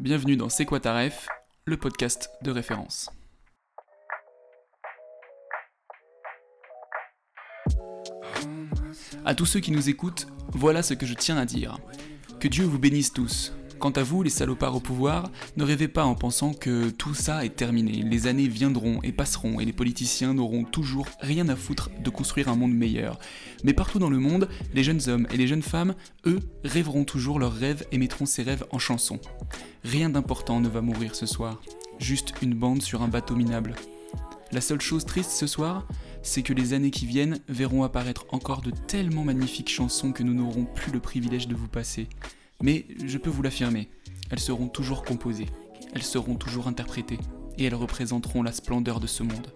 Bienvenue dans C'est quoi le podcast de référence. À tous ceux qui nous écoutent, voilà ce que je tiens à dire. Que Dieu vous bénisse tous. Quant à vous, les salopards au pouvoir, ne rêvez pas en pensant que tout ça est terminé. Les années viendront et passeront et les politiciens n'auront toujours rien à foutre de construire un monde meilleur. Mais partout dans le monde, les jeunes hommes et les jeunes femmes, eux, rêveront toujours leurs rêves et mettront ces rêves en chanson. Rien d'important ne va mourir ce soir. Juste une bande sur un bateau minable. La seule chose triste ce soir, c'est que les années qui viennent verront apparaître encore de tellement magnifiques chansons que nous n'aurons plus le privilège de vous passer. Mais je peux vous l'affirmer, elles seront toujours composées, elles seront toujours interprétées, et elles représenteront la splendeur de ce monde.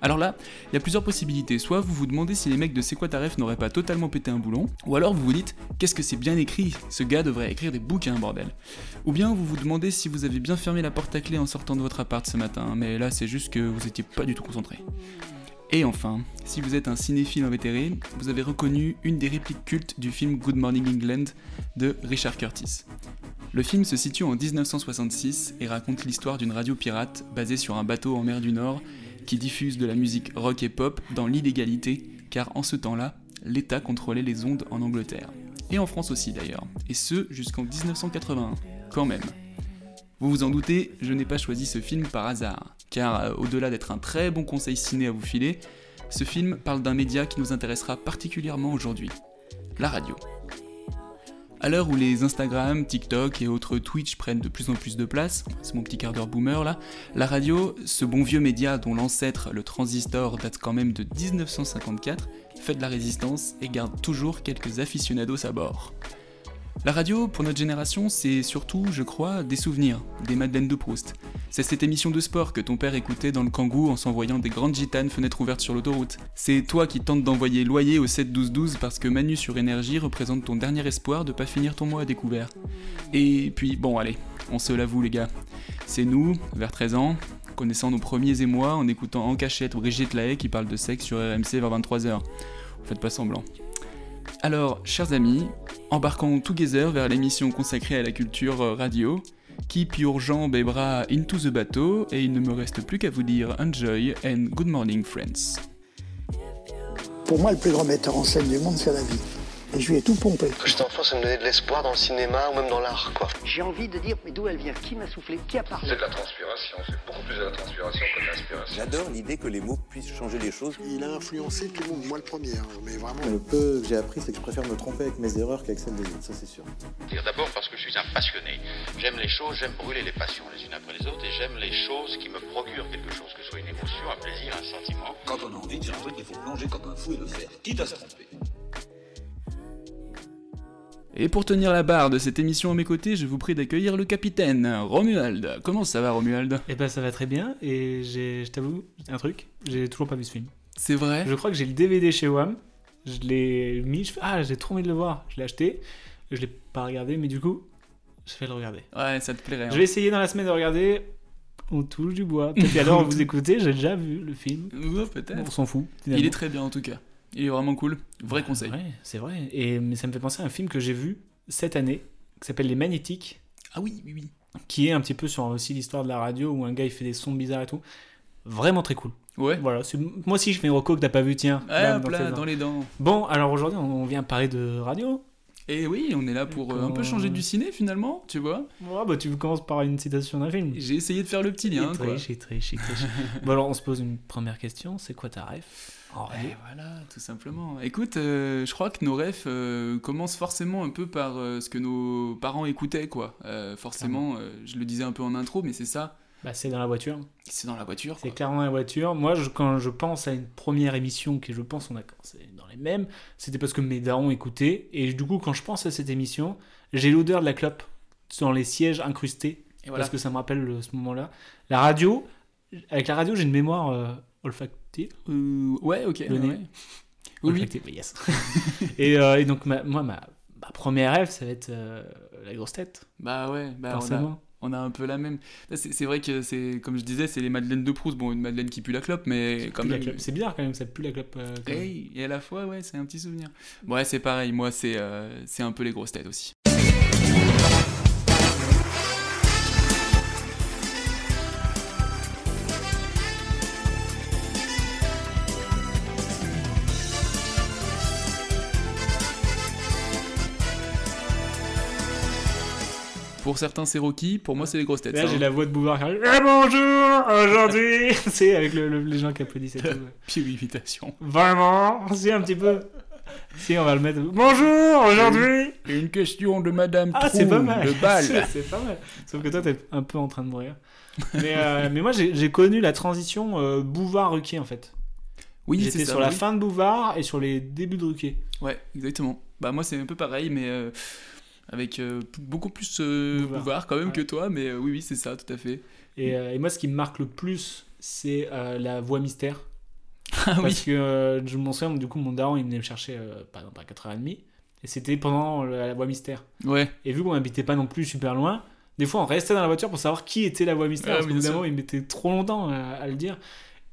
Alors là, il y a plusieurs possibilités. Soit vous vous demandez si les mecs de C'est n'auraient pas totalement pété un boulon, ou alors vous vous dites qu'est-ce que c'est bien écrit, ce gars devrait écrire des bouquins, bordel. Ou bien vous vous demandez si vous avez bien fermé la porte à clé en sortant de votre appart ce matin, mais là c'est juste que vous étiez pas du tout concentré. Et enfin, si vous êtes un cinéphile invétéré, vous avez reconnu une des répliques cultes du film Good Morning England de Richard Curtis. Le film se situe en 1966 et raconte l'histoire d'une radio pirate basée sur un bateau en mer du Nord qui diffuse de la musique rock et pop dans l'illégalité, car en ce temps-là, l'État contrôlait les ondes en Angleterre. Et en France aussi d'ailleurs, et ce jusqu'en 1981, quand même. Vous vous en doutez, je n'ai pas choisi ce film par hasard, car euh, au-delà d'être un très bon conseil ciné à vous filer, ce film parle d'un média qui nous intéressera particulièrement aujourd'hui, la radio. À l'heure où les Instagram, TikTok et autres Twitch prennent de plus en plus de place, c'est mon petit quart d'heure boomer là, la radio, ce bon vieux média dont l'ancêtre, le transistor, date quand même de 1954, fait de la résistance et garde toujours quelques aficionados à bord. La radio, pour notre génération, c'est surtout, je crois, des souvenirs, des Madeleines de Proust. C'est cette émission de sport que ton père écoutait dans le kangou en s'envoyant des grandes gitanes fenêtres ouvertes sur l'autoroute. C'est toi qui tentes d'envoyer loyer au 7-12-12 parce que Manu sur énergie représente ton dernier espoir de pas finir ton mois à découvert. Et puis, bon, allez, on se l'avoue, les gars. C'est nous, vers 13 ans, connaissant nos premiers émois en écoutant en cachette Brigitte Lahaye qui parle de sexe sur RMC vers 23h. Faites pas semblant. Alors, chers amis, embarquons together vers l'émission consacrée à la culture euh, radio. Keep your jambes et bras into the bateau, et il ne me reste plus qu'à vous dire enjoy and good morning, friends. Pour moi, le plus grand metteur en scène du monde, c'est la vie. Et je lui ai tout pompé. Quand j'étais enfant, ça me donnait de l'espoir dans le cinéma ou même dans l'art, quoi. J'ai envie de dire, mais d'où elle vient? Qui m'a soufflé? Qui a parlé? C'est de la transpiration, c'est beaucoup plus de la transpiration que de l'inspiration. J'adore l'idée que les mots puissent changer les choses. Il a influencé tout le monde, moi le premier, hein, mais vraiment. Le peu que j'ai appris, c'est que je préfère me tromper avec mes erreurs qu'avec celles des autres, ça c'est sûr. D'abord parce que je suis un passionné. J'aime les choses, j'aime brûler les passions les unes après les autres et j'aime les choses qui me procurent quelque chose, que ce soit une émotion, un plaisir, un sentiment. Quand on a envie de dire un truc, il faut plonger comme un fou et le faire, quitte à se tromper. Et pour tenir la barre de cette émission à mes côtés, je vous prie d'accueillir le capitaine, Romuald. Comment ça va, Romuald? Eh ben ça va très bien, et je t'avoue, un truc, j'ai toujours pas vu ce film. C'est vrai? Je crois que j'ai le DVD chez WAM, je l'ai mis, je fais, ah j'ai trop envie de le voir, je l'ai acheté, je l'ai pas regardé, mais du coup, je vais le regarder. Ouais, ça te plairait. hein. Je vais essayer dans la semaine de regarder, on touche du bois. Peut-être qu'alors vous écoutez, j'ai déjà vu le film, Ouais, peut-être. on s'en fout. Il est très bien en tout cas. Il est vraiment cool. Vrai conseil. Ouais, c'est vrai, et mais ça me fait penser à un film que j'ai vu cette année, qui s'appelle Les Magnétiques, Ah oui, oui, oui. qui est un petit peu sur aussi l'histoire de la radio, où un gars il fait des sons bizarres et tout. Vraiment très cool. Ouais. Voilà, moi aussi je fais une reco que t'as pas vu, tiens. Ouais, Bam, hop dans là, dans les dents. Bon, alors aujourd'hui on vient parler de radio. Et oui, on est là pour euh, un peu changer du ciné finalement, tu vois. Ouais, bah tu commences par une citation d'un film. J'ai essayé de faire le petit lien, Il quoi. triche, triche, triche. bon alors on se pose une première question, c'est quoi ta ref? En Et voilà, tout simplement. Écoute, euh, je crois que nos refs euh, commencent forcément un peu par euh, ce que nos parents écoutaient, quoi. Forcément, je le disais un peu en intro, mais c'est ça. Bah, c'est dans la voiture. C'est dans la voiture. C'est clairement la voiture. Moi, je, quand je pense à une première émission que je pense on a commencé dans les mêmes, c'était parce que mes darons écoutaient. Et du coup, quand je pense à cette émission, j'ai l'odeur de la clope dans les sièges incrustés. Et voilà. Parce que ça me rappelle le- ce moment-là. La radio, avec la radio, j'ai une mémoire olfactive. Euh, ouais, ok. Le nez. Oui, yes. et, euh, et donc, ma- moi, ma, ma première rêve, ça va être euh, la grosse tête. Bah ouais, bah on a, Forcément. on a un peu la même. C'est vrai que c'est, comme je disais, c'est les madeleines de Proust. Bon, une madeleine qui pue la clope, mais quand même. C'est bizarre quand même, ça pue la clope. euh, et à la fois, ouais, c'est un petit souvenir. Ouais, c'est pareil. Moi, c'est euh, c'est un peu les grosses têtes aussi. Pour certains, c'est Rocky. Pour moi, c'est les grosses têtes. Là, ça, j'ai hein. la voix de Bouvard qui arrive. Eh, bonjour, aujourd'hui C'est avec le- le- les gens qui applaudissent et tout. Pire imitation. Vraiment Si, un petit peu. Si, on va le mettre. Bonjour, aujourd'hui Une question de Madame Ah, Trou c'est pas mal de balle. C'est c'est pas mal. Sauf que toi, t'es un peu en train de mourir. Mais, euh, mais moi, j'ai connu la transition euh, Bouvard-Ruquier, en fait. Oui, J'étais c'est ça. sur la oui. fin de Bouvard et sur les débuts de Ruquier. Ouais, exactement. Bah moi c'est un peu pareil, mais euh, avec euh, beaucoup plus euh, Bouvard. bouvard. quand même Ouais. que toi, mais euh, oui, oui, c'est ça, tout à fait. Et, euh, et moi, ce qui me marque le plus, c'est la voix mystère. Ah Parce oui. que euh, je m'en souviens, du coup, mon daron, il venait me chercher, par exemple, à 4h30. Et c'était pendant la voix mystère. Ouais. Et vu qu'on n'habitait pas non plus super loin, des fois, on restait dans la voiture pour savoir qui était la voix mystère. Ah, parce qu'évidemment, il mettait trop longtemps à, à le dire.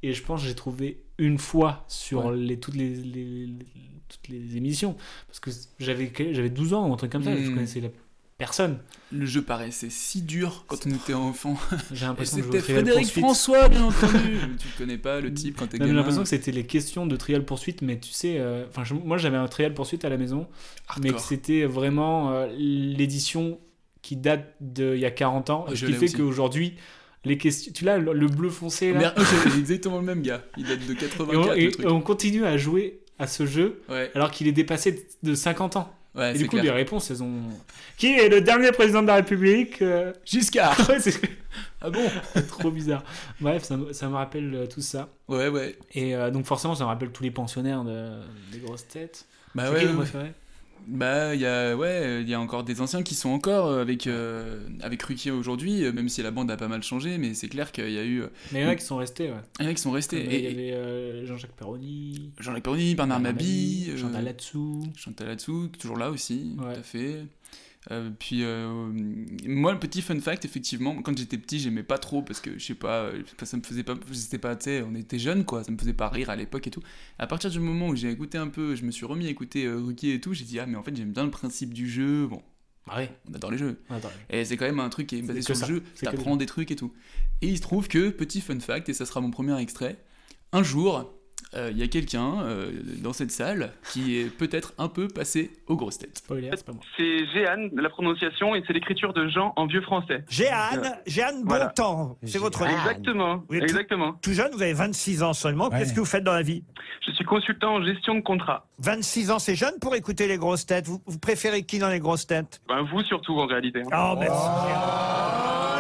Et je pense que j'ai trouvé une fois sur Ouais. les, toutes, les, les- les- toutes les émissions. Parce que j'avais j'avais 12 ans ou un truc comme ça. Je Hmm. connaissais la personne. Le jeu paraissait si dur quand on était enfant. J'ai l'impression que c'était Frédéric. François, bien entendu. tu connais pas le type quand t'es gamin. J'ai l'impression que c'était les questions de Trial Poursuite, mais tu sais, euh, enfin, moi j'avais un Trial Poursuite à la maison, mais que c'était vraiment euh, l'édition qui date d'il y a 40 ans, Ah, ce qui fait qu'aujourd'hui, les questions, tu l'as, le, le bleu foncé là, Merde, exactement le même gars. Il date de et, 84, on, le et- truc. et on continue à jouer à ce jeu Ouais, alors qu'il est dépassé de 50 ans. ouais et du coup, clair. les réponses, elles ont. Qui est le dernier président de la République euh Giscard. Ah bon trop bizarre. Bref, ça, me- ça me rappelle euh, tout ça. Ouais, ouais. Et euh, donc, forcément, ça me rappelle tous les pensionnaires de- des grosses têtes. Bah ouais. qui ouais. Bah, il y a, ouais, il y a encore des anciens qui sont encore euh, avec, euh, avec Ruquier aujourd'hui, euh, même si la bande a pas mal changé, mais c'est clair qu'il y a eu. euh, Mais il y en a qui sont restés, ouais. Il y en a qui sont restés. Comme, Et, Il y avait euh, Jean-Jacques Perroni, Jean-Luc Perroni, Bernard Mabille, euh, Chantal Latsou. Chantal Latsou, toujours là aussi, Ouais. tout à fait. Euh, puis euh, moi le petit fun fact effectivement quand j'étais petit j'aimais pas trop parce que je sais pas euh, ça me faisait pas c'était pas tu sais on était jeunes quoi ça me faisait pas rire à l'époque et tout à partir du moment où j'ai écouté un peu je me suis remis à écouter euh, et tout j'ai dit ah mais en fait j'aime bien le principe du jeu bon Ah ouais. on adore les jeux et c'est quand même un truc qui est basé sur ça. le jeu, t'apprends des trucs et tout. Et il se trouve que, petit fun fact, et ça sera mon premier extrait, un jour, euh, il y a quelqu'un euh, dans cette salle qui est peut-être un peu passé aux grosses têtes. Spoiler, c'est pas moi. C'est Jeanne, la prononciation, et c'est l'écriture de Jean en vieux français. Jeanne, Jeanne Voilà. Bontemps, c'est votre nom. Exactement, Vous êtes tout- exactement. Tout jeune, vous avez 26 ans seulement. Qu'est-ce que vous faites dans la vie? Je suis consultant en gestion de contrat. 26 ans, c'est jeune pour écouter les grosses têtes. Vous, vous préférez qui dans les grosses têtes? Ben, vous surtout, en réalité. hein. Oh, merci.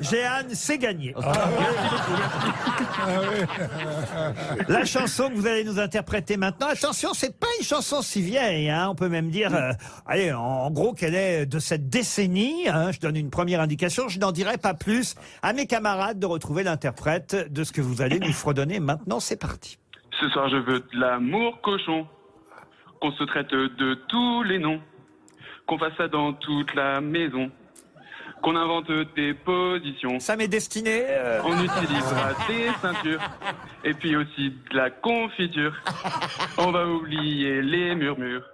Jeanne, c'est gagné. La chanson que vous allez nous interpréter maintenant, attention, c'est pas une chanson si vieille, hein, on peut même dire, euh, allez, en, en gros qu'elle est de cette décennie. hein, je donne une première indication, je n'en dirai pas plus. À mes camarades de retrouver l'interprète de ce que vous allez nous fredonner maintenant. C'est parti. Ce soir, je veux de l'amour cochon. Qu'on se traite de tous les noms. Qu'on fasse ça dans toute la maison. Qu'on invente des positions. Ça m'est destiné. euh, On utilisera des ceintures. Et puis aussi de la confiture. On va oublier les murmures.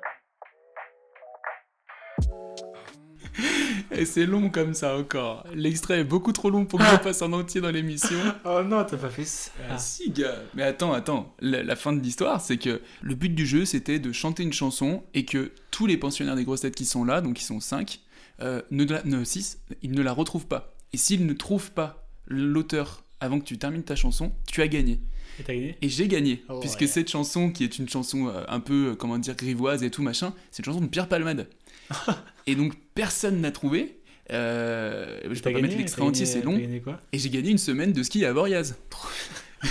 Et c'est long comme ça encore. L'extrait est beaucoup trop long pour que je passe en entier dans l'émission. Oh non, t'as pas fait ça. Ah si gars Mais attends, attends, la, la fin de l'histoire c'est que le but du jeu c'était de chanter une chanson et que tous les pensionnaires des grosses têtes qui sont là, donc ils sont 5, euh, ne, la- ne 6, ils ne la retrouvent pas. Et s'ils ne trouvent pas l'auteur avant que tu termines ta chanson, tu as gagné. Et t'as gagné Et j'ai gagné, Oh, puisque ouais. cette chanson qui est une chanson euh, un peu, euh, comment dire, grivoise et tout machin, c'est une chanson de Pierre Palmade. et donc personne n'a trouvé. Euh, je peux pas mettre gagné l'extrait T'as entier, c'est long. Et j'ai gagné une semaine de ski à Boriaz.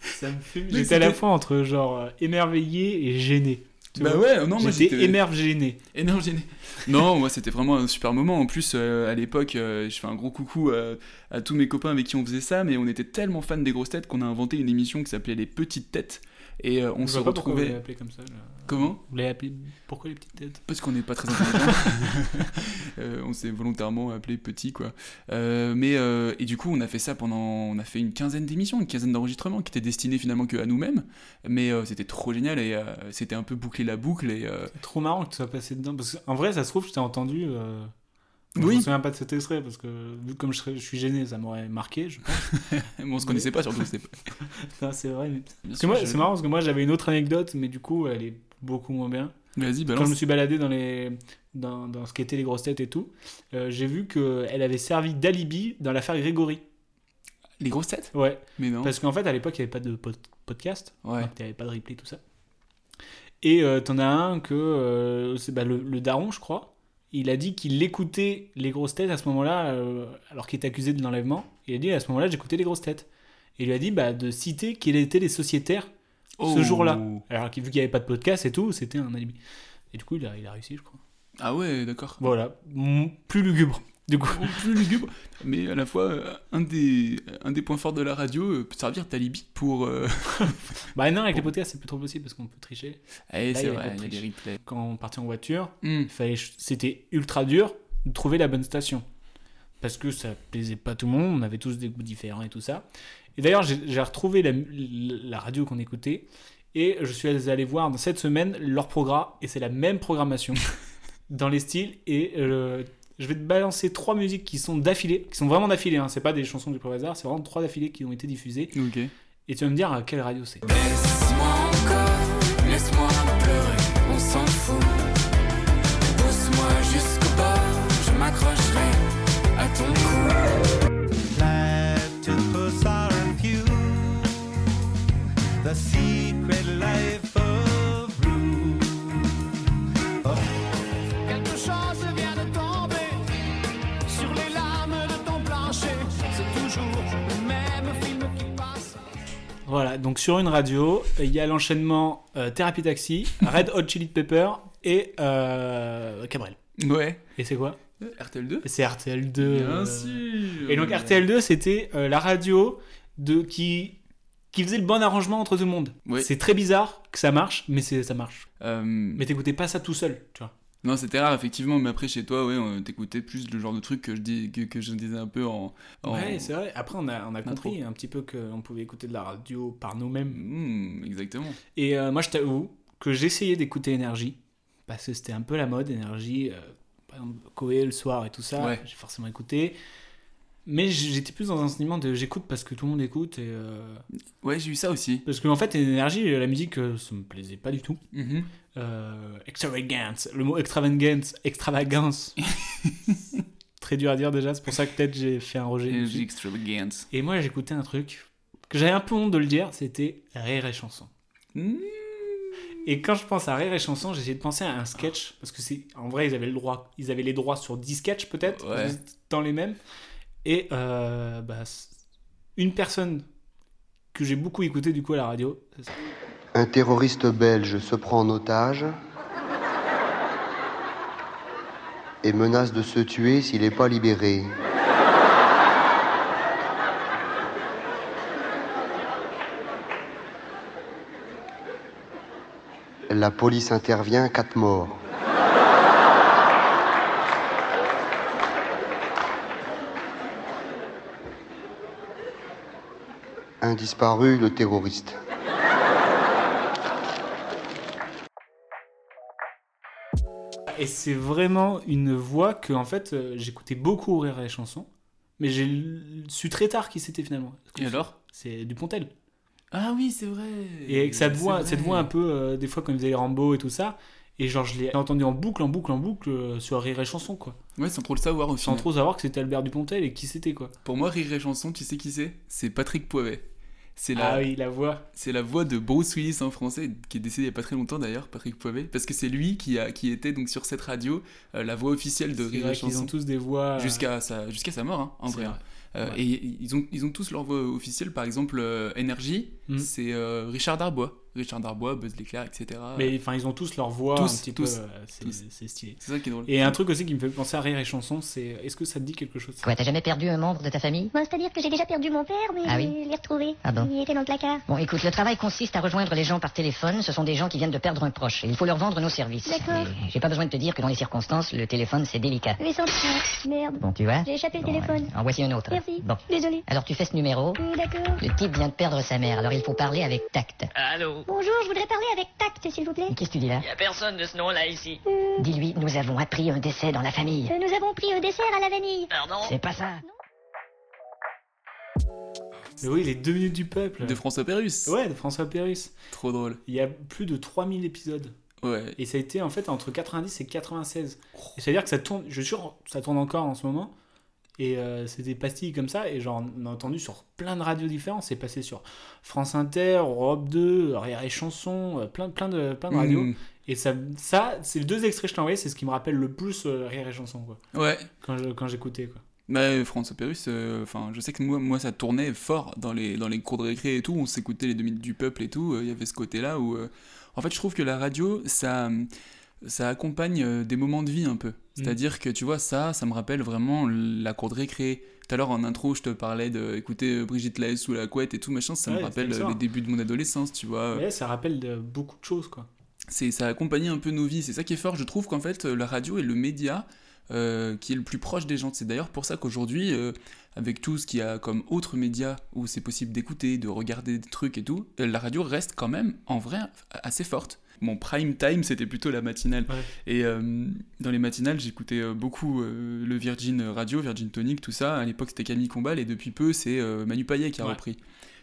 Ça me fume. Mais J'étais à la fois entre genre émerveillé et gêné. Tu Bah vois ouais, non, moi J'étais émerve gêné. Énorme gêné. Non, moi c'était vraiment un super moment. En plus, euh, à l'époque, euh, je fais un gros coucou à, à tous mes copains avec qui on faisait ça, mais on était tellement fans des grosses têtes qu'on a inventé une émission qui s'appelait Les Petites Têtes. Et euh, on se pourquoi vous retrouvait. appelé comme ça. là. Comment Vous l'avez appelé pourquoi les petites têtes? Parce qu'on n'est pas très intelligent. Euh, on s'est volontairement appelé petit, quoi. Euh, mais euh, et du coup, on a fait ça pendant, on a fait une quinzaine d'émissions, une quinzaine d'enregistrements qui étaient destinés finalement que à nous-mêmes. Mais c'était trop génial et c'était un peu boucler la boucle et. euh, Trop marrant que tu sois passé dedans. Parce qu'en vrai, ça se trouve, je t'ai entendu. Euh, Je Oui. me souviens pas de cet extrait parce que vu comme je, serais- je suis gêné, ça m'aurait marqué, je pense. mais on se connaissait pas surtout. c'était- Non, c'est vrai. Mais... Je- c'est marrant parce que moi j'avais une autre anecdote, mais du coup elle est beaucoup moins bien. Vas-y, Quand balance. je me suis baladé dans, les... dans, dans ce qu'étaient les grosses têtes et tout, euh, j'ai vu qu'elle avait servi d'alibi dans l'affaire Grégory. Les grosses têtes? Ouais. Mais non. Parce qu'en fait, à l'époque, il n'y avait pas de pod- podcast. Ouais. Il n'y avait pas de replay, tout ça. Et euh, t'en as un que euh, c'est bah, le, le daron, je crois. Il a dit qu'il écoutait les grosses têtes à ce moment-là, euh, alors qu'il était accusé de l'enlèvement. Il a dit à ce moment-là, j'écoutais les grosses têtes. Et il lui a dit bah, de citer qui étaient les sociétaires Oh. ce jour-là. Alors vu qu'il n'y avait pas de podcast et tout, c'était un alibi. Et du coup, il a, il a réussi, je crois. Ah ouais, d'accord. Voilà. Plus lugubre. Du coup. plus lugubre, mais à la fois euh, un des, un des points forts de la radio euh, peut servir d'alibi pour. euh, Bah non, avec les podcasts, c'est plus trop possible parce qu'on peut tricher. Eh, c'est vrai, il y a triche. des replays. Quand on partait en voiture, Hmm. fallait, c'était ultra dur de trouver la bonne station. Parce que ça plaisait pas tout le monde, on avait tous des goûts différents et tout ça. Et d'ailleurs, j'ai j'ai retrouvé la, la radio qu'on écoutait et je suis allé voir dans cette semaine leur programme et c'est la même programmation dans les styles. Et euh, je vais te balancer trois musiques qui sont d'affilée, qui sont vraiment d'affilée, hein. c'est pas des chansons du pro hasard, c'est vraiment trois d'affilée qui ont été diffusées. Ok. Et tu vas me dire à quelle radio c'est? Laisse-moi encore, laisse-moi pleurer, on s'en fout. Pousse-moi jusqu'au bord, je m'accrocherai à ton cou. The secret life Donc sur une radio, il y a l'enchaînement euh, Thérapie Taxi, Red Hot Chili Pepper et euh, Cabrel. Ouais. Et c'est quoi? RTL2 C'est RTL2. Bien euh, sûr. Et donc RTL2, c'était euh, la radio de qui qui faisait le bon arrangement entre tout le monde. Ouais. C'est très bizarre que ça marche, mais ça marche. Euh, Mais t'écoutais pas ça tout seul, tu vois. Non, c'était rare, effectivement, mais après, chez toi, ouais, on t'écoutait plus le genre de truc que je, dis, que, que je disais un peu en. en- Ouais, c'est vrai. Après, on a, on a Intro. compris un petit peu qu'on pouvait écouter de la radio par nous-mêmes. Hmm, exactement. Et euh, moi, je t'avoue que j'essayais d'écouter Énergie, parce que c'était un peu la mode, Énergie. euh, par exemple, Koé le soir et tout ça, Ouais. j'ai forcément écouté. Mais j'étais plus dans un sentiment de j'écoute parce que tout le monde écoute. Et, euh, Ouais, j'ai eu ça aussi. Parce qu'en fait, Énergie, la musique, euh, ça me plaisait pas du tout. Mhm. Euh, extravagance, le mot extravagance, extravagance. Très dur à dire déjà, c'est pour ça que peut-être j'ai fait un rejet. Extravagance. Et moi, j'écoutais un truc que j'avais un peu honte de le dire, c'était Rire et chanson. Hmm. Et quand je pense à Rire et chanson, j'essaie de penser à un sketch, parce que c'est en vrai, ils avaient le droit, ils avaient les droits sur 10 sketchs peut-être, Ouais. dans les mêmes. Et euh, bah, une personne que j'ai beaucoup écouté du coup à la radio. Un terroriste belge se prend en otage et menace de se tuer s'il n'est pas libéré. La police intervient, quatre morts. Un disparu, le terroriste. Et c'est vraiment une voix que en fait euh, j'écoutais beaucoup Rire et chanson, mais j'ai su très tard qui c'était finalement. Et alors? C'est du Pontel. Ah oui, c'est vrai. Et avec cette voix, cette voix un peu, euh, des fois quand ils faisaient les Rambo et tout ça, et genre je l'ai entendu en boucle, en boucle, en boucle euh, sur Rire et Chanson quoi. Ouais, sans trop le savoir au Sans final. trop savoir que c'était Albert Dupontel et qui c'était quoi. Pour moi, Rire et Chanson, tu sais qui c'est? C'est Patrick Poivet. C'est la, Ah oui, la voix. C'est la voix de Bruce Willis en français, qui est décédé il n'y a pas très longtemps d'ailleurs, Patrick Poivet, parce que c'est lui qui, a, qui était donc sur cette radio euh, la voix officielle de Rire et Chanson. ont tous des voix. euh, Jusqu'à sa, jusqu'à sa mort, hein, en vrai. vrai. Euh, Ouais. Et ils ont, ils ont tous leur voix officielle, par exemple, euh, Energy, Mm. c'est Richard Darbois. Richard Darbois, Buzz l'éclair, etc. Mais enfin, ils ont tous leur voix Tous, un petit tous, peu. euh, c'est- stylé. C'est ça qui est drôle. Et un truc aussi qui me fait penser à Rire et Chanson, c'est est-ce que ça te dit quelque chose Quoi, t'as jamais perdu un membre de ta famille? Bon, C'est-à-dire que j'ai déjà perdu mon père, mais Ah oui? je l'ai retrouvé. Ah bon? Il était dans le placard. Bon, écoute, le travail consiste à rejoindre les gens par téléphone. Ce sont des gens qui viennent de perdre un proche. Et il faut leur vendre nos services. D'accord. J'ai pas besoin de te dire que dans les circonstances, le téléphone, c'est délicat. Mais sans Merde. Bon, tu vois? J'ai échappé le Bon, téléphone. En voici un autre. Merci. Bon. Désolé. Alors tu fais ce numéro. Oui, d'accord. Le type vient de perdre sa mère, alors il faut parler avec tact. Allô? Bonjour, je voudrais parler avec tact, s'il vous plaît. Qu'est-ce que tu dis là Il a personne de ce nom-là ici. Dis-lui, nous avons appris un décès dans la famille. Euh, Nous avons pris un dessert à la vanille. Pardon C'est pas ça. Mais oui, les deux minutes du peuple. De François Pérus. Ouais, de François Pérus. Trop drôle. Il y a plus de 3000 épisodes. Ouais. Et ça a été en fait entre 90 et 96. Et c'est-à-dire que ça tourne, je suis sûr, ça tourne encore en ce moment. Et euh, c'est des pastilles comme ça. Et genre, on a entendu sur plein de radios différentes. C'est passé sur France Inter, Europe 2, Rire et Chanson, euh, plein, plein, de, plein de radios. Mhm. Et ça, ça c'est les deux extraits que je t'ai envoyés, c'est ce qui me rappelle le plus euh, Rire et Chanson. Quoi, Ouais. quand je- quand j'écoutais. quoi. Bah, François Pérus, euh, je sais que moi, moi, ça tournait fort dans les, dans les cours de récré et tout. On s'écoutait les 2 minutes du peuple et tout. euh, Il y avait ce côté-là où. euh, en fait, je trouve que la radio, ça, ça accompagne euh, des moments de vie un peu. C'est-à-dire que, tu vois, ça, ça me rappelle vraiment la cour de récré. Tout à l'heure, en intro, je te parlais d'écouter Brigitte Lahaye sous la couette et tout, machin. Ça Ouais, me rappelle euh, les débuts de mon adolescence, tu vois. Ouais, ça rappelle de- beaucoup de choses. quoi. c'est ça accompagne un peu nos vies. C'est ça qui est fort. Je trouve qu'en fait, la radio est le média euh, qui est le plus proche des gens. C'est d'ailleurs pour ça qu'aujourd'hui, euh, avec tout ce qu'il y a comme autres médias où c'est possible d'écouter, de regarder des trucs et tout, euh, la radio reste quand même, en vrai, assez forte. Mon prime time, c'était plutôt la matinale. Et euh, dans les matinales, j'écoutais euh, beaucoup euh, le Virgin Radio, Virgin Tonic, tout ça. À l'époque, c'était Camille Combal, et depuis peu, c'est Manu Payet qui a Ouais. repris.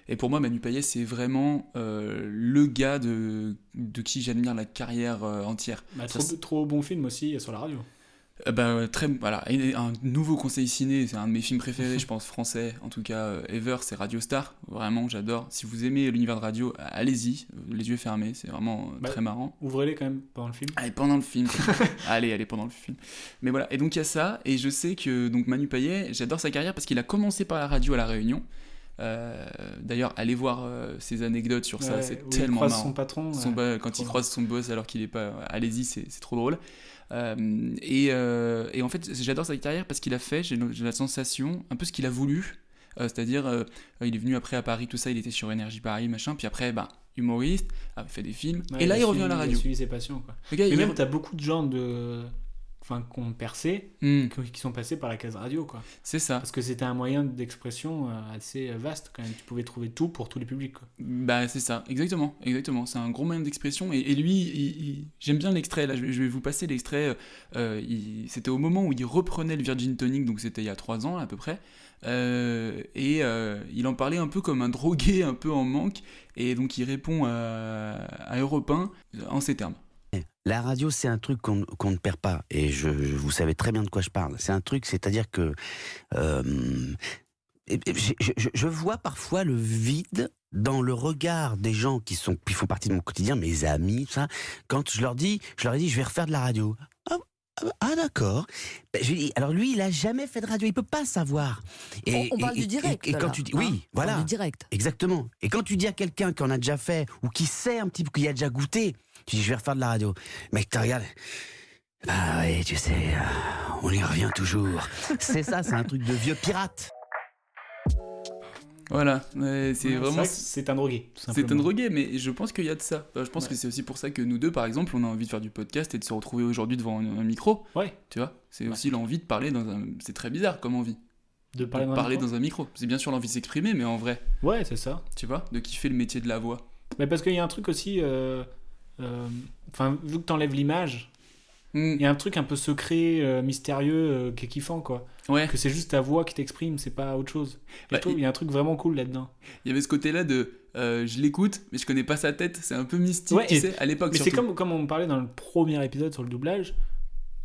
Et pour moi, Manu Payet, c'est vraiment le gars de, de qui j'admire la carrière entière. Bah, Ça, trop, trop bon film aussi sur la radio. Euh, bah, très, voilà, un nouveau conseil ciné, c'est un de mes films préférés, je pense, français, en tout cas, euh, ever, c'est Radio Star. Vraiment, j'adore. Si vous aimez l'univers de radio, allez-y, euh, les yeux fermés, c'est vraiment Bah, très marrant. Ouvrez-les quand même pendant le film. Allez, pendant le film. allez, allez, pendant le film. Mais voilà, et donc il y a ça, et je sais que donc Manu Payet, j'adore sa carrière parce qu'il a commencé par la radio à La Réunion. Euh, D'ailleurs, allez voir euh, ses anecdotes sur ça, c'est où il tellement croise marrant. son patron, ouais, quand il croise son boss alors qu'il est pas. Allez-y, c'est trop drôle. Euh, et, euh, et en fait, j'adore sa carrière parce qu'il a fait, j'ai la sensation, un peu ce qu'il a voulu. Euh, C'est-à-dire, il est venu après à Paris, tout ça, il était sur Énergie Paris, machin. Puis après, bah, humoriste, a fait des films. Ouais, et là, a il revient à la Il radio. a suivi ses passions. Quoi. Mais il- même, t'as beaucoup de gens de... enfin, qui ont percé, Hmm. qui, sont passés par la case radio. quoi. C'est ça. Parce que c'était un moyen d'expression euh, assez vaste quand même. Tu pouvais trouver tout pour tous les publics. Quoi. Bah c'est ça, exactement, exactement. C'est un gros moyen d'expression. Et, et lui, il- il- j'aime bien l'extrait. Là, je vais, je vais vous passer l'extrait. euh, il- c'était au moment où il reprenait le Virgin Tonic, donc c'était il y a trois ans à peu près. Euh, et euh, il en parlait un peu comme un drogué, un peu en manque. Et donc il répond à, à Europe 1 en ces termes. La radio, c'est un truc qu'on qu'on ne perd pas. Et je, je- vous savez très bien de quoi je parle. C'est un truc, c'est-à-dire que euh, et- et je, je- je vois parfois le vide dans le regard des gens qui sont qui font partie de mon quotidien, mes amis, tout ça. Quand je leur dis, je leur ai dit, je vais refaire de la radio. Ah, ah, ah, d'accord. Ben, je lui dis, alors lui, il a jamais fait de radio, il peut pas savoir. On- on parle du direct, Et, quand là, tu dis, hein oui, On parle voilà, du direct. exactement. Et quand tu dis à quelqu'un qui en a déjà fait ou qui sait un petit peu, qui a déjà goûté, tu dis, je vais refaire de la radio. Mec, tu regardes. Ah oui, tu sais, euh, on y revient toujours. C'est ça, c'est un truc de vieux pirate. Voilà, ouais, c'est Ouais, vraiment. vrai que c'est un drogué. C'est un drogué, mais je pense qu'il y a de ça. Enfin, je pense Ouais. que c'est aussi pour ça que nous deux, par exemple, on a envie de faire du podcast et de se retrouver aujourd'hui devant un, un micro. Ouais. Tu vois C'est aussi l'envie de parler dans un. C'est très bizarre comme envie. De parler dans un micro dans un micro. C'est bien sûr l'envie de s'exprimer, mais en vrai. Ouais, c'est ça. Tu vois De kiffer le métier de la voix. Mais parce qu'il y a un truc aussi. euh, euh, Enfin, vu que t'enlèves l'image, Hmm. il y a un truc un peu secret, euh, mystérieux, euh, qui est kiffant, quoi. Ouais. Que c'est juste ta voix qui t'exprime, c'est pas autre chose. Et Bah, il y a un truc vraiment cool là-dedans. Il y avait ce côté-là de. euh, je l'écoute, mais je connais pas sa tête. C'est un peu mystique, Ouais, tu et- sais, à l'époque. Mais c'est comme, comme on parlait dans le premier épisode sur le doublage.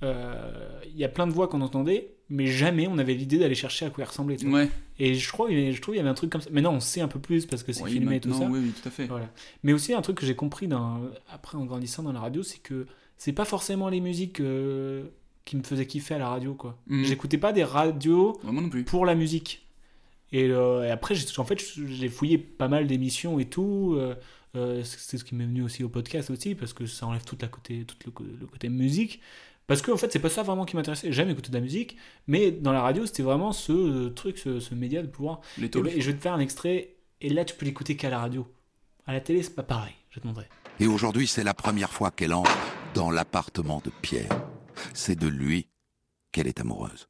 euh, Il y a plein de voix qu'on entendait, mais jamais on avait l'idée d'aller chercher à quoi il ressemblait. Ouais. Et je crois, je trouve qu'il y avait un truc comme ça. Maintenant, on sait un peu plus parce que c'est Oui, filmé et tout ça. oui, oui, tout à fait. Voilà. Mais aussi un truc que j'ai compris dans- après en grandissant dans la radio, c'est que c'est pas forcément les musiques euh, qui me faisaient kiffer à la radio, quoi. Mhm. J'écoutais pas des radios moi non plus. pour la musique. Et, euh, et après, j'ai- en fait, j'ai fouillé pas mal d'émissions et tout. euh, euh, c'est ce qui m'est venu aussi au podcast aussi, parce que ça enlève toute la côté, tout le côté musique. Parce que en fait, c'est pas ça vraiment qui m'intéressait. J'aime écouter de la musique, mais dans la radio, c'était vraiment ce euh, truc, ce, ce média de pouvoir. Les et, talks. ben, et je vais te faire un extrait, et là, tu peux l'écouter qu'à la radio. À la télé, c'est pas pareil. Je te montrer. Et aujourd'hui, c'est la première fois qu'elle entre dans l'appartement de Pierre. C'est de lui qu'elle est amoureuse.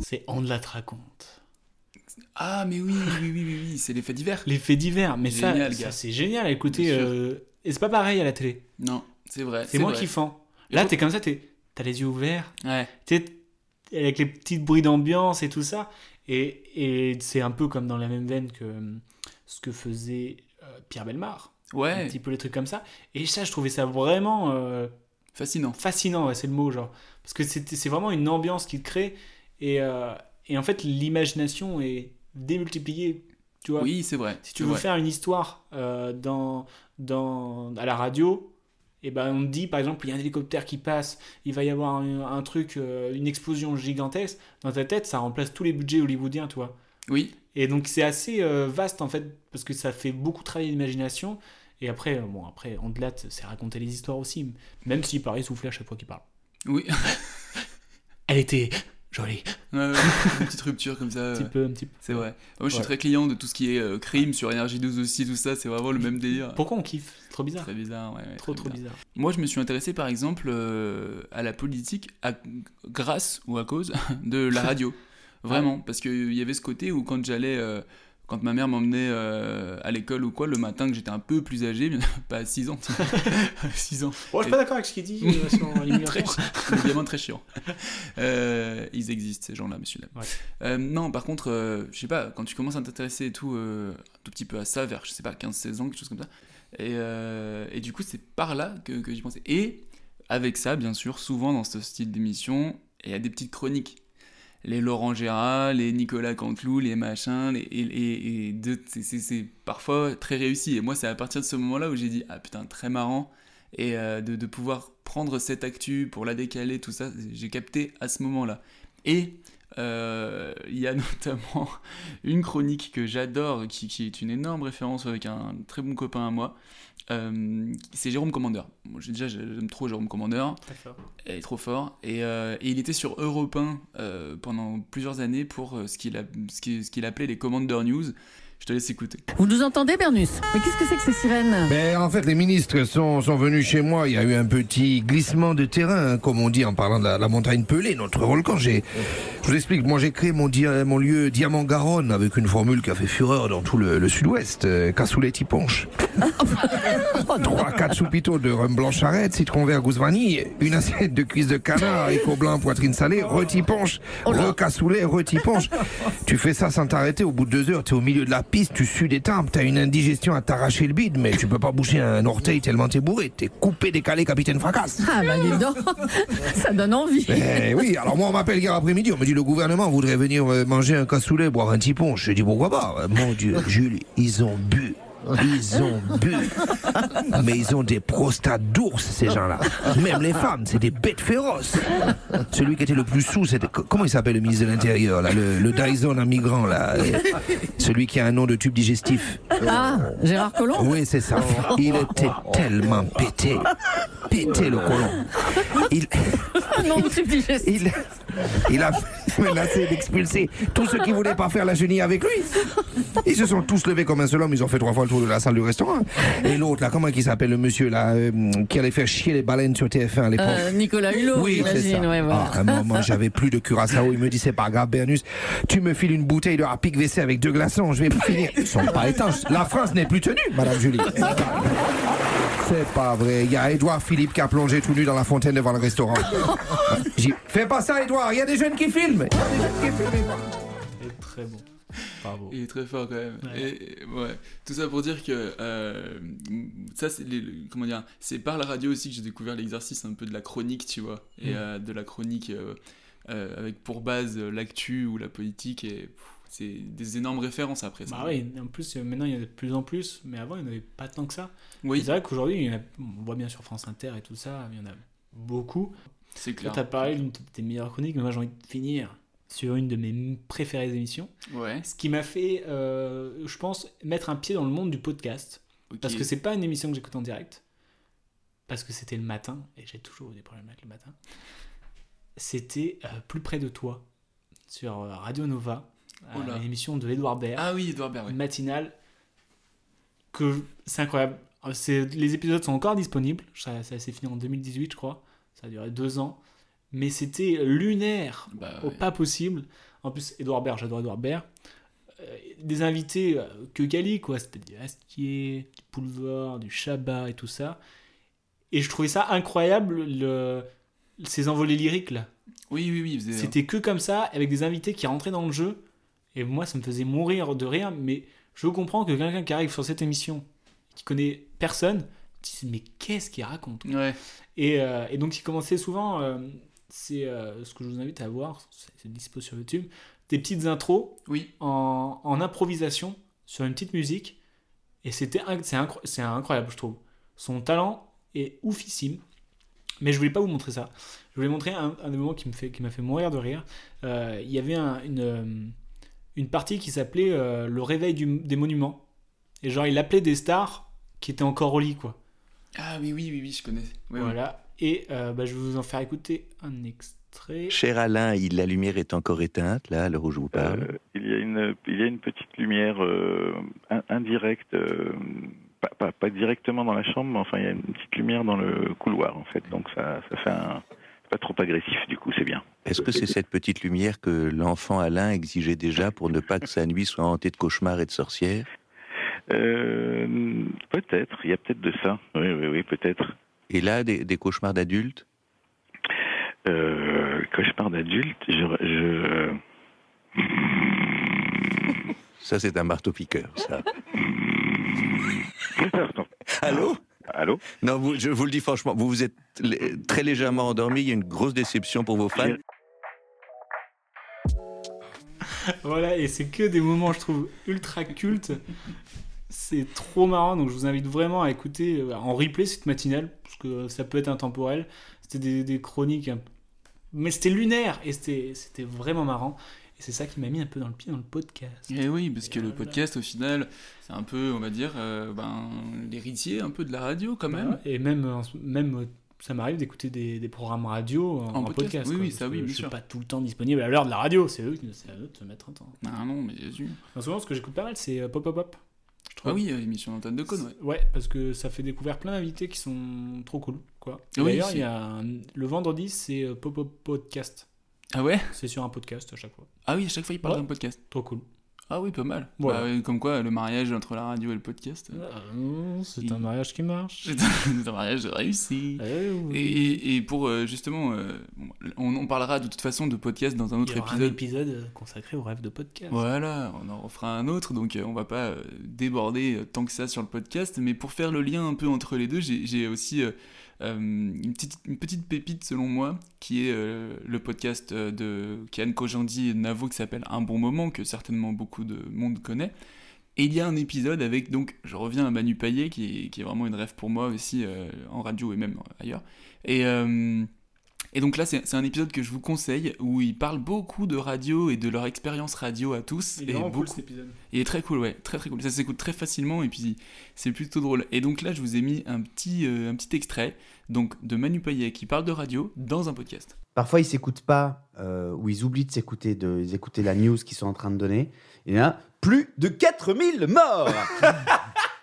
C'est On de la te raconte. Ah, mais oui, oui, oui, oui, oui, c'est les faits divers. Les faits divers, mais ça, Génial, ça, c'est génial à écouter. Euh, et c'est pas pareil à la télé. Non, c'est vrai. C'est moins vrai. kiffant. Là, t'es comme ça, t'es- t'as les yeux ouverts. Ouais. T'es avec les petits bruits d'ambiance et tout ça. Et, et c'est un peu comme dans la même veine que euh, ce que faisait euh, Pierre Belmar. Ouais. Un petit peu les trucs comme ça. Et ça, je trouvais ça vraiment. euh, Fascinant. Fascinant, ouais, c'est le mot, genre. Parce que c'est vraiment une ambiance qu'il crée. Et, euh, et en fait, l'imagination est démultipliée. Tu vois Oui, c'est vrai. Si tu veux vrai. faire une histoire euh, dans, dans, à la radio, et ben on te dit par exemple il y a un hélicoptère qui passe, il va y avoir un, un truc, euh, une explosion gigantesque. Dans ta tête, ça remplace tous les budgets hollywoodiens, tu vois. Oui. Et donc c'est assez euh, vaste en fait parce que ça fait beaucoup travailler l'imagination. Et après, euh, bon après, on delate, c'est raconter les histoires aussi, même s'il paraît souffler à chaque fois qu'il parle. Oui. Elle était jolie. Ouais, une petite rupture comme ça. Un petit peu, un petit peu. C'est vrai. Moi, je suis très client de tout ce qui est euh, crime sur Énergie 12 aussi, tout ça, c'est vraiment le même délire. Pourquoi on kiffe? C'est trop bizarre. Très bizarre, ouais. ouais, Trop, trop bizarre. Moi, je me suis intéressé, par exemple, euh, à la politique à- grâce ou à cause de la radio. Vraiment, parce qu'il y avait ce côté où quand j'allais, euh, quand ma mère m'emmenait euh, à l'école ou quoi, le matin que j'étais un peu plus âgé, pas à 6 ans, 6 ans. Bon, je suis pas d'accord avec ce qu'il dit euh, très, l'immigration. évidemment très chiant. Euh, ils existent, ces gens-là, monsieur. Ouais. Euh, non, par contre, euh, je sais pas, quand tu commences à t'intéresser et tout, euh, un tout petit peu à ça, vers, je sais pas, 15-16 ans, quelque chose comme ça, et, euh, et du coup, c'est par là que, que j'y pensais. Et avec ça, bien sûr, souvent dans ce style d'émission, il y a des petites chroniques. Les Laurent Gérard, les Nicolas Canteloup, les machins, les, et, et- et c'est parfois très réussi. Et moi, c'est à partir de ce moment-là où j'ai dit, ah putain, très marrant. Et euh, de, de pouvoir prendre cette actu pour la décaler, tout ça, j'ai capté à ce moment-là. Et euh, il y a notamment une chronique que j'adore, qui, qui est une énorme référence avec un très bon copain à moi. Euh, c'est Jérôme Commandeur. Moi, j'ai- déjà, j'aime trop Jérôme fort. Il est trop fort. Et, euh, et il était sur Europe 1 euh, pendant plusieurs années pour qu'il ce qu'il appelait les Commander News. Je te laisse écouter. Vous nous entendez, Bernus? Mais qu'est-ce que c'est que ces sirènes? Ben, en fait, les ministres sont, sont venus chez moi. Il y a eu un petit glissement de terrain, hein, comme on dit en parlant de la, la montagne Pelée, notre volcan. J'ai, je vous explique, moi j'ai créé mon, dia- mon lieu Diamant-Garonne avec une formule qui a fait fureur dans tout le, le sud-ouest. Euh, cassoulet-y-ponche. Trois, quatre soupiteaux de rhum blanc charrette, citron vert, gousse vanille, une assiette de cuisses de canard, haricots blancs, poitrine salée, rôti-ponche, recassoulet, rôti-ponche. Tu fais ça sans t'arrêter, au bout de deux heures, t'es au milieu de la piste, tu sues des tempes, t'as une indigestion à t'arracher le bide, mais tu peux pas boucher un orteil tellement t'es bourré. T'es coupé, décalé, capitaine fracasse. Ah bah dis donc, ça donne envie. Eh oui, alors moi on m'appelle hier après-midi, on me dit le gouvernement voudrait venir euh, manger un cassoulet, boire un tipon. Je dis pourquoi pas? Euh, Mon Dieu, Jules, ils ont bu. Ils ont bu. Mais ils ont des prostates d'ours, ces gens-là. Même les femmes, c'est des bêtes féroces. Celui qui était le plus sous, c'était. Comment il s'appelle le ministre de l'Intérieur, là Le, le Dyson à migrant, là Celui qui a un nom de tube digestif. Ah, Gérard Collomb? Oui, c'est ça. Il était tellement pété. Pété le colon. Il. Non, de tube digestif. Il, il a menacé d'expulser tous ceux qui voulaient pas faire la chenille avec lui. Ils se sont tous levés comme un seul homme, ils ont fait trois fois le tour de la salle du restaurant. Et l'autre, là, comment il s'appelle le monsieur, là, euh, qui allait faire chier les baleines sur TF1 à l'époque Euh, Nicolas Hulot, Oui, j'imagine, ouais, voilà. Ah, à un moment, j'avais plus de curaçao. Il me dit, c'est pas grave, Bernus, tu me files une bouteille de Harpic WC avec deux glaçons, je vais finir. Ils sont pas étanches. La France n'est plus tenue, Madame Julie. C'est pas vrai. Il y a Édouard Philippe qui a plongé tout nu dans la fontaine devant le restaurant. J'ai fais pas ça, Édouard. Il y a des jeunes qui filment. Il y a des jeunes qui filment, Édouard. Il est très bon. Bravo. Il est très fort quand même. Et, ouais. Tout ça pour dire que euh, ça, c'est comment dire, c'est par la radio aussi que j'ai découvert l'exercice un peu de la chronique, tu vois, et Mm. euh, de la chronique. euh, euh, avec pour base euh, l'actu ou la politique, et pff, c'est des énormes références après ça. Bah oui, en plus, euh, maintenant il y en a de plus en plus, mais avant il n'y en avait pas tant que ça. Oui. C'est vrai qu'aujourd'hui, on voit bien sur France Inter et tout ça, il y en a beaucoup. C'est clair. Tu as parlé d'une de tes meilleures chroniques, mais moi j'ai envie de finir sur une de mes préférées émissions. Ouais. Ce qui m'a fait, euh, je pense, mettre un pied dans le monde du podcast. Parce que c'est pas une émission que j'écoute en direct. Parce que c'était le matin, et j'ai toujours eu des problèmes avec le matin. C'était euh, Plus près de toi, sur Radio Nova, Oh là. euh, une émission de Edouard Baird. Ah oui, Edouard Baird, ouais. Matinale. Que je- c'est incroyable. Euh, les épisodes sont encore disponibles. Ça, ça s'est fini en 2018, je crois. Ça a duré deux ans. Mais c'était lunaire Bah pas possible. En plus, Edouard Baird, j'adore Edouard Baird. Euh, des invités que Gali, quoi. C'était du Astier, du Boulevard, du Chabat et tout ça. Et je trouvais ça incroyable, le, ces envolées lyriques là. Oui, oui, oui. faisait- C'était que comme ça, avec des invités qui rentraient dans le jeu. Et moi, ça me faisait mourir de rire. Mais je comprends que quelqu'un qui arrive sur cette émission, qui connaît personne, dise Mais qu'est-ce qu'il raconte Ouais. et, euh, et donc, il commençait souvent. euh, c'est euh, ce que je vous invite à voir, c'est dispo sur YouTube. Des petites intros oui. en, en improvisation sur une petite musique. Et c'était c'est incro- c'est incroyable, je trouve. Son talent est oufissime. Mais je voulais pas vous montrer ça. Je voulais montrer un, un des moments qui me fait- qui m'a fait, mourir de rire. Il y avait un- une, une partie qui s'appelait euh, Le réveil du- des monuments. Et genre, il appelait des stars qui étaient encore au lit, quoi. Ah oui, oui, oui, oui, je connais. Voilà. Et euh, bah, je vais vous en faire écouter un extrait. Cher Alain, il- la lumière est encore éteinte, là, à l'heure où je vous parle. Euh, il, y a une, il y a une petite lumière euh, in- indirecte, euh, pas, pas, pas directement dans la chambre, mais enfin il y a une petite lumière dans le couloir en fait, donc ça, ça fait un. Pas trop agressif du coup, c'est bien. Est-ce que c'est cette petite lumière que l'enfant Alain exigeait déjà pour ne pas que sa nuit soit hantée de cauchemars et de sorcières? Euh, peut-être, il y a peut-être de ça. Oui, oui, oui, peut-être. Et là, des, des cauchemars d'adultes? Euh, cauchemar d'adulte, je, je, Ça, c'est un marteau-piqueur, ça. Allô? Allô Non, vous, je vous le dis franchement, vous vous êtes très légèrement endormi, il y a une grosse déception pour vos fans. Voilà, et c'est que des moments, je trouve, ultra cultes. C'est trop marrant, donc je vous invite vraiment à écouter euh, en replay cette matinale, parce que ça peut être intemporel. C'était des, des chroniques, mais c'était lunaire, et c'était vraiment marrant. Et c'est ça qui m'a mis un peu dans le pied dans le podcast. Et Eh oui, parce que le podcast, au final, c'est un peu, on va dire, euh, ben, l'héritier un peu de la radio quand même. Bah Et même, en ce- même euh, ça m'arrive d'écouter des, des programmes radio en, En en podcast, podcast. oui, quoi, oui, ça, oui, bien Je suis sûr. pas tout le temps disponible à l'heure de la radio, c'est eux, qui- c'est à eux de se mettre un temps. Ah non, mais bien sûr. En ce moment, ce que j'écoute pas mal, c'est euh, Pop Pop Pop. je trouve. Ah oui, l'émission d'Antoine de Caunes, ouais. Ouais, parce que ça fait découvrir plein d'invités qui sont trop cool. Quoi. Oui, D'ailleurs, il y a un- le vendredi, c'est Pop Pop Podcast. Ah ouais C'est sur un podcast à chaque fois. Ah oui, à chaque fois, il parle Ouais. d'un podcast. Trop cool. Ah oui, pas mal. Voilà. Bah, ouais, comme quoi, le mariage entre la radio et le podcast. Euh, c'est un mariage qui marche. C'est un, un mariage réussi. Eh Et, et- et pour euh, justement, euh, on, on parlera de toute façon de podcast dans un autre Il y aura un épisode. épisode euh, consacré au rêve de podcast. Voilà, on en refera un autre, donc euh, on va pas euh, déborder euh, tant que ça sur le podcast, mais pour faire le lien un peu entre les deux, j'ai aussi euh, euh, une, petite, une petite pépite selon moi, qui est euh, le podcast euh, de Kian Kojandi et Navo qui s'appelle Un bon moment, que certainement beaucoup de monde connaît. Et il y a un épisode avec, donc, je reviens à Manu Payet, qui qui est vraiment une rêve pour moi aussi, euh, en radio et même ailleurs. Et, euh, et donc là, c'est un épisode que je vous conseille, où ils parlent beaucoup de radio et de leur expérience radio à tous. Il est et vraiment cool, beaucoup... cet épisode. Il est très cool, ouais, très très cool. Ça s'écoute très facilement et puis c'est plutôt drôle. Et donc là, je vous ai mis un petit, euh, un petit extrait donc, de Manu Payet qui parle de radio dans un podcast. Parfois, ils s'écoutent pas, euh, ou ils oublient de s'écouter, de d'écouter la news qu'ils sont en train de donner. Il y a plus de 4000 morts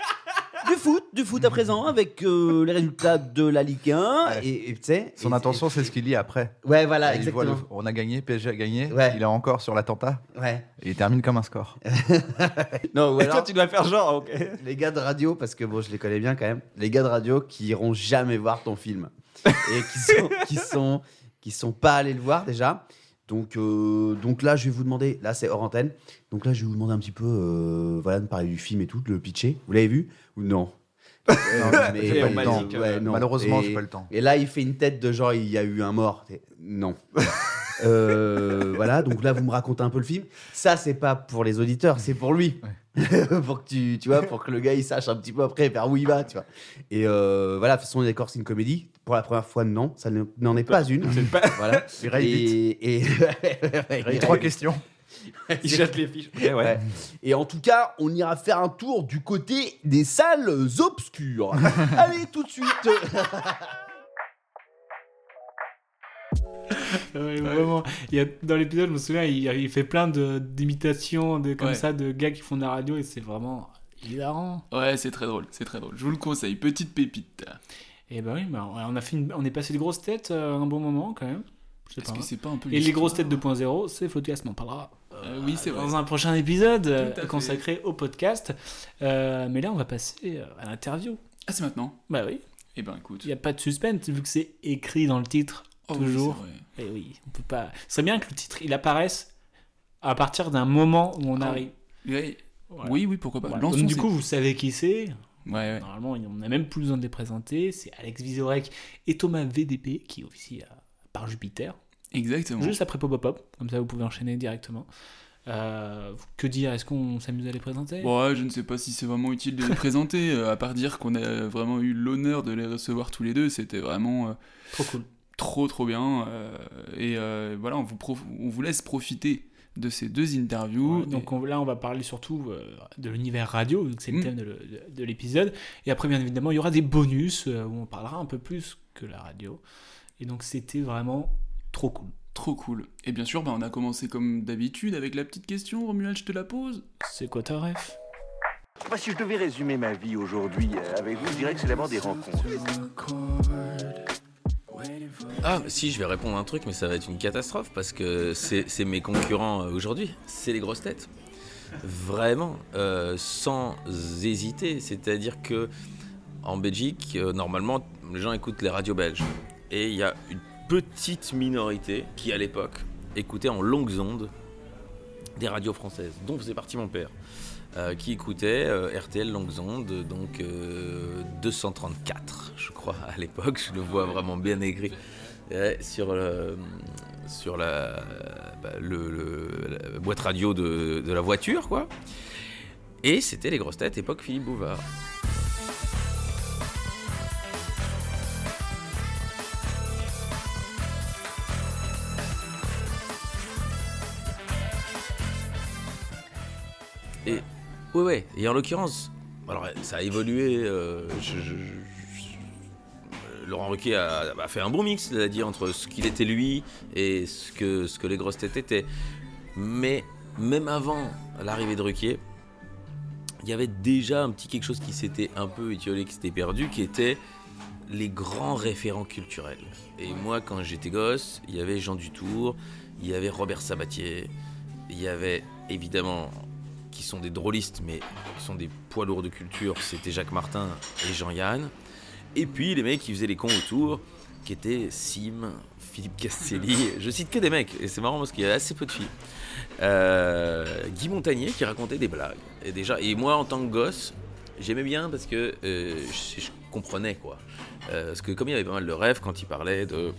Du foot, du foot à présent, avec euh, les résultats de la Ligue 1. Et, et, tu sais, Son et- intention, c'est ce qu'il lit après. Ouais, voilà, le- exactement. on a gagné, PSG a gagné. Ouais. Il est encore sur l'attentat. Ouais. Et il termine comme un score. Non, ou Et alors- toi, tu dois faire genre, ok. Les gars de radio, parce que bon, je les connais bien quand même, les gars de radio qui iront jamais voir ton film. Et qui sont, qui sont, qui sont pas allés le voir déjà. Donc, euh, donc là, je vais vous demander, là c'est hors antenne, donc là je vais vous demander un petit peu, euh, voilà, de parler du film et tout, de le pitcher. Vous l'avez vu ou non? Non, Mais- j'ai pas le temps. ouais, non. Malheureusement, Et- j'ai pas le temps. Et là, il fait une tête de genre, il y a eu un mort. Non. Euh, voilà, donc là, vous me racontez un peu le film. Ça, c'est pas pour les auditeurs, c'est pour lui. pour que tu, tu vois, pour que le gars il sache un petit peu après vers où il va, tu vois. Et euh, voilà, de toute façon, d'accord, c'est une comédie. Pour la première fois, non, ça ne- n'en est pas une. Voilà. Il raye et, et... trois questions. Il jette les fiches. Ok, ouais. Ouais. Et en tout cas, on ira faire un tour du côté des salles obscures. Allez, tout de suite. Ouais, Vraiment. Il y a, dans l'épisode, je me souviens, il, il fait plein d'imitations de, comme Ouais. ça de gars qui font de la radio et c'est vraiment hilarant. Ouais, c'est très drôle, c'est très drôle. Je vous le conseille, petite pépite. Et ben oui, bah, on, a fait une- on est passé de grosses têtes euh, un bon moment quand même. Je sais pas. que c'est pas un peu Et les grosses têtes 2.0, c'est Floodcast, on en parlera. Euh, oui, c'est vrai. Dans un prochain épisode euh, à consacré au podcast. Euh, mais là, on va passer euh, à l'interview. Ah, c'est maintenant? Bah oui. Eh ben écoute. Il n'y a pas de suspense vu que c'est écrit dans le titre Oh oui, toujours. c'est Et oui, on peut pas. C'est bien que le titre il apparaisse à partir d'un moment où on Ah, arrive. oui. Voilà. Oui, oui, pourquoi pas. Voilà. Donc, du coup, vous savez qui c'est. Ouais. Normalement, on n'a même plus besoin de les présenter. C'est Alex Vizorek et Thomas VDP qui officient à- par Jupiter. Exactement. Juste après Pop Pop. Comme ça, vous pouvez enchaîner directement. Euh, que dire? Est-ce qu'on s'amuse à les présenter? Ouais, je ne sais pas si c'est vraiment utile de les présenter, euh, à part dire qu'on a vraiment eu l'honneur de les recevoir tous les deux, c'était vraiment... euh, Trop cool. Trop, trop bien. euh, et voilà, on vous, prof- on vous laisse profiter de ces deux interviews. Ouais, donc on- là, on va parler surtout euh, de l'univers radio, vu que c'est le Mm. thème de, le- de- de l'épisode. Et après, bien évidemment, il y aura des bonus euh, où on parlera un peu plus que la radio. Et donc, c'était vraiment trop cool. Trop cool. Et bien sûr, bah, on a commencé comme d'habitude avec la petite question. Romuald, je te la pose. C'est quoi ta ref? Si je devais résumer ma vie aujourd'hui euh, avec vous, je dirais que c'est d'abord des rencontres. Ah, si, je vais répondre un truc, mais ça va être une catastrophe parce que c'est c'est mes concurrents euh, aujourd'hui. C'est les grosses têtes. Vraiment, euh, sans hésiter. C'est-à-dire que en Belgique, euh, normalement, les gens écoutent les radios belges. Et il y a une petite minorité qui, à l'époque, écoutait en longues ondes des radios françaises, dont faisait partie mon père, euh, qui écoutait euh, RTL longues ondes, donc euh, 234, je crois, à l'époque, je le vois vraiment bien écrit, Ouais, sur, le- sur la, bah, le- le- la boîte radio de, de la voiture, quoi. Et c'était les grosses têtes, époque Philippe Bouvard. Et ouais, ouais. Et en l'occurrence, alors ça a évolué. euh, je- je- je- je- Laurent Ruquier a, a fait un bon mix, il a dit entre ce qu'il était lui et ce que, ce que les grosses têtes étaient. Mais même avant l'arrivée de Ruquier, il y avait déjà un petit quelque chose qui s'était un peu étiolé, qui s'était perdu, qui était les grands référents culturels. Et moi, quand j'étais gosse, il y avait Jean Dutour, il y avait Robert Sabatier, il y avait évidemment, qui sont des drôlistes, mais qui sont des poids lourds de culture, c'était Jacques Martin et Jean-Yann. Et puis les mecs qui faisaient les cons autour, qui étaient Sim, Philippe Castelli, je cite que des mecs, et c'est marrant parce qu'il y a assez peu de filles. Euh, Guy Montagnier qui racontait des blagues. Et déjà, et moi en tant que gosse, j'aimais bien parce que euh, je, je comprenais quoi. Euh, parce que comme il y avait pas mal de rêves quand il parlait de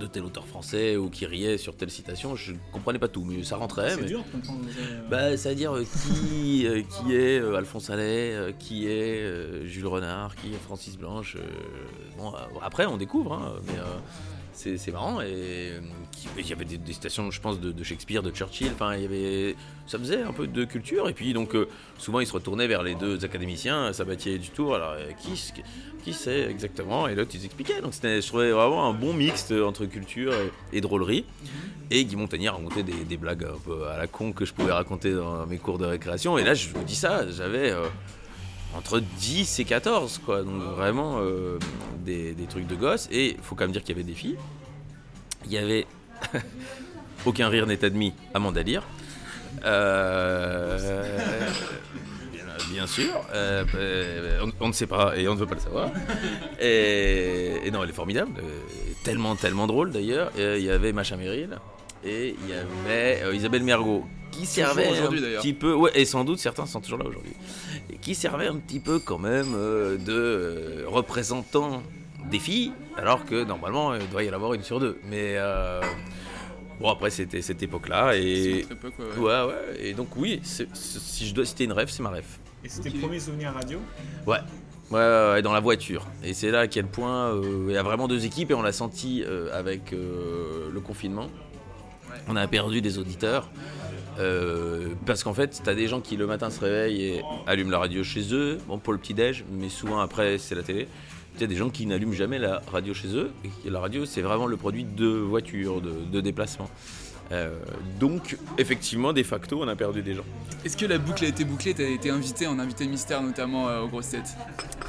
de tel auteur français ou qui riait sur telle citation, je comprenais pas tout, mais ça rentrait. C'est mais- dur de comprendre. euh, bah, c'est-à-dire euh, qui, euh, qui est Alphonse Allais, qui est Jules Renard, qui est Francis Blanche. bon, après, on découvre, hein, mais euh, c'est marrant. Et il y avait des, des citations, je pense, de, Shakespeare, de Churchill. Enfin, il y avait, ça faisait un peu de culture. Et puis, donc, euh, souvent, il se retournait vers les deux académiciens, Sabatier et Dutour. Alors, euh, qui, qui c'est exactement Et l'autre, ils expliquaient. Donc, je trouvais vraiment un bon mixte entre culture et, drôlerie. Et Guy Montagnier racontait des, des blagues un peu à la con que je pouvais raconter dans mes cours de récréation. Et là, je vous dis ça, j'avais euh, entre 10 et 14, quoi. Donc vraiment euh, des, des trucs de gosse. Et il faut quand même dire qu'il y avait des filles. Il y avait Aucun rire n'est admis, Amanda Lear. Euh, bien, bien sûr. Euh, on, on ne sait pas et on ne veut pas le savoir. Et, et non, elle est formidable. tellement, tellement drôle d'ailleurs. Il y avait Macha Merrill et il y avait Isabelle Mergot qui servait un petit peu, ouais, et sans doute certains sont toujours là aujourd'hui, et qui servait un petit peu quand même euh, de euh, représentant des filles, alors que normalement il doit y en avoir une sur deux. Mais euh, Bon, après, c'était cette époque-là. Et... Époque, ouais, ouais, ouais. ouais. Et donc, oui, c'est- c'est- si je dois citer une rêve, c'est ma rêve. Et c'était le premier souvenir radio? Ouais. Ouais, dans la voiture. Et c'est là à quel point euh, il y a vraiment deux équipes et on l'a senti euh, avec euh, le confinement. On a perdu des auditeurs. Euh, parce qu'en fait, t'as des gens qui le matin se réveillent et allument la radio chez eux, bon pour le petit-déj, mais souvent après c'est la télé. Il y a des gens qui n'allument jamais la radio chez eux. Et la radio, c'est vraiment le produit de voiture, de, de déplacement. Euh, donc, effectivement, de facto, on a perdu des gens. Est-ce que la boucle a été bouclée? T'as été invité en invité mystère notamment euh, aux grosses têtes.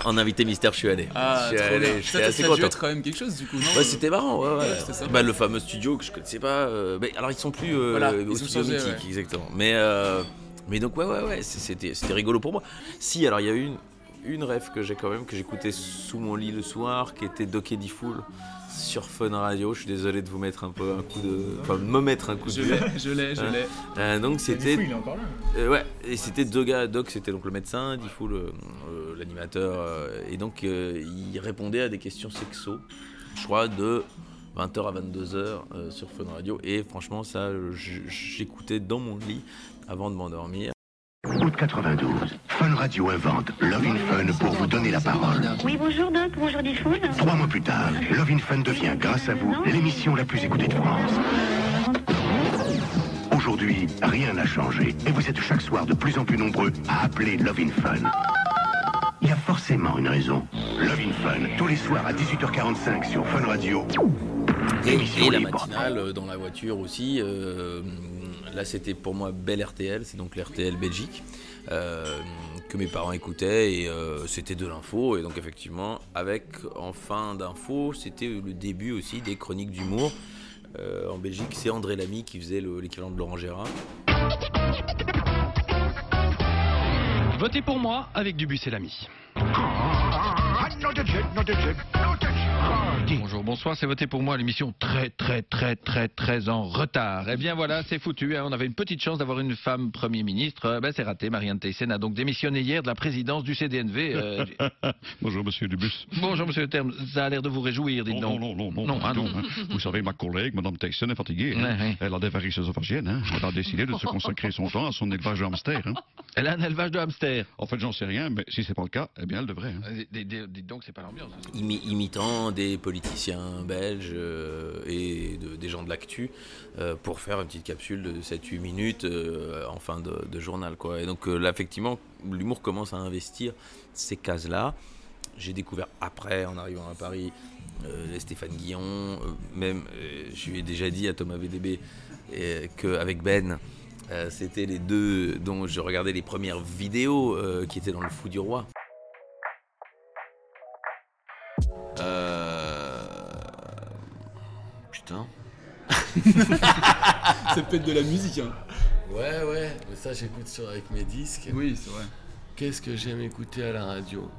En invité mystère, je suis allé. Ah, je suis allé, bien. j'étais Ça, ça, assez ça a dû content. être quand même quelque chose du coup, non? Ouais, c'était marrant, ouais, ouais. Bah, le fameux studio que je connaissais pas. euh, mais alors, ils sont plus euh, Voilà, au studio changé, mythique, ouais. exactement. Mais, euh, mais donc, ouais, ouais, ouais, c'était rigolo pour moi. Si, alors, il y a eu une, une rêve que j'ai quand même, que j'écoutais sous mon lit le soir, qui était Docké Fool sur Fun Radio. Je suis désolé de vous mettre un peu un coup de. Enfin, de me mettre un coup de. Je l'ai, je l'ai, je Hein. l'ai. Euh, donc, c'était. Diffoul, il est encore là. Euh, ouais, et c'était deux gars, Doc c'était donc le médecin, Diffoul le- euh, l'animateur, euh, et donc euh, il répondait à des questions sexo, je crois de 20h à 22h euh, sur Fun Radio, et franchement ça j'écoutais dans mon lit avant de m'endormir. Août 92, Fun Radio invente Love in Fun pour vous donner la parole. Oui, bonjour Doc, bonjour Diffoul. Trois mois plus tard, Love in Fun devient, grâce à vous, l'émission la plus écoutée de France. Aujourd'hui, rien n'a changé et vous êtes chaque soir de plus en plus nombreux à appeler Love in Fun. Il y a forcément une raison. Love in Fun, tous les soirs à 18h45 sur Fun Radio. Et, Émission et la matinale euh, dans la voiture aussi. euh, là, c'était pour moi Belle RTL, c'est donc l'RTL Belgique, euh, que mes parents écoutaient et euh, c'était de l'info. Et donc, effectivement, avec en fin d'info, c'était le début aussi des chroniques d'humour. Euh, en Belgique, c'est André Lamy qui faisait le- l'équivalent de Laurent Gérard. Votez pour moi avec Dubuis et l'ami. Bonjour, bonsoir, c'est voté pour moi l'émission très très très très très en retard. Eh bien voilà, c'est foutu, hein, on avait une petite chance d'avoir une femme Premier ministre, Euh, ben c'est raté, Marianne Thyssen a donc démissionné hier de la présidence du CDNV. euh, Bonjour, monsieur Dubus. Bonjour monsieur Terme, ça a l'air de vous réjouir, dites Non, donc. non, non, non, non, ah, non. tout, hein. Vous savez, ma collègue, Madame Tyson, est fatiguée. hein. Ouais, ouais. Elle a des varices œsophagiennes. Hein. Elle a décidé de se consacrer son temps à son élevage de hamster. Hein. Elle a un élevage de hamster. En fait, j'en sais rien, mais si c'est pas le cas, eh bien, elle devrait. hein. Euh, Dites dites donc, c'est pas l'ambiance. imi- imitant des politiciens belges euh, et de- des gens de l'actu euh, pour faire une petite capsule de 7-8 minutes euh, en fin de, de journal. Quoi. Et donc là, effectivement, l'humour commence à investir ces cases-là. J'ai découvert après, en arrivant à Paris, les Stéphane Guillon, même, je lui ai déjà dit à Thomas VDB qu'avec Ben, c'était les deux dont je regardais les premières vidéos qui étaient dans le fou du roi. Euh... Putain. Ça peut être de la musique, hein. Ouais, ouais, mais ça j'écoute sur avec mes disques. Oui, c'est vrai. Qu'est-ce que j'aime écouter à la radio?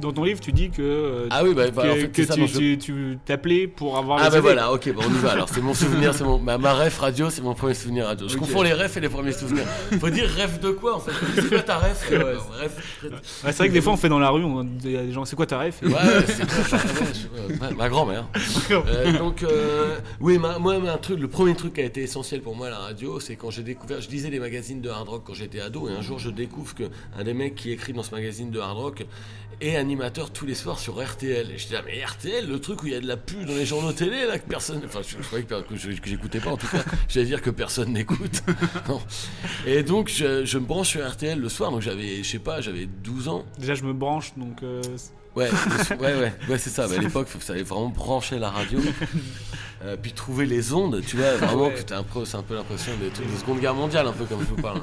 Dans ton livre, tu dis que, euh, Ah oui, bah, bah, que, en fait, que c'est ça tu, t'appelais pour avoir Ah les bah CD. voilà, ok, bon, on y va alors. C'est mon souvenir, c'est mon ma, ma ref radio, c'est mon premier souvenir radio. Je Ok. confonds les refs et les premiers souvenirs. Faut dire ref de quoi en fait? C'est quoi ta ref? Ouais, ref- Ouais, c'est vrai que des fois on fait dans la rue, on il y a des gens, c'est quoi ta ref? Ouais, ouais, c'est quoi ta- ma, ma grand-mère. Euh, donc, euh, oui, ma- moi, un truc, le premier truc qui a été essentiel pour moi à la radio, c'est quand j'ai découvert, je lisais les magazines de hard rock quand j'étais ado, et un jour je découvre que un des mecs qui écrit dans ce magazine de hard rock est animateur tous les soirs sur RTL. Et je dis, ah, mais RTL, le truc où il y a de la pub dans les journaux télé, là, que personne. Enfin, je, je croyais que, que j'écoutais pas, en tout cas, j'allais dire que personne n'écoute. Non. Et donc, je, je me branche sur RTL le soir, donc j'avais, je sais pas, j'avais 12 ans. Déjà, je me branche, donc. euh, Ouais, ouais, ouais, ouais, c'est ça. Mais à l'époque, il fallait vraiment brancher la radio, euh, puis trouver les ondes, tu vois, vraiment, Ouais. que t'as un peu, c'est un peu l'impression des trucs de Seconde Guerre mondiale, un peu comme je vous parle.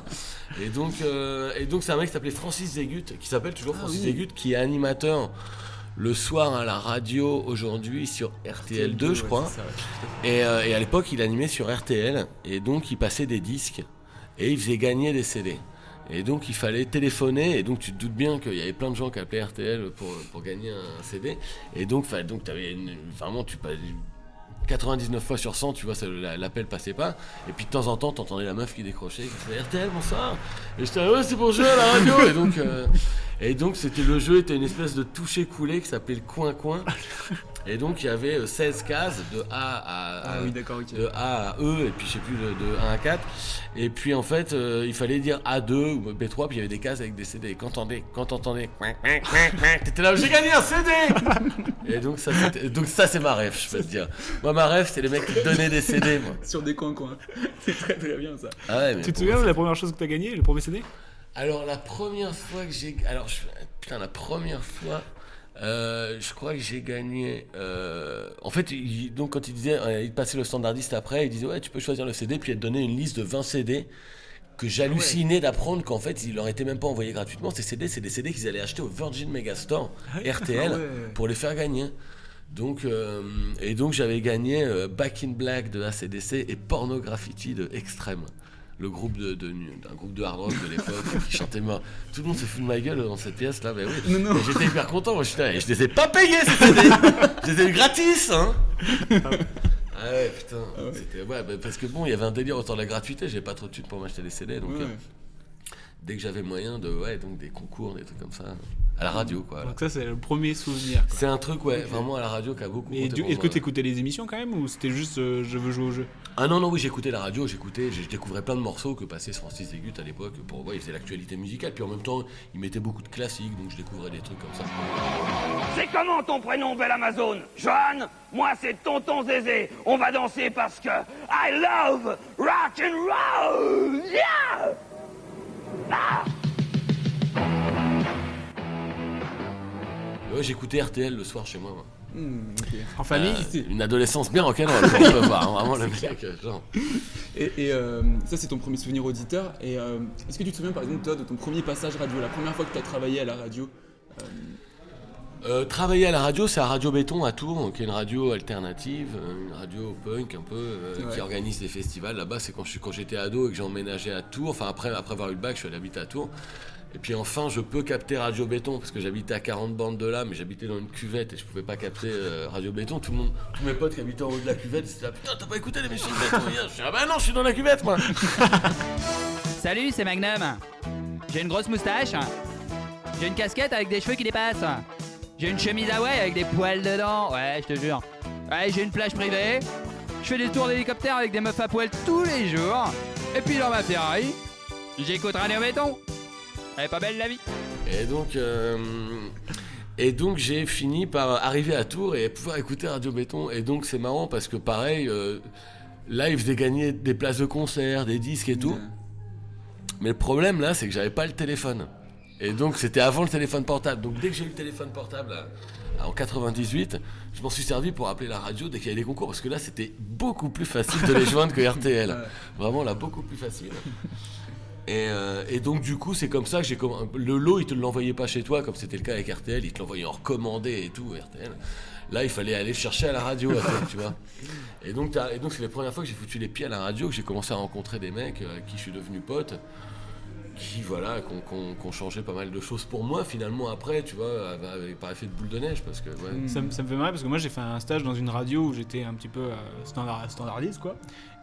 Et donc, euh, et donc c'est un mec qui s'appelait Francis Zégut, qui s'appelle toujours Ah Francis oui. Zégut, qui est animateur le soir à la radio aujourd'hui sur RTL 2, je crois. c'est ça, ouais, Et, euh, et à l'époque, il animait sur RTL, et donc il passait des disques, et il faisait gagner des CD. Et donc il fallait téléphoner, et donc tu te doutes bien qu'il y avait plein de gens qui appelaient RTL pour, pour gagner un CD. Et donc, donc t'avais une- vraiment, tu 99 fois sur 100, tu vois, l'appel passait pas. Et puis de temps en temps, t'entendais la meuf qui décrochait, qui disait RTL, bonsoir. Et j'étais ouais, c'est pour jouer à la radio. et donc, euh, Et donc, c'était le jeu était une espèce de toucher coulé qui s'appelait le coin coin. Et donc, il y avait euh, 16 cases de A à, Ah oui, de A à E, et puis je sais plus, de, de 1 à 4. Et puis, en fait, euh, il fallait dire A2 ou B3, puis il y avait des cases avec des CD. Quand t'entendais, quand t'entendais, t'étais là, j'ai gagné un CD Et donc, ça, c'était- donc ça, c'est ma rêve, je peux te dire. Moi, ma rêve, c'est les mecs qui te donnaient des CD, moi. Sur des coins-coins. C'est très très bien ça. Ah ouais, mais Tu te souviens de la première chose que t'as gagné, le premier CD Alors la première fois que j'ai... Alors je... putain la première fois... euh, je crois que j'ai gagné. euh, En fait, il- donc quand il disait, euh, il passait le standardiste après, il disait ouais, tu peux choisir le CD, puis il te donnait une liste de 20 CD que j'hallucinais d'apprendre qu'en fait, il leur était même pas envoyé gratuitement. Ces CD, c'est des CD qu'ils allaient acheter au Virgin Megastore RTL Ah ouais. pour les faire gagner. Donc, et donc j'avais gagné Back in Black de ACDC et Porno Graffiti de Extreme. Le groupe de, de- d'un groupe de hard rock de l'époque qui chantait mort. Tout le monde se fout de ma gueule dans cette pièce là, mais oui. Non, non. Et J'étais hyper content, moi, je, suis là, et je les ai pas payés CD Je les ai eu gratis hein Ah ouais putain, c'était ouais, bah, parce que bon, il y avait un délire autour de la gratuité, j'ai pas trop de thunes pour m'acheter des CD donc Ouais. euh, dès que j'avais moyen de ouais, donc des concours, des trucs comme ça à la radio quoi. Donc ça, c'est le premier souvenir. quoi. C'est un truc ouais, vraiment à la radio qui a beaucoup Et du- est-ce que moi. t'écoutais les émissions quand même ou c'était juste euh, je veux jouer au jeu? Ah non, non, oui, j'écoutais la radio, j'écoutais, je découvrais plein de morceaux que passait Francis Zégut à l'époque. Pour ouais, il faisait l'actualité musicale, puis en même temps, il mettait beaucoup de classiques, donc je découvrais des trucs comme ça. C'est comment ton prénom, belle Amazon Johan? Moi, c'est Tonton Zézé. On va danser parce que I love rock and roll. Yeah Ah Ouais, j'écoutais RTL le soir chez moi. moi. Hmm. En famille Euh, Une adolescence bien rock'n'roll, on peut voir, hein, vraiment le mec, genre. Et, et, euh, ça, c'est ton premier souvenir auditeur. Et euh, est-ce que tu te souviens, par exemple, toi, de ton premier passage radio, la première fois que tu as travaillé à la radio travailler à la radio, c'est à Radio Béton à Tours, qui est une radio alternative, une radio punk un peu, Ouais. qui organise des festivals. Là-bas, c'est quand j'étais ado et que j'ai emménagé à Tours. Enfin, après, après avoir eu le bac, je suis allé habiter à Tours. Et puis enfin, je peux capter Radio Béton parce que j'habitais à 40 bandes de là, mais j'habitais dans une cuvette et je pouvais pas capter euh, Radio Béton. Tout le monde, tous mes potes qui habitaient en haut de la cuvette, ils étaient là, putain, t'as pas écouté l'émission de Béton Je suis ah bah non, je suis dans la cuvette moi. Salut, c'est Magnum. J'ai une grosse moustache. J'ai une casquette avec des cheveux qui dépassent. J'ai une chemise Hawaï avec des poils dedans. Ouais, je te jure. Ouais, j'ai une plage privée. Je fais des tours d'hélicoptère avec des meufs à poil tous les jours. Et puis dans ma Ferrari, j'écoute Radio Béton. Elle est pas belle la vie. Et donc, euh, et donc j'ai fini par arriver à Tours et pouvoir écouter Radio Béton. Et donc c'est marrant parce que pareil, euh, là ils faisaient gagner des places de concert, des disques et tout. Mais le problème là, c'est que j'avais pas le téléphone. Et donc c'était avant le téléphone portable. Donc dès que j'ai eu le téléphone portable là, en 98, je m'en suis servi pour appeler la radio dès qu'il y avait des concours parce que là c'était beaucoup plus facile de les joindre que RTL. Vraiment là beaucoup plus facile. Et, euh, et donc du coup c'est comme ça que j'ai comm- le lot il te l'envoyait pas chez toi comme c'était le cas avec RTL il te l'envoyait en recommandé et tout RTL là il fallait aller le chercher à la radio tu vois. Et donc et donc c'est les premières fois que j'ai foutu les pieds à la radio que j'ai commencé à rencontrer des mecs euh, avec qui je suis devenu pote qui voilà qu'on qu'on changeait pas mal de choses pour moi finalement après tu vois avec, par effet de boule de neige parce que ouais. Ça, me- ça me fait marrer parce que moi j'ai fait un stage dans une radio où j'étais un petit peu euh, standard, standardiste quoi.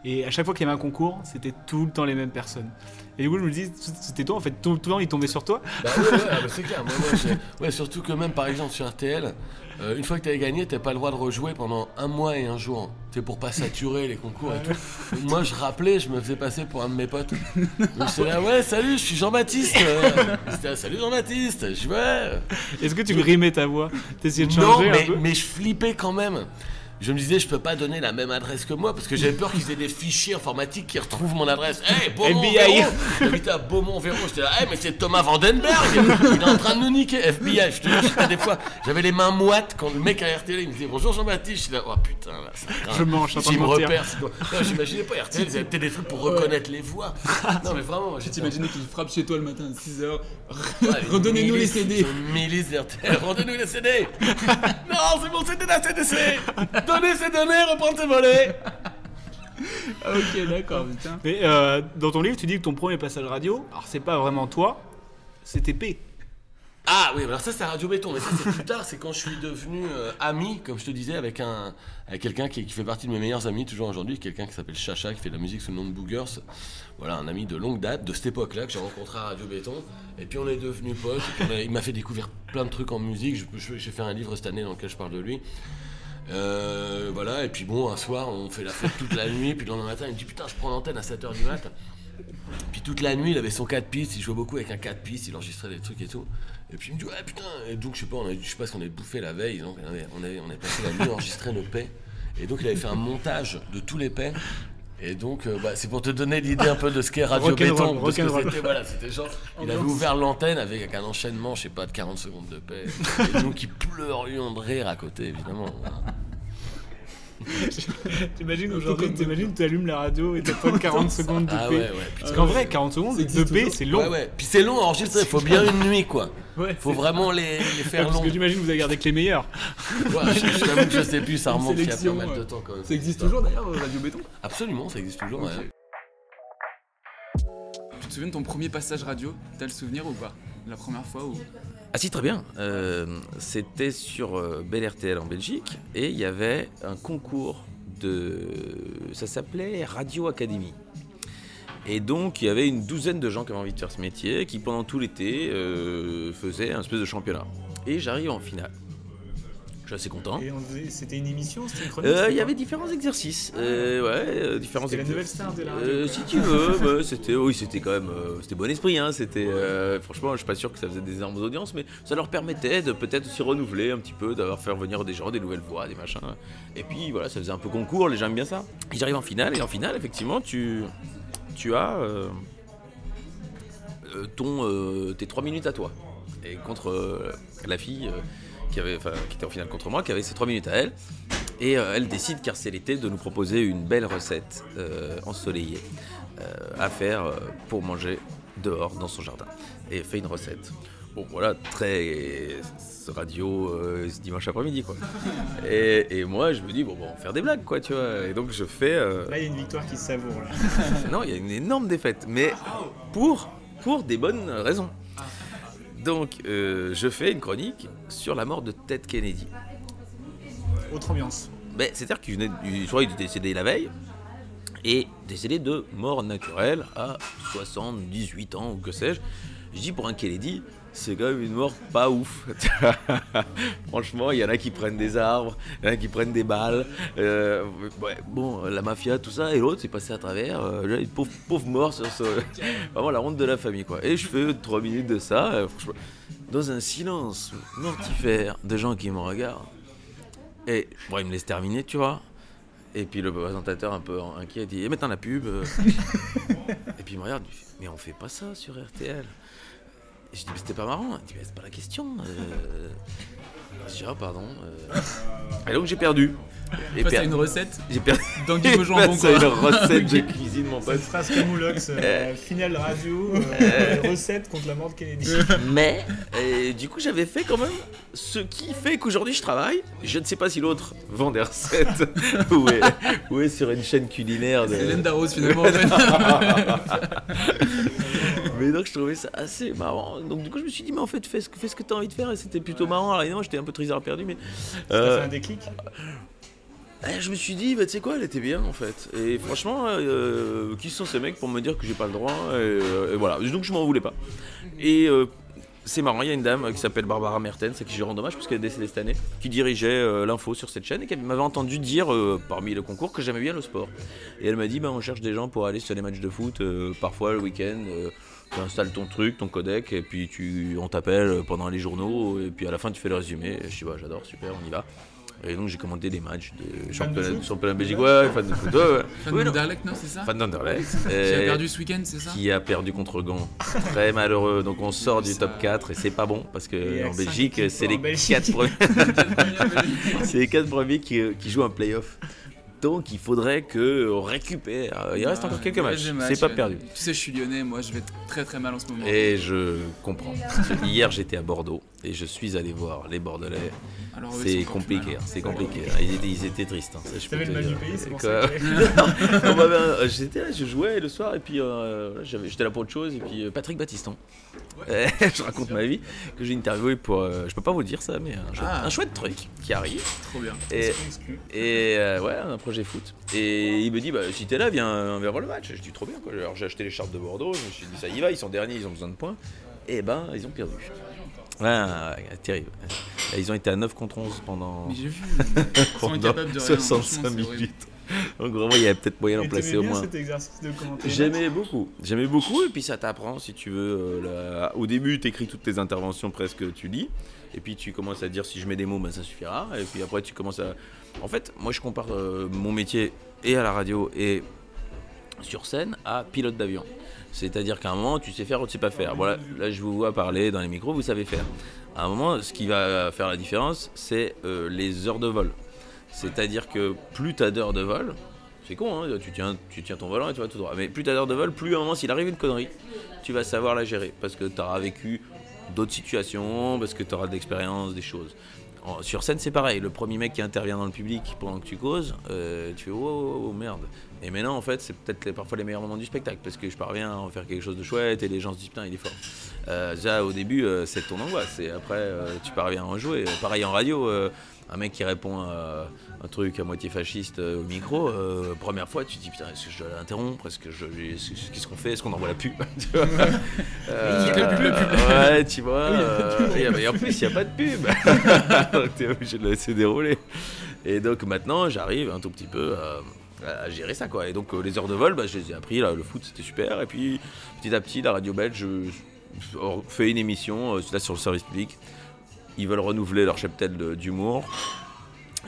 Et à chaque fois qu'il y avait un concours, c'était tout le temps les mêmes personnes. Et du coup je me dis, c'était toi en fait, tout, tout le temps ils tombaient sur toi. Bah ouais, ouais, ah bah c'est clair. Moi, moi, ouais, surtout que même par exemple sur RTL, euh, une fois que tu avais gagné, t'as pas le droit de rejouer pendant un mois et un jour. C'est pour pas saturer les concours et tout. Moi je rappelais, je me faisais passer pour un de mes potes. Donc j'étais là, ouais, salut, je suis Jean-Baptiste. Euh, il était là, salut Jean-Baptiste. Je ouais. Est-ce que tu grimais ta voix? T'essayais de Non, changer mais, un peu? mais je flippais quand même. Je me disais, je peux pas donner la même adresse que moi parce que j'avais peur qu'ils aient des fichiers informatiques qui retrouvent mon adresse. Hey, Beaumont, FBI. J'habitais à Beaumont, Véro. J'étais là, hey, mais c'est Thomas Vandenberg. Il est en train de nous niquer. FBI, je te jure, des fois, j'avais les mains moites quand le mec à RTL il me disait bonjour Jean-Baptiste. J'étais là, oh putain, là, ça. Je de me repère, j'imaginais pas RTL, ils avaient peut-être des trucs pour reconnaître les voix. Non, mais vraiment, Tu t'imaginais qu'il frappe chez toi le matin à 6h Ouais, Redonnez-nous les CD Milice RTL, rendez-nous les CD Non, c'est bon, c'était la CDC Donnez ces données, reprendre tes volets Ok, d'accord, putain. Mais euh, dans ton livre, tu dis que ton premier passage radio, alors c'est pas vraiment toi, c'était P. Ah oui, alors ça c'est Radio Béton, mais ça c'est plus tard, c'est quand je suis devenu euh, ami, comme je te disais, avec un avec quelqu'un qui, qui fait partie de mes meilleurs amis toujours aujourd'hui, quelqu'un qui s'appelle Chacha, qui fait de la musique sous le nom de Boogers. Voilà, un ami de longue date, de cette époque-là, que j'ai rencontré à Radio Béton. Et puis on est devenus potes, et puis on a- il m'a fait découvrir plein de trucs en musique. J'ai fait un livre cette année dans lequel je parle de lui. Euh, voilà, et puis bon, un soir, on fait la fête toute la nuit, puis le lendemain matin, il me dit Putain, je prends l'antenne à 7h du mat. Puis toute la nuit, il avait son 4 pistes, il jouait beaucoup avec un 4 pistes, il enregistrait des trucs et tout. Et puis il me dit Ouais, putain, et donc je sais pas, on a, je sais pas ce qu'on avait bouffé la veille, donc on avait, on avait, on avait passé la nuit à enregistrer nos paix. Et donc il avait fait un montage de tous les paix. Et donc, euh, bah, c'est pour te donner l'idée un peu de ce qu'est Radio Béton. de ce que rock'n'roll. c'était, voilà, c'était genre, il avait ouvert l'antenne avec un enchaînement, je sais pas, de 40 secondes de paix. Et nous qui pleurions de rire à côté, évidemment. T'imagines aujourd'hui, t'imagines, tu allumes la radio et t'as pas de 40 secondes de Ah paix. ouais, ouais, Parce qu'en vrai, 40 secondes de paix, c'est long. Ouais, ouais. Puis c'est long à enregistrer, il faut bien une nuit, quoi. Ouais, faut vraiment les, les Ouais, faire parce que j'imagine que vous avez gardé que les meilleurs. Ouais, je, je t'avoue que je sais plus, ça remonte il y a pas mal de temps quand même. Ça existe toujours d'ailleurs, euh, Radio Béton? Absolument, ça existe toujours. ouais. Tu te souviens de ton premier passage radio? T'as le souvenir ou pas? La première fois ou? Ah si, très bien. Euh, C'était sur euh, Bel RTL en Belgique et il y avait un concours de... Ça s'appelait Radio Academy. Et donc il y avait une douzaine de gens qui avaient envie de faire ce métier qui pendant tout l'été euh, faisaient un espèce de championnat. Et j'arrive en finale. Je suis assez content. C'était une émission, c'était une chronique Euh, Il y avait différents exercices. Euh, ouais, euh, différents C'était la exercices. nouvelle star de la radio, si tu veux, c'était, oui, c'était quand même, c'était bon esprit. Hein, c'était, franchement, je suis pas sûr que ça faisait des énormes audiences, mais ça leur permettait de peut-être aussi renouveler un petit peu, d'avoir faire venir des gens, des nouvelles voix, des machins. Et puis voilà, ça faisait un peu concours. Les gens aiment bien ça. Et j'arrive en finale, et en finale, effectivement, tu, tu as ton, tes trois minutes à toi. Et contre la fille qui, avait, enfin, qui était en finale contre moi, qui avait ses trois minutes à elle. Et euh, elle décide, car c'est l'été, de nous proposer une belle recette euh, ensoleillée euh, à faire pour manger dehors dans son jardin. Et elle fait une recette. Bon, voilà, très radio euh, ce dimanche après-midi, quoi. Et, et moi, je me dis, bon, bon, on va faire des blagues, quoi, tu vois. Et donc, je fais. euh, Là, il y a une victoire qui se savoure. Là. non, il y a une énorme défaite, mais pour, pour des bonnes raisons. Donc, euh, je fais une chronique sur la mort de Ted Kennedy. Autre ambiance. Ben, C'est-à-dire qu'il venait, du- je crois qu'il est décédé la veille, et décédé de mort naturelle à 78 ans, ou que sais-je. Je dis pour un Kennedy, c'est quand même une mort pas ouf. Franchement, il y en a qui prennent des arbres, il y en a qui prennent des balles. euh, ouais, bon, la mafia, tout ça, et l'autre, c'est passé à travers. euh, une pauvre, pauvre mort sur ce. Vraiment la honte de la famille, quoi. Et je fais trois minutes de ça, euh, franchement, dans un silence mortifère de gens qui me regardent. Et bon, il me laisse terminer, tu vois. Et puis le présentateur, un peu inquiet, dit Et maintenant la pub. Et puis il me regarde, Mais on fait pas ça sur RTL. Je dis Mais c'était pas marrant. Il dit Mais c'est pas la question. euh. Je Ah, pardon. euh. Et donc j'ai perdu. Et Face à per- une recette J'ai perdu. d'anguille au jambon, Face à quoi. une recette de cuisine, mon pote. Cette phrase Camoulox, euh, Euh, finale radio, euh, euh, recette contre la mort de Kennedy. Mais, et du coup, j'avais fait quand même ce qui fait qu'aujourd'hui je travaille. Je ne sais pas si l'autre vend des recettes ou, est, ou est sur une chaîne culinaire. De... C'est Hélène Darroze, finalement, en fait. mais donc, je trouvais ça assez marrant. Donc, du coup, je me suis dit, mais en fait, fais ce que, fais ce que tu as envie de faire. Et c'était plutôt marrant. Alors, évidemment, j'étais un peu trésor perdu, mais. Ça euh, fait un déclic? Eh, je me suis dit, bah, tu sais quoi, elle était bien en fait. Et franchement, euh, qui sont ces mecs pour me dire que j'ai pas le droit et, euh, voilà. Donc je m'en voulais pas. Et euh, c'est marrant, il y a une dame qui s'appelle Barbara Mertens, à qui je rends hommage parce qu'elle est décédée cette année, qui dirigeait euh, l'info sur cette chaîne et qui m'avait entendu dire euh, parmi le concours que j'aimais bien le sport. Et elle m'a dit, bah, on cherche des gens pour aller sur les matchs de foot, euh, parfois le week-end. euh, tu installes ton truc, ton codec, et puis tu, on t'appelle pendant les journaux, et puis à la fin tu fais le résumé. Je dis, bah, j'adore, super, on y va. Et donc j'ai commandé des matchs de championnat, championnat de Belgique, ouais, fan de foot, ouais, ouais. Fan Oui, d'Anderlecht, non, c'est ça Fan d'Anderlecht. Qui a perdu ce week-end, c'est ça Qui a perdu contre Gand. Très malheureux. Donc on sort du top 4 et c'est pas bon parce que en Belgique, c'est les Belgique. 4 premiers. c'est les 4 premiers qui, qui jouent un playoff. Donc il faudrait que on récupère. Il reste encore quelques matchs. C'est pas perdu. Tu sais, je suis lyonnais, moi je vais très très mal en ce moment. Et je comprends. Hier, j'étais à Bordeaux et je suis allé voir les Bordelais. C'est compliqué, hein, c'est compliqué. Ils étaient, ils étaient tristes. hein, ça, je peux le mal dire. du pays, c'est pour Quoi ça que- On m'avait un- J'étais là, je jouais le soir et puis euh, j'étais là pour autre chose. Et puis euh, Patrick Battiston, Euh, je raconte ma vie, que j'ai interviewé pour. euh, je peux pas vous dire ça, mais un, chouette- Ah. un chouette truc qui arrive. Trop bien. Et, et euh, ouais, un projet foot. Et il me dit, bah, si t'es là, viens, viens voir le match. Je dis, trop bien. Quoi. Alors j'ai acheté les chartes de Bordeaux. Je me suis dit, ça y va, ils sont derniers, ils ont besoin de points. Et ben, ils ont perdu. Ouais, terrible. Ils ont été à 9 contre 11 pendant, Mais j'ai vu, pendant de rien, franchement, 65 c'est minutes. Donc vraiment, il y avait peut-être moyen d'en placer au moins. cet exercice de commenter J'aimais beaucoup, j'aimais beaucoup, et puis ça t'apprend si tu veux. euh, la- Au début, tu écris toutes tes interventions presque, tu lis, et puis tu commences à dire si je mets des mots, ben, ça suffira, et puis après tu commences à. En fait, moi je compare euh, mon métier et à la radio et sur scène à pilote d'avion. C'est-à-dire qu'à un moment, tu sais faire ou tu sais pas faire. Voilà, là je vous vois parler dans les micros, vous savez faire. À un moment, ce qui va faire la différence, c'est euh, les heures de vol. C'est-à-dire que plus tu as d'heures de vol, c'est con, hein, tu, tiens, tu tiens ton volant et tu vas tout droit. Mais plus tu as d'heures de vol, plus à un moment, s'il arrive une connerie, tu vas savoir la gérer. Parce que tu auras vécu d'autres situations, parce que tu auras de l'expérience, des choses. En- sur scène, c'est pareil. Le premier mec qui intervient dans le public pendant que tu causes, euh, tu fais oh, oh, oh, merde. Et maintenant, en fait, c'est peut-être parfois les meilleurs moments du spectacle parce que je parviens à en faire quelque chose de chouette et les gens se disent putain, il est fort. Euh, déjà, au début, euh, c'est ton angoisse. Et après, tu parviens à en jouer. Pareil en radio, un mec qui répond à un truc à moitié fasciste euh, au micro, euh, première fois, tu te dis putain, est-ce que je dois l'interrompre? Est-ce que je, est-ce- qu'est-ce qu'on fait? Est-ce qu'on envoie la pub? Tu vois? Euh, Il y a la pub. Ouais, tu vois. Oui, il a et, en plus, il n'y a pas de pub. Donc, t'es obligé de la laisser dérouler. Et donc maintenant, j'arrive un tout petit peu à, à gérer ça, quoi. Et donc, les heures de vol, bah, je les ai appris. Là, le foot, c'était super. Et puis, petit à petit, la radio belge fait une émission, là, sur le service public. Ils veulent renouveler leur cheptel d'humour.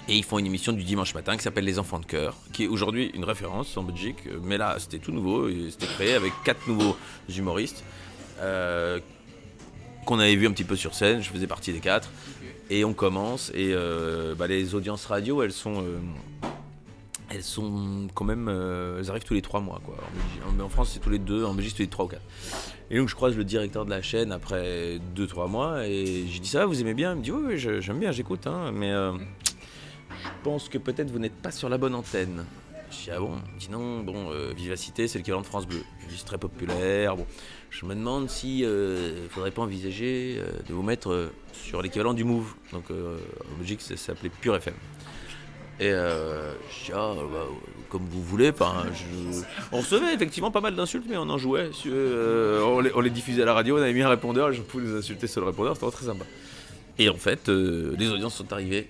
Et ils font une émission du dimanche matin qui s'appelle Les Enfants de Cœur, qui est aujourd'hui une référence en Belgique. Euh, Mais là, c'était tout nouveau. C'était créé avec quatre nouveaux humoristes euh, qu'on avait vu un petit peu sur scène. Je faisais partie des quatre. Et on commence. Et euh, bah, les audiences radio, elles sont. elles sont quand même. elles arrivent tous les trois mois. En, France, c'est tous les deux. En Belgique, c'est tous les trois ou quatre. Et donc, je croise le directeur de la chaîne après deux, trois mois. Et j'ai dit Ça vous aimez bien? Il me dit Oui, oui, j'aime bien, j'écoute. hein, mais. Pense que peut-être vous n'êtes pas sur la bonne antenne. Je dis ah bon me dit non, bon, euh, Vivacité, c'est l'équivalent de France Bleu. Je dis très populaire. Bon, je me demande si euh, faudrait pas envisager euh, de vous mettre euh, sur l'équivalent du Move. Donc euh, en Belgique, ça s'appelait Pure FM. Et euh, je dis ah bah, comme vous voulez. Je- on recevait effectivement pas mal d'insultes, mais on en jouait. on, les, les diffusait à la radio. On avait mis un répondeur. Les gens pouvaient nous insulter sur le répondeur. C'était très sympa. Et en fait, euh, les audiences sont arrivées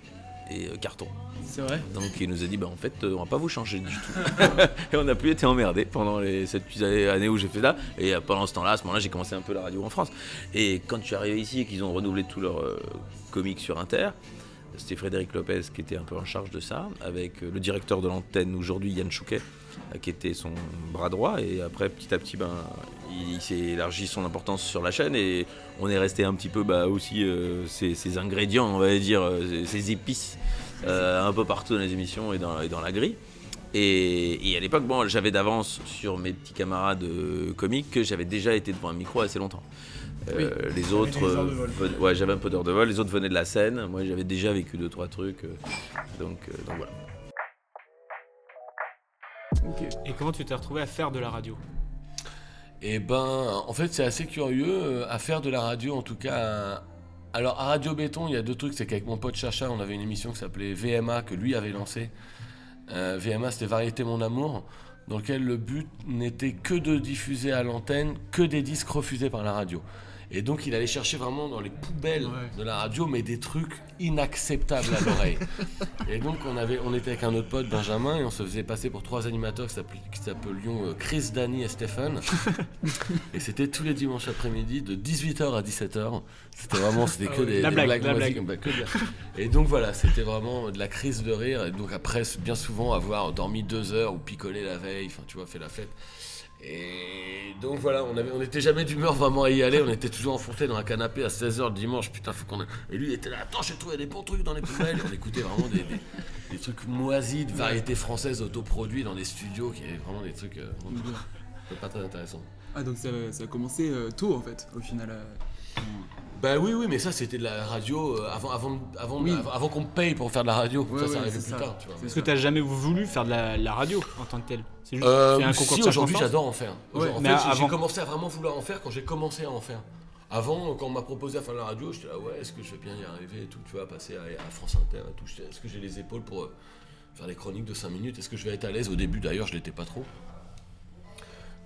et euh, carton. C'est vrai? Donc il nous a dit bah en fait euh, on va pas vous changer du tout. et on n'a plus été emmerdé pendant les sept années où j'ai fait ça. Et euh, pendant ce temps-là, à ce moment-là, j'ai commencé un peu la radio en France. Et quand je suis arrivé ici et qu'ils ont renouvelé tous leurs euh, comiques sur Inter, c'était Frédéric Lopez qui était un peu en charge de ça, avec le directeur de l'antenne aujourd'hui, Yann Chouquet, qui était son bras droit. Et après, petit à petit, ben, il, il s'est élargi son importance sur la chaîne et on est resté un petit peu bah, aussi euh, ces, ces ingrédients, on va dire, euh, ces, ces épices, euh, un peu partout dans les émissions et dans, et dans la grille. Et, et à l'époque, bon, j'avais d'avance sur mes petits camarades euh, comiques que j'avais déjà été devant un micro assez longtemps. Euh, Oui. les autres, euh, ouais, j'avais un peu d'heures de vol. Les autres venaient de la scène. Moi, j'avais déjà vécu deux trois trucs. euh, donc, euh, donc voilà. Et comment tu t'es retrouvé à faire de la radio Et ben, en fait, c'est assez curieux euh, à faire de la radio, en tout cas. à- Alors, à Radio Béton, il y a deux trucs. C'est qu'avec mon pote Chacha, on avait une émission qui s'appelait VMA, que lui avait lancée. Euh, VMA, c'était Variété Mon Amour, dans lequel le but n'était que de diffuser à l'antenne que des disques refusés par la radio. Et donc, il allait chercher vraiment dans les poubelles de la radio, mais des trucs inacceptables à l'oreille. Et donc, on, avait, on était avec un autre pote, Benjamin, et on se faisait passer pour trois animateurs qui s'appel- qui s'appelions euh, Chris, Danny et Stéphane. et c'était tous les dimanches après-midi, de 18h à 17h. C'était vraiment, c'était que Ah oui, des, la des blague, blagues la moisies, blague. bah, que de la- Et donc voilà, c'était vraiment de la crise de rire. Et donc après, bien souvent, avoir dormi deux heures ou picolé la veille, enfin tu vois, fait la fête. Et donc voilà, on avait, on n'était jamais d'humeur vraiment à y aller, on était toujours enfoncé dans un canapé à 16h le dimanche, putain, faut qu'on. Et lui il était là, attends, j'ai trouvé des bons trucs dans les poubelles. Et on écoutait vraiment des, des- des trucs moisis de variétés françaises autoproduits dans des studios qui avaient vraiment des trucs euh, pas très intéressants. Ah, donc ça, ça a commencé euh, tôt en fait, au final. euh. Bah oui, oui, mais ça c'était de la radio euh, avant, avant, avant, Oui. avant, avant qu'on me paye pour faire de la radio. Ouais, ça, ça arrivait plus ça. tard, tu vois. Est-ce que t'as jamais voulu faire de la, la radio en tant que tel? C'est juste Euh, un si, concours de aujourd'hui j'adore en faire. Ouais, en mais fait, j'ai- commencé à vraiment vouloir en faire quand j'ai commencé à en faire. Avant, quand on m'a proposé à faire de la radio, j'étais là, ouais, est-ce que je vais bien y arriver et tout, tu vois, passer à, à France Inter et tout. Est-ce que j'ai les épaules pour euh, faire des chroniques de 5 minutes? Est-ce que je vais être à l'aise? Au début, d'ailleurs, je l'étais pas trop.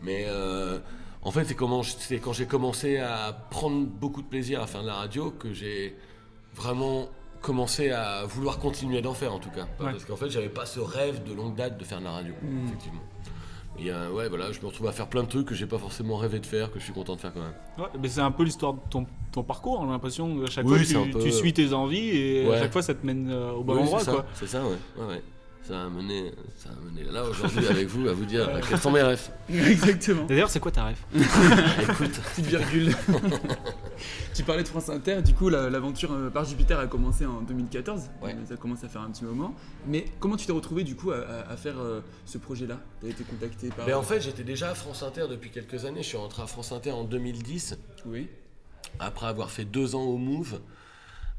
Mais euh, en fait, c'est, quand j'ai commencé à prendre beaucoup de plaisir à faire de la radio que j'ai vraiment commencé à vouloir continuer d'en faire, en tout cas. Ouais. Parce qu'en fait, j'avais pas ce rêve de longue date de faire de la radio, Mm. effectivement. Et euh, ouais, voilà, je me retrouve à faire plein de trucs que j'ai pas forcément rêvé de faire, que je suis content de faire quand même. Ouais, mais c'est un peu l'histoire de ton, ton parcours, on a l'impression que à chaque Oui, fois tu, peu- tu suis tes envies et Ouais. à chaque fois ça te mène euh, au bon Oui, endroit c'est ça, quoi. C'est ça, ouais. ouais, ouais. Ça a mené, ça a mené là aujourd'hui avec vous à vous dire euh, quels sont mes rêves. Exactement. D'ailleurs, c'est quoi ta rêve Écoute. Petite virgule. tu parlais de France Inter, du coup la- l'aventure euh, par Jupiter a commencé en 2014, Ouais. ça commence à faire un petit moment. Mais comment tu t'es retrouvé du coup à, à- à faire euh, ce projet-là? Tu as été contacté par... Mais en fait, j'étais déjà à France Inter depuis quelques années. Je suis rentré à France Inter en 2010. Oui. Après avoir fait deux ans au Move.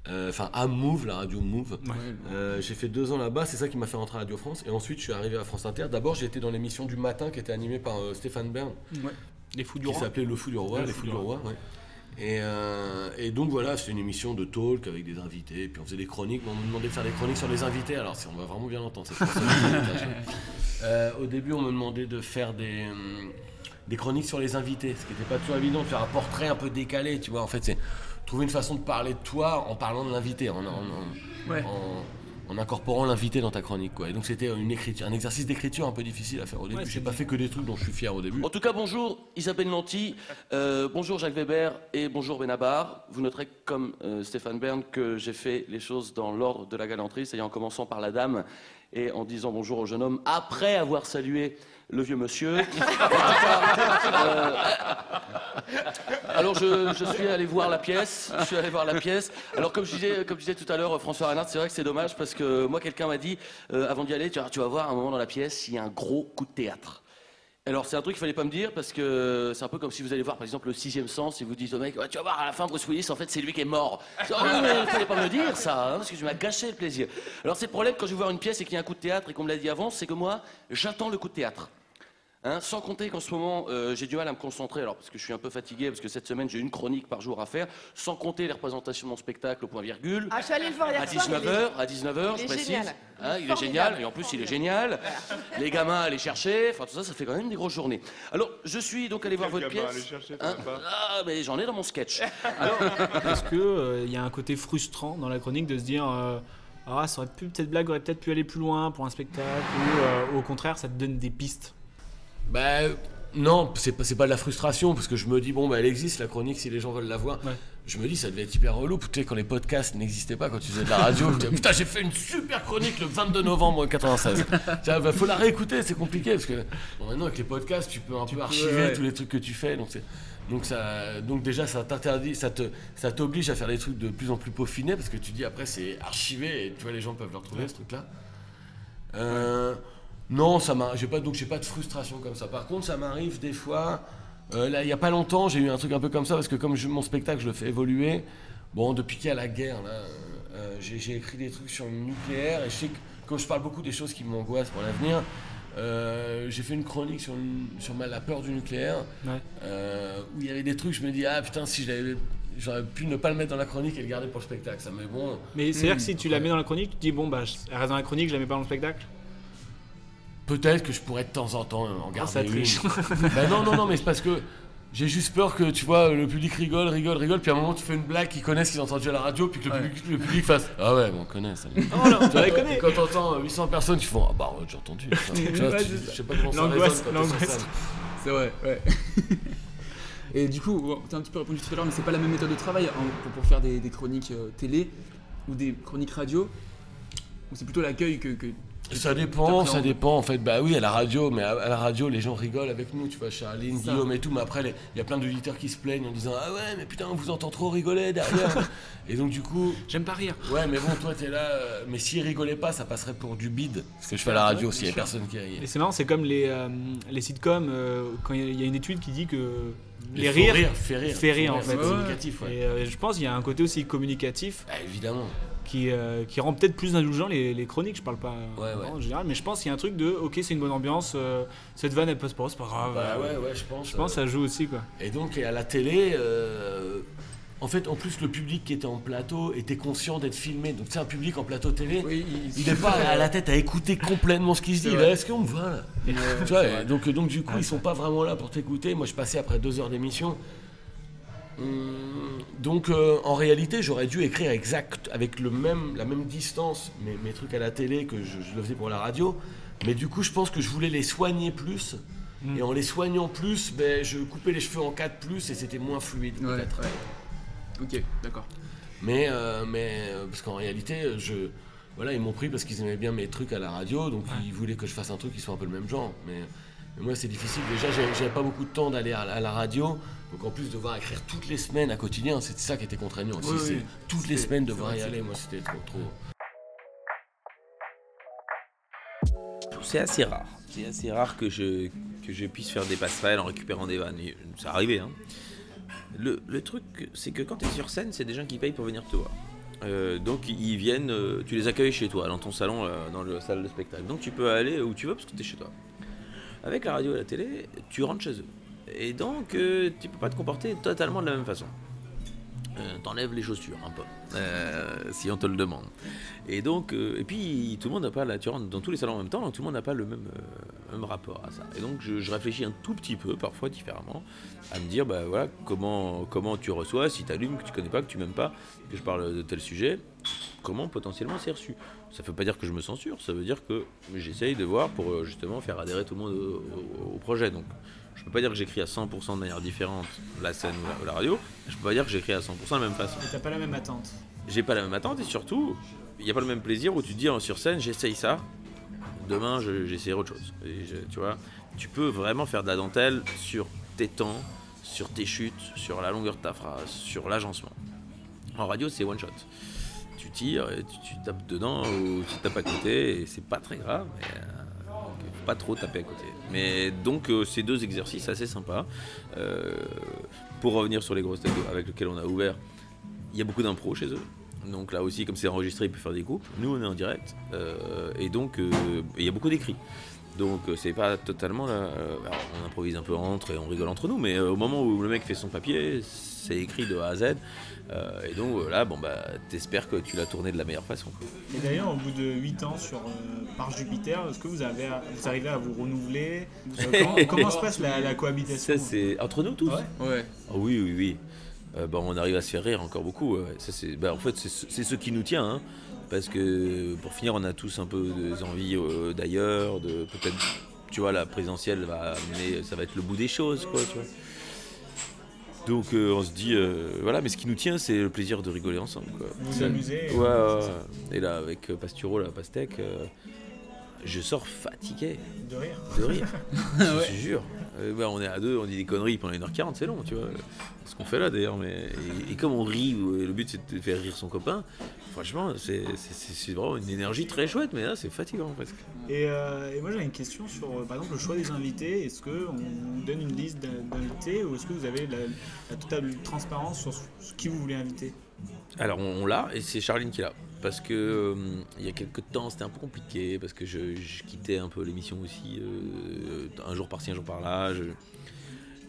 Euh, Enfin, à Move, la radio Move. Euh, j'ai fait deux ans là-bas, c'est ça qui m'a fait rentrer à Radio France. Et ensuite, je suis arrivé à France Inter. D'abord, j'ai été dans l'émission du matin qui était animée par euh, Stéphane Bern. Ouais. Les Fous du Qui Roi. s'appelait Le Fou du Roi. Le les Fou Fous du Roi. Ouais. Et, euh, et donc voilà, c'était une émission de talk avec des invités, puis on faisait des chroniques, mais on me demandait de faire des chroniques sur les invités, alors on va vraiment bien l'entendre. Euh, Au début, on me demandait de faire des, hum, des chroniques sur les invités, ce qui n'était pas toujours évident, de faire un portrait un peu décalé, tu vois. En fait, c'est trouver une façon de parler de toi en parlant de l'invité, en, en- en- Ouais. en- en incorporant l'invité dans ta chronique, quoi. Et donc c'était une écriture, un exercice d'écriture un peu difficile à faire au début. Ouais, J'ai pas fait que des trucs dont je suis fier au début. En tout cas, bonjour Isabelle Nanty, euh, bonjour Jacques Weber et bonjour Benabar. Vous noterez comme euh, Stéphane Bern que j'ai fait les choses dans l'ordre de la galanterie, c'est-à-dire en commençant par la dame et en disant bonjour au jeune homme après avoir salué le vieux monsieur. Euh, alors je, suis allé voir la pièce, je suis allé voir la pièce. Alors comme je disais, comme je disais tout à l'heure, François Renard, c'est vrai que c'est dommage parce que moi quelqu'un m'a dit euh, avant d'y aller, tu vas voir un moment dans la pièce, il y a un gros coup de théâtre. Alors c'est un truc qu'il fallait pas me dire parce que c'est un peu comme si vous allez voir par exemple le sixième sens et vous dites au mec tu vas voir à la fin Bruce Willis en fait c'est lui qui est mort. Oh, il fallait pas me le dire ça hein, parce que je m'as gâché le plaisir. Alors c'est le problème quand je vais voir une pièce et qu'il y a un coup de théâtre et qu'on me l'a dit avant c'est que moi j'attends le coup de théâtre. Hein, sans compter qu'en ce moment, euh, j'ai du mal à me concentrer, alors parce que je suis un peu fatigué, parce que cette semaine, j'ai une chronique par jour à faire, sans compter les représentations de mon spectacle au point virgule. Ah, je suis allée le voir hier À soir, 19h, il est- à 19h, il je est précise. génial. Hein, il est génial, et en plus, il est génial. Les gamins à aller chercher, enfin tout ça, ça fait quand même des grosses journées. Alors, je suis donc allé voir votre pièce. chercher, Hein Ah, mais j'en ai dans mon sketch. Est-ce qu'il y a un côté frustrant dans la chronique de se dire euh, Ah, ça aurait pu, cette blague aurait peut-être pu aller plus loin pour un spectacle ou euh, au contraire, ça te donne des pistes Bah non, c'est pas, pas de la frustration parce que je me dis bon bah elle existe la chronique si les gens veulent la voir. Je me dis ça devait être hyper relou, tu sais quand les podcasts n'existaient pas quand tu faisais de la radio. dis, Putain j'ai fait une super chronique le 22 novembre 96. Tiens, bah, faut la réécouter, c'est compliqué parce que bon, maintenant avec les podcasts tu peux un peu archiver ouais. tous les trucs que tu fais donc c'est donc ça donc déjà ça t'interdit ça te ça t'oblige à faire des trucs de plus en plus peaufinés parce que tu dis après c'est archivé et tu vois les gens peuvent le retrouver ce truc là. Euh, non, ça m'a, j'ai pas donc j'ai pas de frustration comme ça. Par contre, ça m'arrive des fois. euh, là, il y a pas longtemps, j'ai eu un truc un peu comme ça parce que comme je- mon spectacle, je le fais évoluer. Bon, depuis qu'il y a la guerre, là, euh, j'ai, j'ai écrit des trucs sur le nucléaire et je sais que quand je parle beaucoup des choses qui m'angoissent pour l'avenir, euh, j'ai fait une chronique sur, sur ma- la peur du nucléaire Ouais. euh, où il y avait des trucs. Je me dis ah putain si j'avais J'aurais pu ne pas le mettre dans la chronique et le garder pour le spectacle. Ça, mais bon. Mais c'est-à-dire que Hmm. si tu la mets dans la chronique, tu te dis Bon, bah, je- elle reste dans la chronique, je la mets pas dans le spectacle? Peut-être que je pourrais de temps en temps en garder Ah, une. triche. Ben non, non, non, mais c'est parce que j'ai juste peur que, tu vois, le public rigole, rigole, rigole, puis à un moment tu fais une blague qu'ils connaissent, qu'ils ont entendu à la radio, puis que le, public, le public fasse Ah ouais, bon, on connaît ça. Oh là, tu connais. Quand t'entends 800 personnes qui font Ah bah j'ai entendu. Tu tu- je sais pas comment ça L'angoisse, l'angoisse. C'est vrai, ouais. Et du coup, bon, t'as un petit peu répondu tout à l'heure, mais c'est pas la même méthode de travail hein, pour, pour faire des, des chroniques euh, télé ou des chroniques radio. C'est plutôt l'accueil que, que Ça dépend, ça dépend en fait. Bah oui, à la radio, mais à, à la radio, les gens rigolent avec nous, tu vois, Charline. Guillaume et tout. Mais après, il y a plein d'auditeurs qui se plaignent en disant Ah ouais, mais putain, on vous entend trop rigoler derrière. et donc, du coup. J'aime pas rire. Ouais, mais bon, toi, t'es là. euh, Mais s'ils rigolaient pas, ça passerait pour du bide. Ce que je fais à la radio, s'il y a personne qui rit. Et c'est marrant, c'est comme les, euh, les sitcoms, euh, quand il y a- il y, a une étude qui dit que Les rires rires, fait rire. fait rire en fait. c'est communicatif, ouais. Et euh, je pense qu'il y a un côté aussi communicatif. évidemment. Qui, euh, qui rend peut-être plus indulgent les, les chroniques, je parle pas Ouais, ouais. en général, mais je pense qu'il y a un truc de ok, c'est une bonne ambiance, euh, cette vanne elle passe pas, c'est pas grave. Bah euh, ouais, ouais, je pense. Je pense que ça joue aussi quoi. Et donc, et à la télé, euh, en fait, en plus, le public qui était en plateau était conscient d'être filmé. Donc, c'est un public en plateau télé. il n'est pas à la tête à écouter complètement ce qui se dit. Là, Est-ce qu'on me voit là? Ouais, Tu vois, c'est vrai. donc, donc, du coup, ils sont pas vraiment là pour t'écouter. Moi, je passais après deux heures d'émission. Hum, donc, euh, en réalité, j'aurais dû écrire exact avec le même, la même distance mes, mes trucs à la télé que je, je le faisais pour la radio. Mais du coup, je pense que je voulais les soigner plus. Et en les soignant plus, ben, je coupais les cheveux en 4 plus et c'était moins fluide peut-être. Ok, d'accord. Mais, euh, mais euh, parce qu'en réalité, je, voilà, ils m'ont pris parce qu'ils aimaient bien mes trucs à la radio, donc ils voulaient que je fasse un truc qui soit un peu le même genre. Mais, mais moi, c'est difficile. Déjà, j'ai- j'avais pas beaucoup de temps d'aller à, à la radio, donc en plus devoir écrire toutes les semaines à quotidien, c'était ça qui était contraignant aussi. Oui, c'est oui. toutes les C'est- semaines c'est devoir y aller, c'est- moi, c'était trop, trop. C'est assez rare. C'est assez rare que je, que je puisse faire des passerelles en récupérant des vannes. Et Ça arrivait, hein. Le, le truc, c'est que quand tu es sur scène, c'est des gens qui payent pour venir te voir. Euh, donc ils viennent, euh, tu les accueilles chez toi, dans ton salon, euh, dans la salle de spectacle. Donc tu peux aller où tu veux parce que tu es chez toi. Avec la radio et la télé, tu rentres chez eux. Et donc euh, tu peux pas te comporter totalement de la même façon. Euh, T'enlèves les chaussures un peu, euh, si on te le demande. Et donc, euh, et puis tout le monde n'a pas la, tu rentres dans tous les salons en même temps, donc tout le monde n'a pas le même, même rapport à ça. Et donc je, je réfléchis un tout petit peu, parfois différemment, à me dire, bah voilà, comment, comment tu reçois, si tu allumes, que tu connais pas, que tu m'aimes pas, que je parle de tel sujet, comment potentiellement c'est reçu. Ça veut pas dire que je me censure, ça veut dire que j'essaye de voir pour euh, justement faire adhérer tout le monde au, au- au projet. Donc je peux pas dire que j'écris à 100% de manière différente la scène ou la, ou la radio, je peux pas dire que j'écris à 100% de la même façon Et t'as pas la même attente. j'ai pas la même attente et surtout, il n'y a pas le même plaisir où tu te dis hein, sur scène, j'essaye ça, demain je- j'essayerai autre chose. Et je- tu vois, tu peux vraiment faire de la dentelle sur tes temps, sur tes chutes, sur la longueur de ta phrase, sur l'agencement. En radio, c'est one shot. Tu tires et tu, tapes dedans ou tu tapes à côté et c'est pas très grave. Mais, euh, pas trop taper à côté. Mais donc, euh, ces deux exercices assez sympas. Euh, pour revenir sur les grosses têtes avec lesquelles on a ouvert, il y a beaucoup d'impro chez eux. Donc là aussi, comme c'est enregistré, il peut faire des coupes. Nous, on est en direct. et donc, il y a beaucoup d'écrits. Donc, c'est pas totalement là. on improvise un peu entre et on rigole entre nous, mais au moment où le mec fait son papier, c'est écrit de A à Z. Euh, et donc, là, bon, bah, t'espères que tu l'as tourné de la meilleure façon. quoi. Et d'ailleurs, au bout de 8 ans sur, euh, par Jupiter, est-ce que vous, avez à- vous arrivez à vous renouveler? Euh, comment, comment se passe la, la cohabitation? Ça, c'est entre nous tous Ouais. Ouais. Ah oui, oui, oui. Euh, bah, on arrive à se faire rire encore beaucoup. ouais. Ça, c'est, bah, en fait, c'est, ce- c'est ce qui nous tient. hein. parce que pour finir, on a tous un peu des envies euh, d'ailleurs. De, peut-être, tu vois, la présidentielle va amener, ça va être le bout des choses, quoi, tu vois. Donc euh, on se dit, euh, voilà, mais ce qui nous tient, c'est le plaisir de rigoler ensemble. Quoi. Vous C'est- amusez, Ouais, euh, ouais. Et là, avec Pasturo, la pastèque, euh, je sors fatigué. De rire. De rire. Je te jure. Euh, bah, on est à deux, on dit des conneries pendant 1h40, c'est long, tu vois. Ce qu'on fait là d'ailleurs. Mais... Et, et comme on rit, le but c'est de faire rire son copain, franchement, c'est vraiment une énergie très chouette, mais là c'est fatigant presque. Et, euh, et moi j'avais une question sur euh, par exemple le choix des invités. Est-ce qu'on vous donne une liste d'in- d'invités ou est-ce que vous avez la, la totale transparence sur qui vous voulez inviter? Alors on, on l'a, et c'est Charline qui l'a. Parce que euh, il y a quelques temps c'était un peu compliqué, parce que je, quittais un peu l'émission aussi, euh, un jour par-ci, un jour par-là.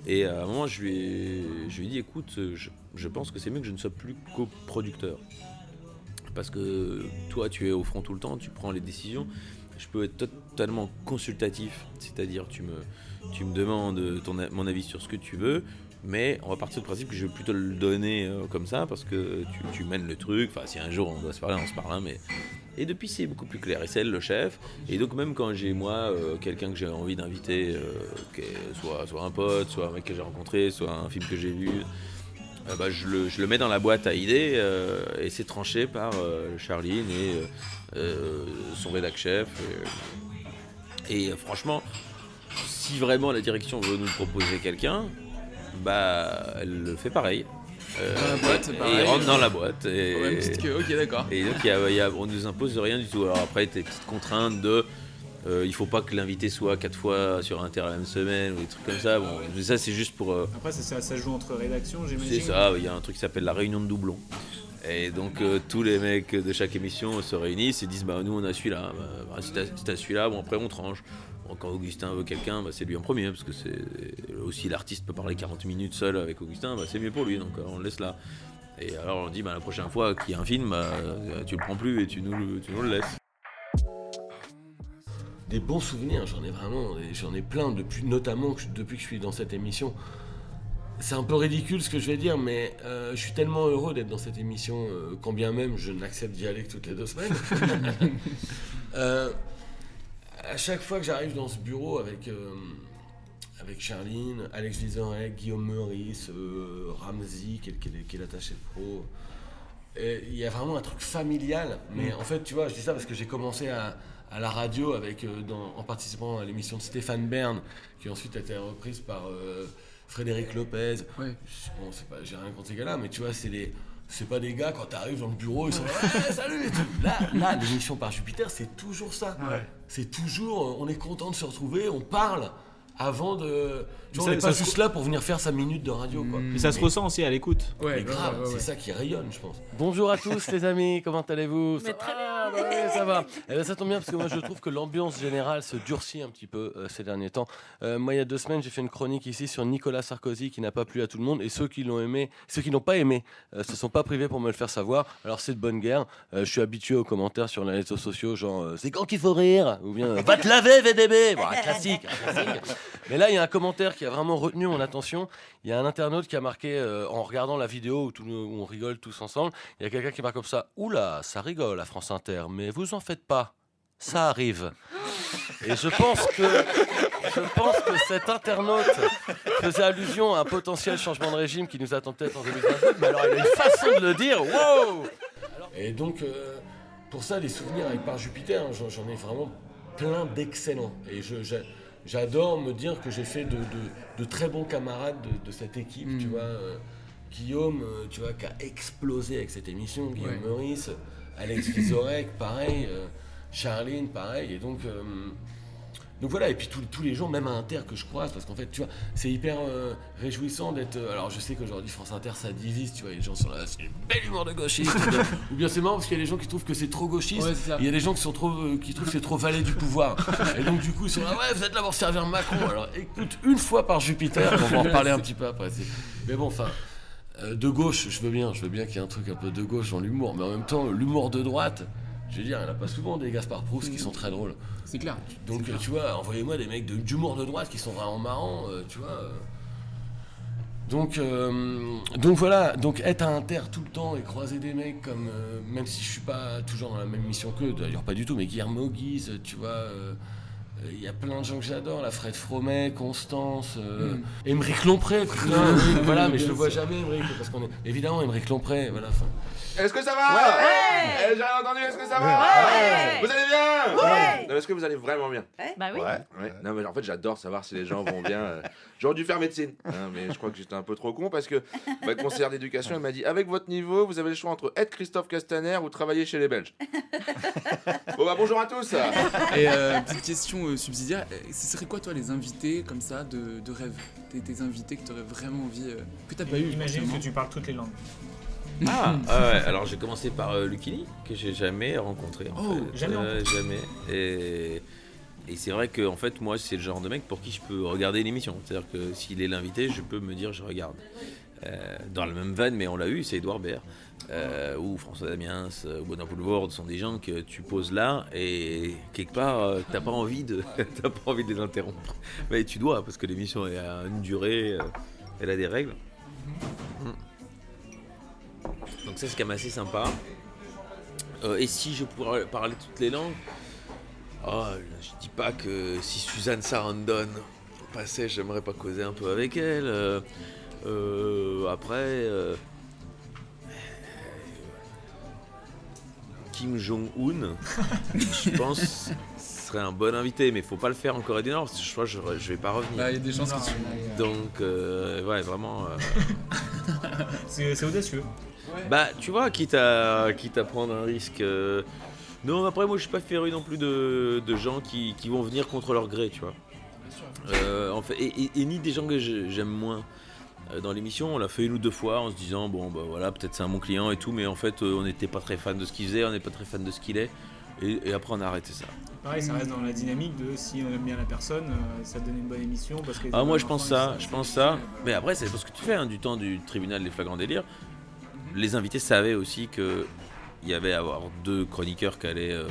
Et à un moment je lui ai, dit écoute, je, pense que c'est mieux que je ne sois plus coproducteur. Parce que toi tu es au front tout le temps, tu prends les décisions. Je peux être totalement consultatif, c'est-à-dire tu me, demandes mon avis sur ce que tu veux, mais on va partir du principe que je vais plutôt le donner euh, comme ça parce que tu, mènes le truc. Enfin, si un jour on doit se parler, on se parle. hein, mais et depuis c'est beaucoup plus clair. Et c'est elle le chef. Et donc même quand j'ai moi euh, quelqu'un que j'ai envie d'inviter, euh, soit soit un pote, soit un mec que j'ai rencontré, soit un film que j'ai vu. bah, je, le, je le mets dans la boîte à idées et c'est tranché par Charline et son rédac chef. Et, et, franchement, si vraiment la direction veut nous proposer quelqu'un, bah elle le fait pareil. Euh, Dans la boîte, et pareil. il rentre dans la boîte. Et, Au même titre que- ok, d'accord. Et donc, il y a- il y a- on nous impose rien du tout. Alors après, t'as des petites contraintes de. euh, il faut pas que l'invité soit quatre fois sur Inter la même semaine ou des trucs comme ça. Bon, ça c'est juste pour. euh, Après, ça, ça, joue entre rédactions, c'est j'imagine. ça, il y a un truc qui s'appelle la réunion de doublons. Et donc euh, tous les mecs de chaque émission se réunissent et disent bah nous on a celui-là, bah, bah, si t'as celui-là, bon après on tranche. Bon, quand Augustin veut quelqu'un, bah, c'est lui en premier, parce que c'est aussi l'artiste peut parler 40 minutes seul avec Augustin, c'est mieux pour lui, donc euh, on le laisse là. Et alors on dit bah, la prochaine fois qu'il y a un film, tu le prends plus et tu nous, le- tu nous le laisses. Des bons souvenirs, j'en ai vraiment, j'en ai plein, depuis, notamment depuis que je suis dans cette émission. C'est un peu ridicule ce que je vais dire, mais euh, je suis tellement heureux d'être dans cette émission, euh, quand bien même je n'accepte d'y aller que toutes les deux semaines. Euh, à chaque fois que j'arrive dans ce bureau avec, euh, avec Charline, Alex Vizorek, Guillaume Meurice, Ramsey, qui est, qui est- qui est l'attaché de pro, il y a vraiment un truc familial. Mais Mm. en fait, tu vois, je dis ça parce que j'ai commencé à, à la radio avec, dans- en participant à l'émission de Stéphane Bern, qui ensuite a été reprise par Frédéric Lopez. Bon, c'est pas, j'ai rien contre ces gars-là, mais tu vois, c'est les. C'est pas des gars quand t'arrives dans le bureau, ils sont salut et tout. Là, là l'émission par Jupiter, c'est toujours ça. Ouais. C'est toujours, euh, on est content de se retrouver, on parle avant de. Tu vois, Ça- on n'est ça pas se- juste là pour venir faire sa minute de radio, quoi. Mais ça se ressent aussi à l'écoute. Mais grave, c'est ça qui rayonne, je pense. Bonjour à tous les amis, comment allez-vous? Mais très Ah, bah ouais, ça va. Eh ben, ça tombe bien parce que moi je trouve que l'ambiance générale se durcit un petit peu euh, ces derniers temps. Euh, moi il y a deux semaines j'ai fait une chronique ici sur Nicolas Sarkozy qui n'a pas plu à tout le monde et ceux qui l'ont aimé, ceux qui n'ont pas aimé, euh, se sont pas privés pour me le faire savoir. Alors c'est de bonne guerre. Euh, je suis habitué aux commentaires sur les réseaux sociaux genre euh, c'est quand qu'il faut rire? ou bien euh, va te laver VDB. Bon, classique, un classique. Mais là il y a un commentaire qui a vraiment retenu mon attention. Il y a un internaute qui a marqué euh, en regardant la vidéo où, on rigole tous ensemble. Il y a quelqu'un qui marque comme ça Oula, ça rigole à France Inter, mais vous en faites pas. Ça arrive. Et je pense que je pense que cet internaute faisait allusion à un potentiel changement de régime qui nous attend peut-être en 2022. Mais alors il a une façon de le dire. Wow Et donc euh, pour ça les souvenirs avec Par Jupiter, hein, j'en ai vraiment plein d'excellents. Et je- j'adore me dire que j'ai fait de, de- de très bons camarades de, de cette équipe. Tu vois, euh, Guillaume, euh, tu vois, qui a explosé avec cette émission. Guillaume Ouais. Meurice, Alex Vizorek, pareil. euh, Charline, pareil. Et donc. euh, donc voilà, et puis tous, tous les jours, même à Inter que je croise, parce qu'en fait, tu vois, c'est hyper euh, réjouissant d'être. euh, alors je sais qu'aujourd'hui, France Inter, ça divise, tu vois, les gens sont là, c'est une belle humour de gauchiste. ou bien- c'est marrant parce qu'il y a des gens qui trouvent que c'est trop gauchiste, Ouais, il y a des gens qui, sont trop, euh, qui trouvent que c'est trop valet du pouvoir. et donc du coup, ils sont là, ouais, vous êtes là pour servir Macron. Alors écoute, une fois par Jupiter, on va en reparler un petit peu après. Mais bon, enfin. de gauche, je veux bien, je veux bien qu'il y ait un truc un peu de gauche dans l'humour, mais en même temps, l'humour de droite, je veux dire, il n'y en a pas souvent des Gaspard Proust qui sont très drôles. C'est clair. Donc, tu vois, envoyez-moi des mecs de- d'humour de droite qui sont vraiment marrants, euh, tu vois. euh. Donc, euh, donc voilà, donc être à Inter tout le temps et croiser des mecs comme, euh, même si je suis pas toujours dans la même mission qu'eux, d'ailleurs pas du tout, mais Guillermo Guise, tu vois, il y a plein de gens que j'adore, la Fred Fromet, Constance, euh, Mm. Émeric Lompré, putain, voilà, mais je le vois jamais, Émeric, parce qu'on est, évidemment, Émeric Lompré, voilà. Est-ce que ça va Ouais. Eh, J'ai rien entendu, est-ce que ça va Ouais. Vous allez bien Ouais. Non, Est-ce que vous allez vraiment bien Bah oui. Ouais. Non, mais en fait, j'adore savoir si les gens vont bien. euh. J'aurais dû faire médecine, hein, mais je crois que j'étais un peu trop con parce que ma conseillère d'éducation elle m'a dit avec votre niveau, vous avez le choix entre être Christophe Castaner ou travailler chez les Belges. bon, bah bonjour à tous Et euh, petite question euh, subsidiaire, euh, ce serait quoi toi les invités comme ça de, de rêve? Tes, tes invités que tu aurais vraiment envie, euh, que t'as pas eu Imagine que tu parles toutes les langues. Ah, ah ouais, alors j'ai commencé par euh, Lucchini, que j'ai jamais rencontré. En Oh, fait. jamais Euh. Jamais. Et, et c'est vrai que en fait, moi, c'est le genre de mec pour qui je peux regarder l'émission. C'est-à-dire que s'il est l'invité, je peux me dire je regarde. Euh, dans la même vanne, mais on l'a eu, c'est Edouard Baird. Euh, ou François Damiens, euh, ou Benoît Poulvord sont des gens que tu poses là et quelque part euh, t'as pas envie de t'as pas envie de les interrompre mais tu dois parce que l'émission à une durée elle a des règles donc ça c'est quand même assez sympa. Euh, et si je pourrais parler toutes les langues, oh, je dis pas que si Suzanne Sarandon passait, j'aimerais pas causer un peu avec elle. Euh, Euh, après, Kim Jong-un, je pense, serait un bon invité, mais faut pas le faire en Corée du Nord, parce que je crois que je, je vais pas revenir. Bah, il y a des chances que tu- Donc, euh, ouais, vraiment. euh, C'est c'est audacieux. Bah, tu vois, quitte à, quitte à prendre un risque. euh, Non, après, moi, je suis pas féru non plus de, de gens qui, qui vont venir contre leur gré, tu vois. Euh, en fait, et, et- et ni des gens que j'aime moins. Euh, Dans l'émission, on l'a fait une ou deux fois en se disant bon bah voilà peut-être c'est un bon client et tout, mais en fait euh, on n'était pas très fan de ce qu'il faisait, on n'est pas très fan de ce qu'il est, et, et après on a arrêté ça. Pareil, ça reste dans la dynamique de si on aime bien la personne, euh, ça donne une bonne émission. Parce que Ah moi je pense ça, je pense ça. Mais après c'est parce que tu fais hein, du temps du tribunal des flagrants délires. Les invités savaient aussi que il y avait à avoir deux chroniqueurs qui allaient euh,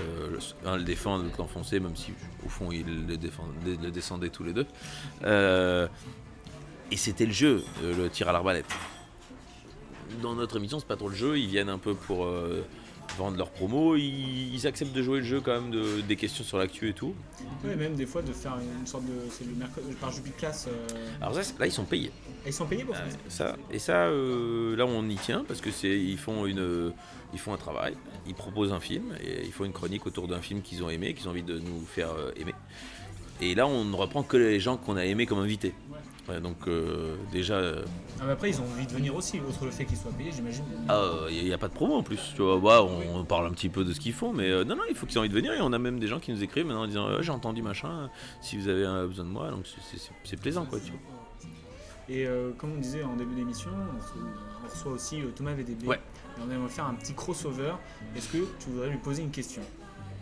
un le défendre, l'autre l'enfoncer, même si au fond ils le, défendaient- le descendaient tous les deux. Euh, et c'était le jeu, euh, le tir à l'arbalète. Dans notre émission c'est pas trop le jeu, ils viennent un peu pour euh, vendre leurs promos, ils, ils acceptent de jouer le jeu quand même, de- des questions sur l'actu et tout. Ouais, même des fois de faire une sorte de. C'est le mercredi, par Jupiter Classe. euh, Alors ça, là ils sont payés. Ils sont payés pour ça Ça, et ça, euh, là, on y tient parce que c'est, ils font une, ils font un travail, ils proposent un film et ils font une chronique autour d'un film qu'ils ont aimé, qu'ils ont envie de nous faire euh, aimer. Et là, on ne reprend que les gens qu'on a aimés comme invités. Ouais, donc euh, déjà, euh, Ah, mais après, ils ont envie de venir aussi, outre le fait qu'ils soient payés, j'imagine. il n'y a, pas de promo en plus. Tu vois, Ouais, on, parle un petit peu de ce qu'ils font, mais euh, non, non, il faut qu'ils aient envie de venir. Et on a même des gens qui nous écrivent maintenant en disant j'ai entendu machin, si vous avez besoin de moi, donc c'est- plaisant quoi. Tu vois. Et comme on disait en début d'émission, on, reçoit aussi Thomas VDB. Ouais. Et on aimerait faire un petit crossover. Est-ce que tu voudrais lui poser une question?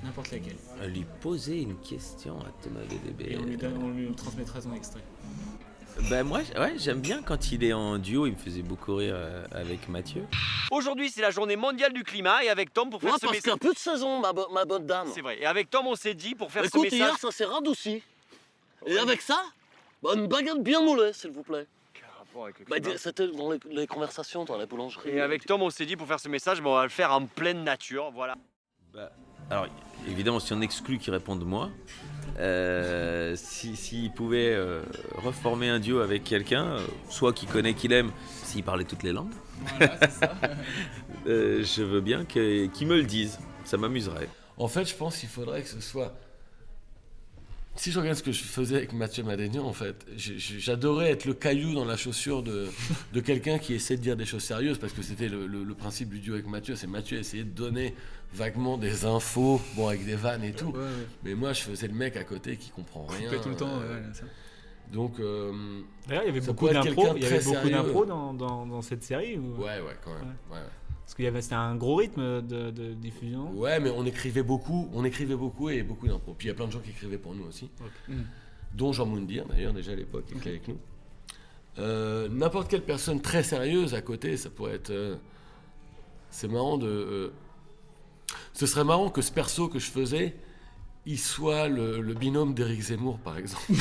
N'importe laquelle. Lui poser une question à Thomas VDB. Et on lui, donne- on lui transmettra son extrait. Ben moi, ouais, j'aime bien quand il est en duo, il me faisait beaucoup rire euh, avec Mathieu. Aujourd'hui, c'est la journée mondiale du climat et avec Tom pour faire Ouais, ce parce message. qu'il y a peu de saison, ma, bo- ma bonne dame. C'est vrai. Et avec Tom, on s'est dit pour faire Écoute, ce message. hier, ça s'est radouci. Et avec ça, bah, une baguette bien moulée, s'il vous plaît. Bah, dis- C'était dans les, les conversations dans la boulangerie. Et avec Tom, on s'est dit pour faire ce message, bon, on va le faire en pleine nature, voilà. Alors évidemment, si on exclut qu'il réponde moi, euh, si- s'il pouvait euh, reformer un duo avec quelqu'un, euh, soit qu'il connaît, qu'il aime, s'il parlait toutes les langues, euh, je veux bien que- qu'il me le dise, ça m'amuserait. En fait, je pense qu'il faudrait que ce soit. Si je regarde ce que je faisais avec Mathieu Madénian, en fait, j'adorais être le caillou dans la chaussure de, de quelqu'un qui essaie de dire des choses sérieuses, parce que c'était le, le- le principe du duo avec Mathieu, c'est Mathieu essayait de donner vaguement des infos, bon, avec des vannes et tout. Ouais, ouais. Mais moi, je faisais le mec à côté qui comprend rien. Coupait tout le temps, euh, ouais, ça. Donc, euh, D'ailleurs, il y avait beaucoup d'impro. quelqu'un Il y de avait très beaucoup sérieux. d'impro dans, dans, dans cette série. ou- Ouais, ouais, quand même. Ouais, ouais. Parce qu'il y avait c'était un gros rythme de, de diffusion. Ouais, mais on écrivait beaucoup, on écrivait beaucoup et beaucoup d'impro. Puis il y a plein de gens qui écrivaient pour nous aussi, Mm. dont Jean Moundir d'ailleurs déjà à l'époque qui était avec nous. Euh, N'importe quelle personne très sérieuse à côté, ça pourrait être. euh, c'est marrant de. euh, ce serait marrant que ce perso que je faisais, il soit le, le binôme d'Éric Zemmour par exemple. tu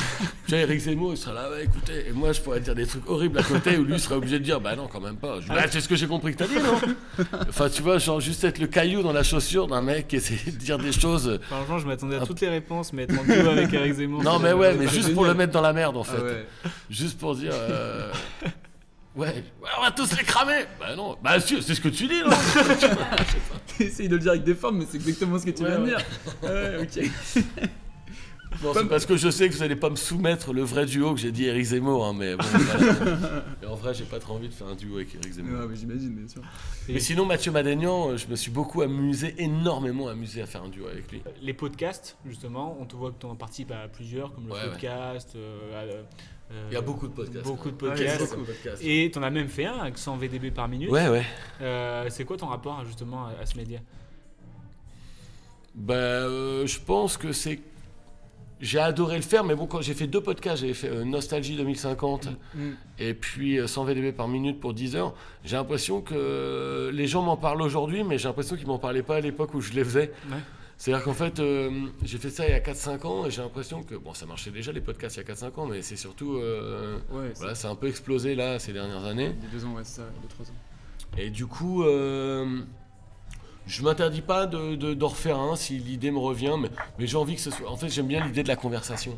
vois, Éric Zemmour, il serait là, ouais, écoutez, et moi je pourrais dire des trucs horribles à côté où lui serait obligé de dire, bah non, quand même pas. Je bah, c'est ce que j'ai compris que t'as dit, non Enfin, tu vois, genre juste être le caillou dans la chaussure d'un mec qui essaie de dire des choses. Franchement, je m'attendais à toutes les réponses, mais être en duo avec Eric Zemmour. Non, mais ouais, mais juste pour le mettre dans la merde en fait. Ah ouais. Juste pour dire. euh, Ouais, ouais, on va tous les cramer Bah non, bah si, c'est ce que tu dis, non Essaye de le dire avec des formes, mais c'est exactement ce que tu Ouais, viens de ouais. dire. Ouais, ok. Bon, c'est parce que je sais que vous allez pas me soumettre le vrai duo que j'ai dit Eric Zemmour, hein, mais bon. Et en vrai, j'ai pas trop envie de faire un duo avec Eric Zemmour. Ouais, mais j'imagine, bien sûr. Mais sinon, Mathieu Madénian, euh, je me suis beaucoup amusé, énormément amusé à faire un duo avec lui. Les podcasts, justement, on te voit que tu en participes à plusieurs, comme le Ouais, podcast. euh, euh, Il y a beaucoup de podcasts, Beaucoup de. Ouais, a podcasts. beaucoup. Et tu en as même fait un avec 100 VDB par minute. Ouais, ouais. Euh, c'est quoi ton rapport justement à, ce média? Ben, euh, je pense que c'est. J'ai adoré le faire, mais bon, quand j'ai fait deux podcasts, j'avais fait euh, Nostalgie 2050 Mm. et puis euh, 100 VDB par minute pour 10 heures. J'ai l'impression que les gens m'en parlent aujourd'hui, mais j'ai l'impression qu'ils m'en parlaient pas à l'époque où je les faisais. Ouais. C'est-à-dire qu'en fait, euh, j'ai fait ça il y a 4-5 ans et j'ai l'impression que, bon, ça marchait déjà les podcasts il y a 4-5 ans, mais c'est surtout. euh, Ouais, voilà, c'est un peu explosé là ces dernières années. Il y a deux ans, ouais, ça, deux, trois ans. Et du coup, euh, je m'interdis pas de, de- d'en refaire un si l'idée me revient, mais, mais j'ai envie que ce soit. En fait, j'aime bien l'idée de la conversation.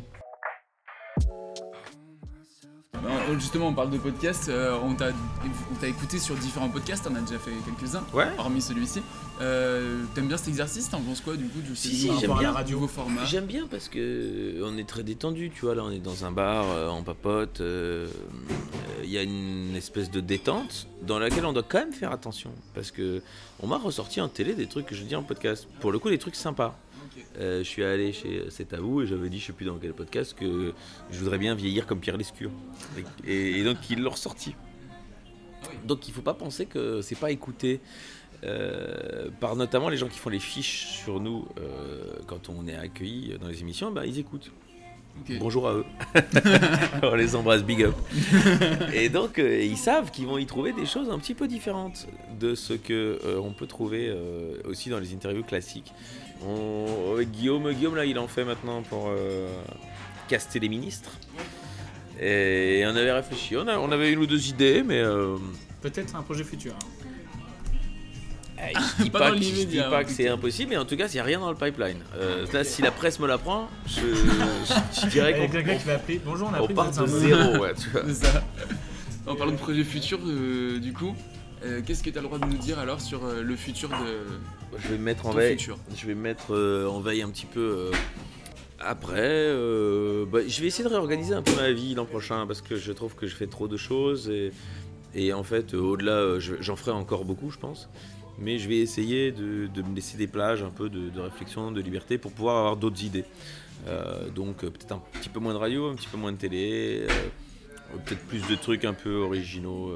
Euh, justement, on parle de podcast. euh, on t'a écouté sur différents podcasts. On a déjà fait quelques-uns. Ouais. Hormis celui-ci. Euh, T'aimes bien cet exercice T'en penses quoi du coup ce Si, si, j'aime bien. la nouveau format J'aime bien parce que euh, on est très détendu, tu vois. Là, on est dans un bar, euh, on papote. Il y a une espèce de détente dans laquelle on doit quand même faire attention parce que on m'a ressorti en télé des trucs que je dis en podcast. Pour le coup, des trucs sympas. Euh, je suis allé chez C'est à vous et j'avais dit, je sais plus dans quel podcast, que je voudrais bien vieillir comme Pierre Lescure. Et, donc, ils l'ont ressorti. Donc, il faut pas penser que c'est pas écouté. euh, par notamment les gens qui font les fiches sur nous euh, quand on est accueilli dans les émissions, bah, ils écoutent. Bonjour à eux. on les embrasse, big up. Et donc, euh, ils savent qu'ils vont y trouver des choses un petit peu différentes de ce que euh, on peut trouver euh, aussi dans les interviews classiques. On- avec Guillaume, Guillaume là, il en fait maintenant pour euh, caster les ministres. Et on avait réfléchi, on, a- on avait une ou deux idées, mais euh, Peut-être un projet futur. hein. eh, je dis Pas pas, dans que, je dis l'immédiat, pas en que tout c'est impossible, mais en tout cas, il n'y a rien dans le pipeline. Euh, là, si la presse me l'apprend, je, je, je dirais a qu'on quelqu'un qui va appeler. Bonjour, on a on appris part de zéro. Ouais, tu vois. Ça. En parlant de projet futur, euh, du coup, euh, qu'est-ce que tu as le droit de nous dire alors sur euh, le futur de. Je vais me mettre en veille. futur? Je vais me mettre euh, en veille un petit peu. après, bah, je vais essayer de réorganiser un peu ma vie l'an prochain parce que je trouve que je fais trop de choses et, et en fait, au-delà, je- j'en ferai encore beaucoup, je pense. Mais je vais essayer de, de me laisser des plages un peu de, de réflexion, de liberté pour pouvoir avoir d'autres idées. Donc peut-être un petit peu moins de radio, un petit peu moins de télé, peut-être plus de trucs un peu originaux.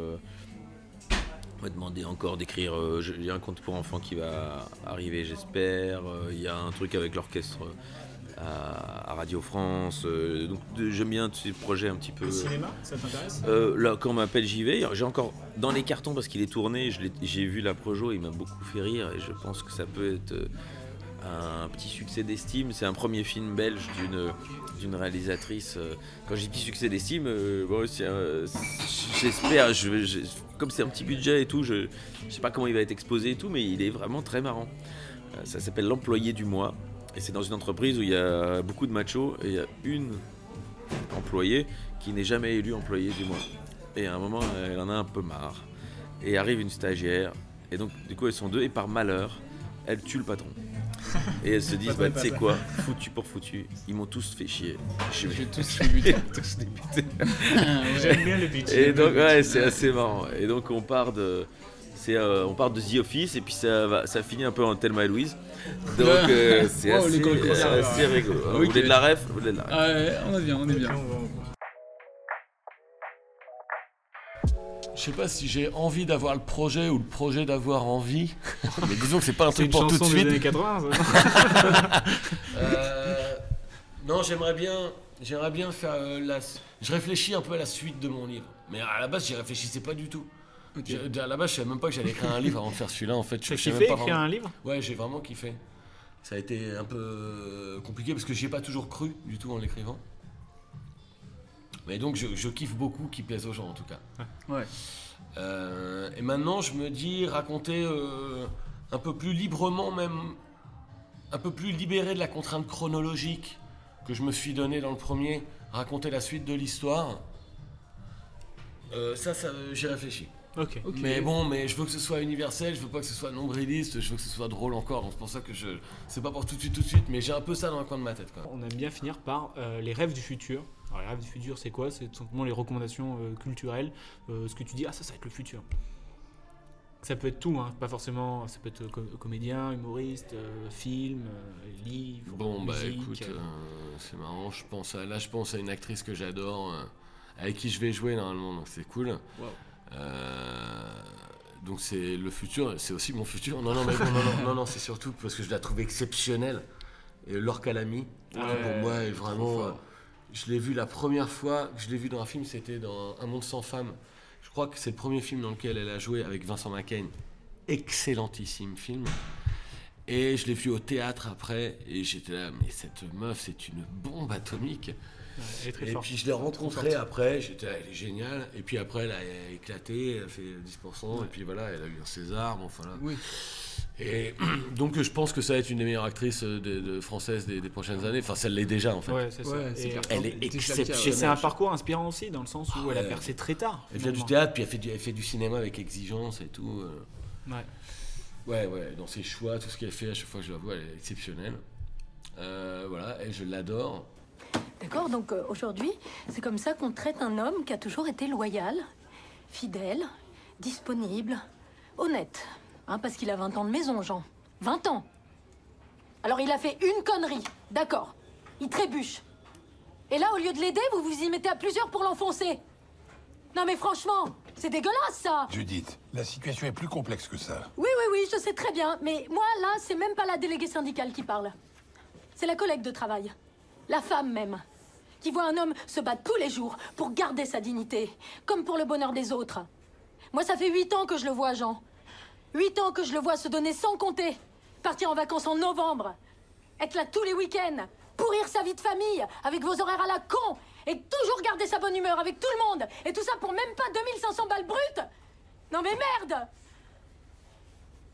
On m'a demandé encore d'écrire. euh, a un conte pour enfants qui va arriver, j'espère. euh, Il y a un truc avec l'orchestre euh, à, à Radio France. euh, donc j'aime bien tous ces projets un petit peu. Le cinéma, ça t'intéresse? Là, quand on m'appelle, j'y vais. J'ai encore dans les cartons parce qu'il est tourné. J'ai vu la projo, il m'a beaucoup fait rire et je pense que ça peut être un petit succès d'estime. C'est un premier film belge d'une d'une réalisatrice. euh, Quand j'ai dit succès d'estime, euh, bon, euh, j'espère. Je, je- comme c'est un petit budget et tout, je, je sais pas comment il va être exposé et tout, mais il est vraiment très marrant. Ça s'appelle l'employé du mois et c'est dans une entreprise où il y a beaucoup de machos et il y a une employée qui n'est jamais élue employée du mois. Et à un moment, elle en a un peu marre. Et arrive une stagiaire. Et donc, du coup, elles sont deux. Et par malheur, elle tue le patron. Et elles se disent, bah, tu sais quoi, foutu pour foutu, ils m'ont tous fait chier. Je J'ai vais tous débuté. tous débuté. J'aime bien le pitch, Et donc, ouais, c'est assez marrant. Et donc, on part de. C'est, euh, on part de The Office et puis ça, va, ça finit un peu en Thelma et Louise. Donc euh, c'est Wow, assez, euh, assez rigolo. Vous Ok. voulez de la ref Vous voulez de la ref Ah ouais, on est bien, on est bien. Je sais pas si j'ai envie d'avoir le projet ou le projet d'avoir envie. Mais disons que c'est pas un truc une pour tout de chanson des suite. années 80, ça. Euh, non, j'aimerais bien, j'aimerais bien faire euh, la. Je réfléchis un peu à la suite de mon livre. Mais à la base, j'y réfléchissais pas du tout. À la base, je savais même pas que j'allais écrire un livre avant de faire celui-là. En fait, je kiffé même pas écrire vraiment- un livre? Ouais, j'ai vraiment kiffé. Ça a été un peu euh, compliqué parce que j'y ai pas toujours cru du tout en l'écrivant. Mais donc, je, je kiffe beaucoup qu'il plaise aux gens en tout cas. Ouais. Euh, et maintenant, je me dis raconter euh, un peu plus librement, même un peu plus libéré de la contrainte chronologique que je me suis donnée dans le premier, raconter la suite de l'histoire. Euh, ça, ça j'y réfléchis. Ok. Ok. Mais bon, mais je veux que ce soit universel, je veux pas que ce soit nombriliste, je veux que ce soit drôle encore. Donc c'est pour ça que je. C'est pas pour tout de suite, tout de suite, mais j'ai un peu ça dans le coin de ma tête. Quoi. On aime bien finir par euh, les rêves du futur. Alors, les rêves du futur, c'est quoi? C'est tout simplement les recommandations euh, culturelles. euh, ce que tu dis, ah, ça, ça va être le futur. Ça peut être tout, hein, pas forcément. Ça peut être co- comédien, humoriste, euh, film, euh, livre. Bon, bah musique, écoute, euh, euh, c'est marrant. Je pense à, là, je pense à une actrice que j'adore, euh, avec qui je vais jouer normalement, donc c'est cool. Euh, donc c'est le futur, c'est aussi mon futur. Non, non, mais bon, non, non, non, non, c'est surtout parce que je la trouve exceptionnelle. Et Laure Calamy, Ouais, pour moi, est vraiment. Je l'ai vu la première fois que je l'ai vu dans un film, c'était dans Un monde sans femmes. Je crois que c'est le premier film dans lequel elle a joué avec Vincent McCain. Excellentissime film. Et je l'ai vu au théâtre après, et j'étais là, mais cette meuf, c'est une bombe atomique. elle est très et forte. puis je l'ai rencontrée après, j'étais là, elle est géniale. Et puis après, elle a éclaté, elle a fait 10%, et puis voilà, elle a eu un César, bon, enfin là. Oui. Et donc je pense que ça va être une des meilleures actrices euh, de, de- françaises des, des prochaines années. Enfin, ça l'est déjà en fait. Ouais, c'est ça. Et, euh, Elle est et exceptionnelle. C'est un parcours inspirant aussi, dans le sens où elle a Ouais. percé très tard. Elle vient du théâtre, puis elle fait du, elle fait du cinéma avec exigence et tout. euh. Ouais. Ouais, ouais, dans ses choix, tout ce qu'elle fait, à chaque fois que je la vois, elle est exceptionnelle. Euh, voilà, et je l'adore. D'accord, donc euh, aujourd'hui, c'est comme ça qu'on traite un homme qui a toujours été loyal, fidèle, disponible, honnête. Hein, parce qu'il a 20 ans de maison, Jean. 20 ans Alors il a fait une connerie, d'accord. Il trébuche. Et là, au lieu de l'aider, vous vous y mettez à plusieurs pour l'enfoncer. Non mais franchement, c'est dégueulasse ça Judith, la situation est plus complexe que ça. Oui, oui, oui, je sais très bien. Mais moi, là, c'est même pas la déléguée syndicale qui parle. C'est la collègue de travail. La femme même. Qui voit un homme se battre tous les jours pour garder sa dignité. Comme pour le bonheur des autres. Moi, ça fait huit ans que je le vois, Jean. Huit ans que je le vois se donner sans compter. Partir en vacances en novembre. Être là tous les week-ends. Pourrir sa vie de famille avec vos horaires à la con. Et toujours garder sa bonne humeur avec tout le monde. Et tout ça pour même pas 2500 balles brutes. Non mais merde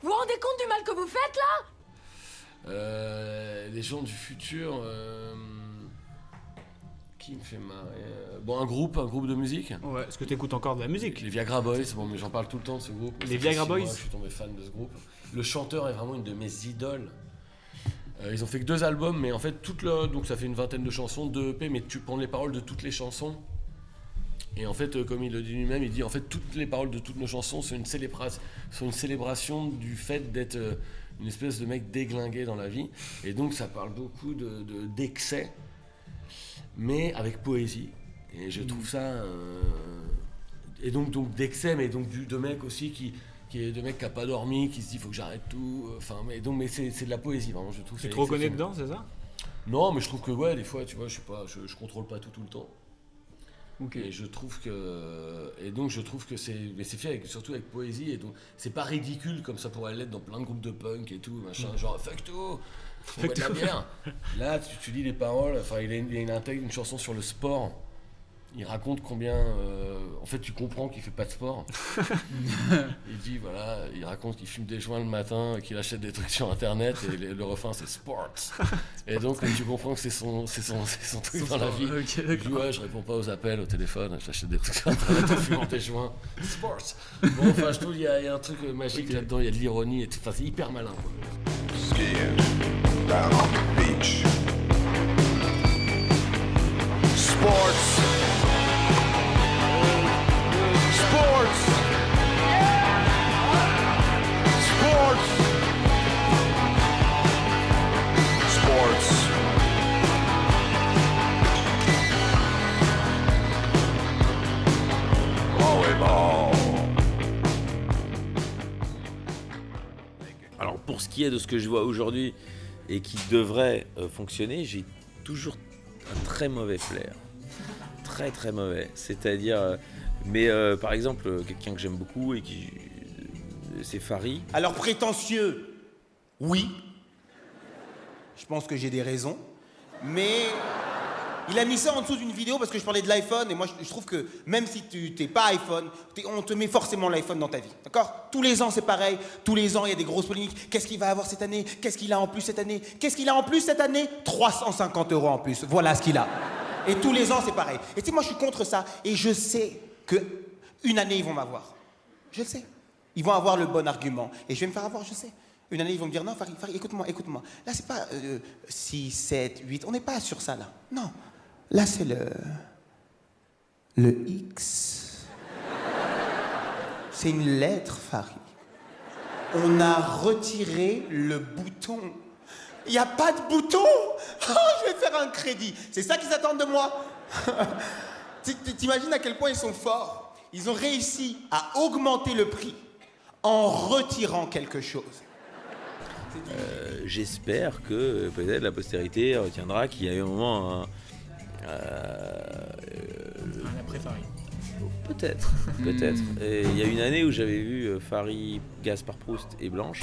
Vous vous rendez compte du mal que vous faites là? Euh, les gens du futur. euh, qui me fait marrer euh, Bon, un groupe, un groupe de musique. Ouais, est-ce que tu écoutes encore de la musique? Les Viagra Boys, bon, mais j'en parle tout le temps de ce groupe. Les Viagra Boys? Je suis tombé fan de ce groupe. Le chanteur est vraiment une de mes idoles. Euh, ils ont fait que deux albums, mais en fait, toute le, donc ça fait une vingtaine de chansons, deux EP, mais tu prends les paroles de toutes les chansons. Et en fait, euh, comme il le dit lui-même, il dit en fait toutes les paroles de toutes nos chansons sont une, célébra- sont une célébration du fait d'être euh, une espèce de mec déglingué dans la vie. Et donc ça parle beaucoup de, de- d'excès, mais avec poésie. Et je trouve ça. euh, et donc, donc d'excès, mais donc du, de mec aussi qui, qui est de mec qui a pas dormi, qui se dit faut que j'arrête tout. Enfin, mais donc, mais c'est, c'est de la poésie, vraiment. Je trouve. Tu c'est te reconnais dedans, c'est ça? Non, mais je trouve que ouais, des fois, tu vois, je sais pas, je, je contrôle pas tout tout le temps. Et je trouve que et donc je trouve que c'est mais c'est fait avec, surtout avec poésie et donc c'est pas ridicule comme ça pourrait l'être dans plein de groupes de punk et tout machin Mm. genre fuck tout de la bière. Là tu, tu lis les paroles enfin il, a une- il intègre une chanson sur le sport. Il raconte combien euh, en fait tu comprends qu'il fait pas de sport. Il dit voilà il raconte qu'il fume des joints le matin qu'il achète des trucs sur internet et le, le refrain c'est sports. Et donc tu comprends que c'est son c'est son, c'est son truc Son dans la vie. Ok, il dit ouais je réponds pas aux appels au téléphone j'achète des trucs sur internet en fumant des joints. Sports. Bon enfin je trouve il y, a il y a un truc magique là-dedans il y a de l'ironie et tout. Enfin c'est hyper malin quoi. Sports. Sports. Sports. Sports. Alors pour ce qui est de ce que je vois aujourd'hui et qui devrait euh, fonctionner, j'ai toujours un très mauvais flair. Très très mauvais. C'est-à-dire, euh, mais euh, par exemple, quelqu'un que j'aime beaucoup et qui, c'est Farid. Alors prétentieux, oui. Je pense que j'ai des raisons. Mais il a mis ça en dessous d'une vidéo parce que je parlais de l'iPhone et moi je, trouve que même si tu t'es pas iPhone, on te met forcément l'iPhone dans ta vie. D'accord? Tous les ans c'est pareil. Tous les ans il y a des grosses polémiques. Qu'est-ce qu'il va avoir cette année? Qu'est-ce qu'il a en plus cette année? Qu'est-ce qu'il a en plus cette année? 350 euros en plus. Voilà ce qu'il a. Et tous les ans c'est pareil. Et tu moi je suis contre ça et je sais que une année ils vont m'avoir. Je le sais. Ils vont avoir le bon argument. Et je vais me faire avoir, je sais. Une année, ils vont me dire non, Farid, écoute-moi, écoute-moi. Là, c'est pas euh, 6, 7, 8. On n'est pas sur ça, là. Non. Là, c'est le. Le X. C'est une lettre, Farid. On a retiré le bouton. Il n'y a pas de bouton? Oh, je vais faire un crédit. C'est ça qu'ils attendent de moi T'imagines à quel point ils sont forts? Ils ont réussi à augmenter le prix en retirant quelque chose. Euh, J'espère que peut-être la postérité retiendra qu'il y a eu un moment un, euh, après Farid. Peut-être, peut-être. Hmm. Et Il y a une année où j'avais vu euh, Farid, Gaspard Proust et Blanche.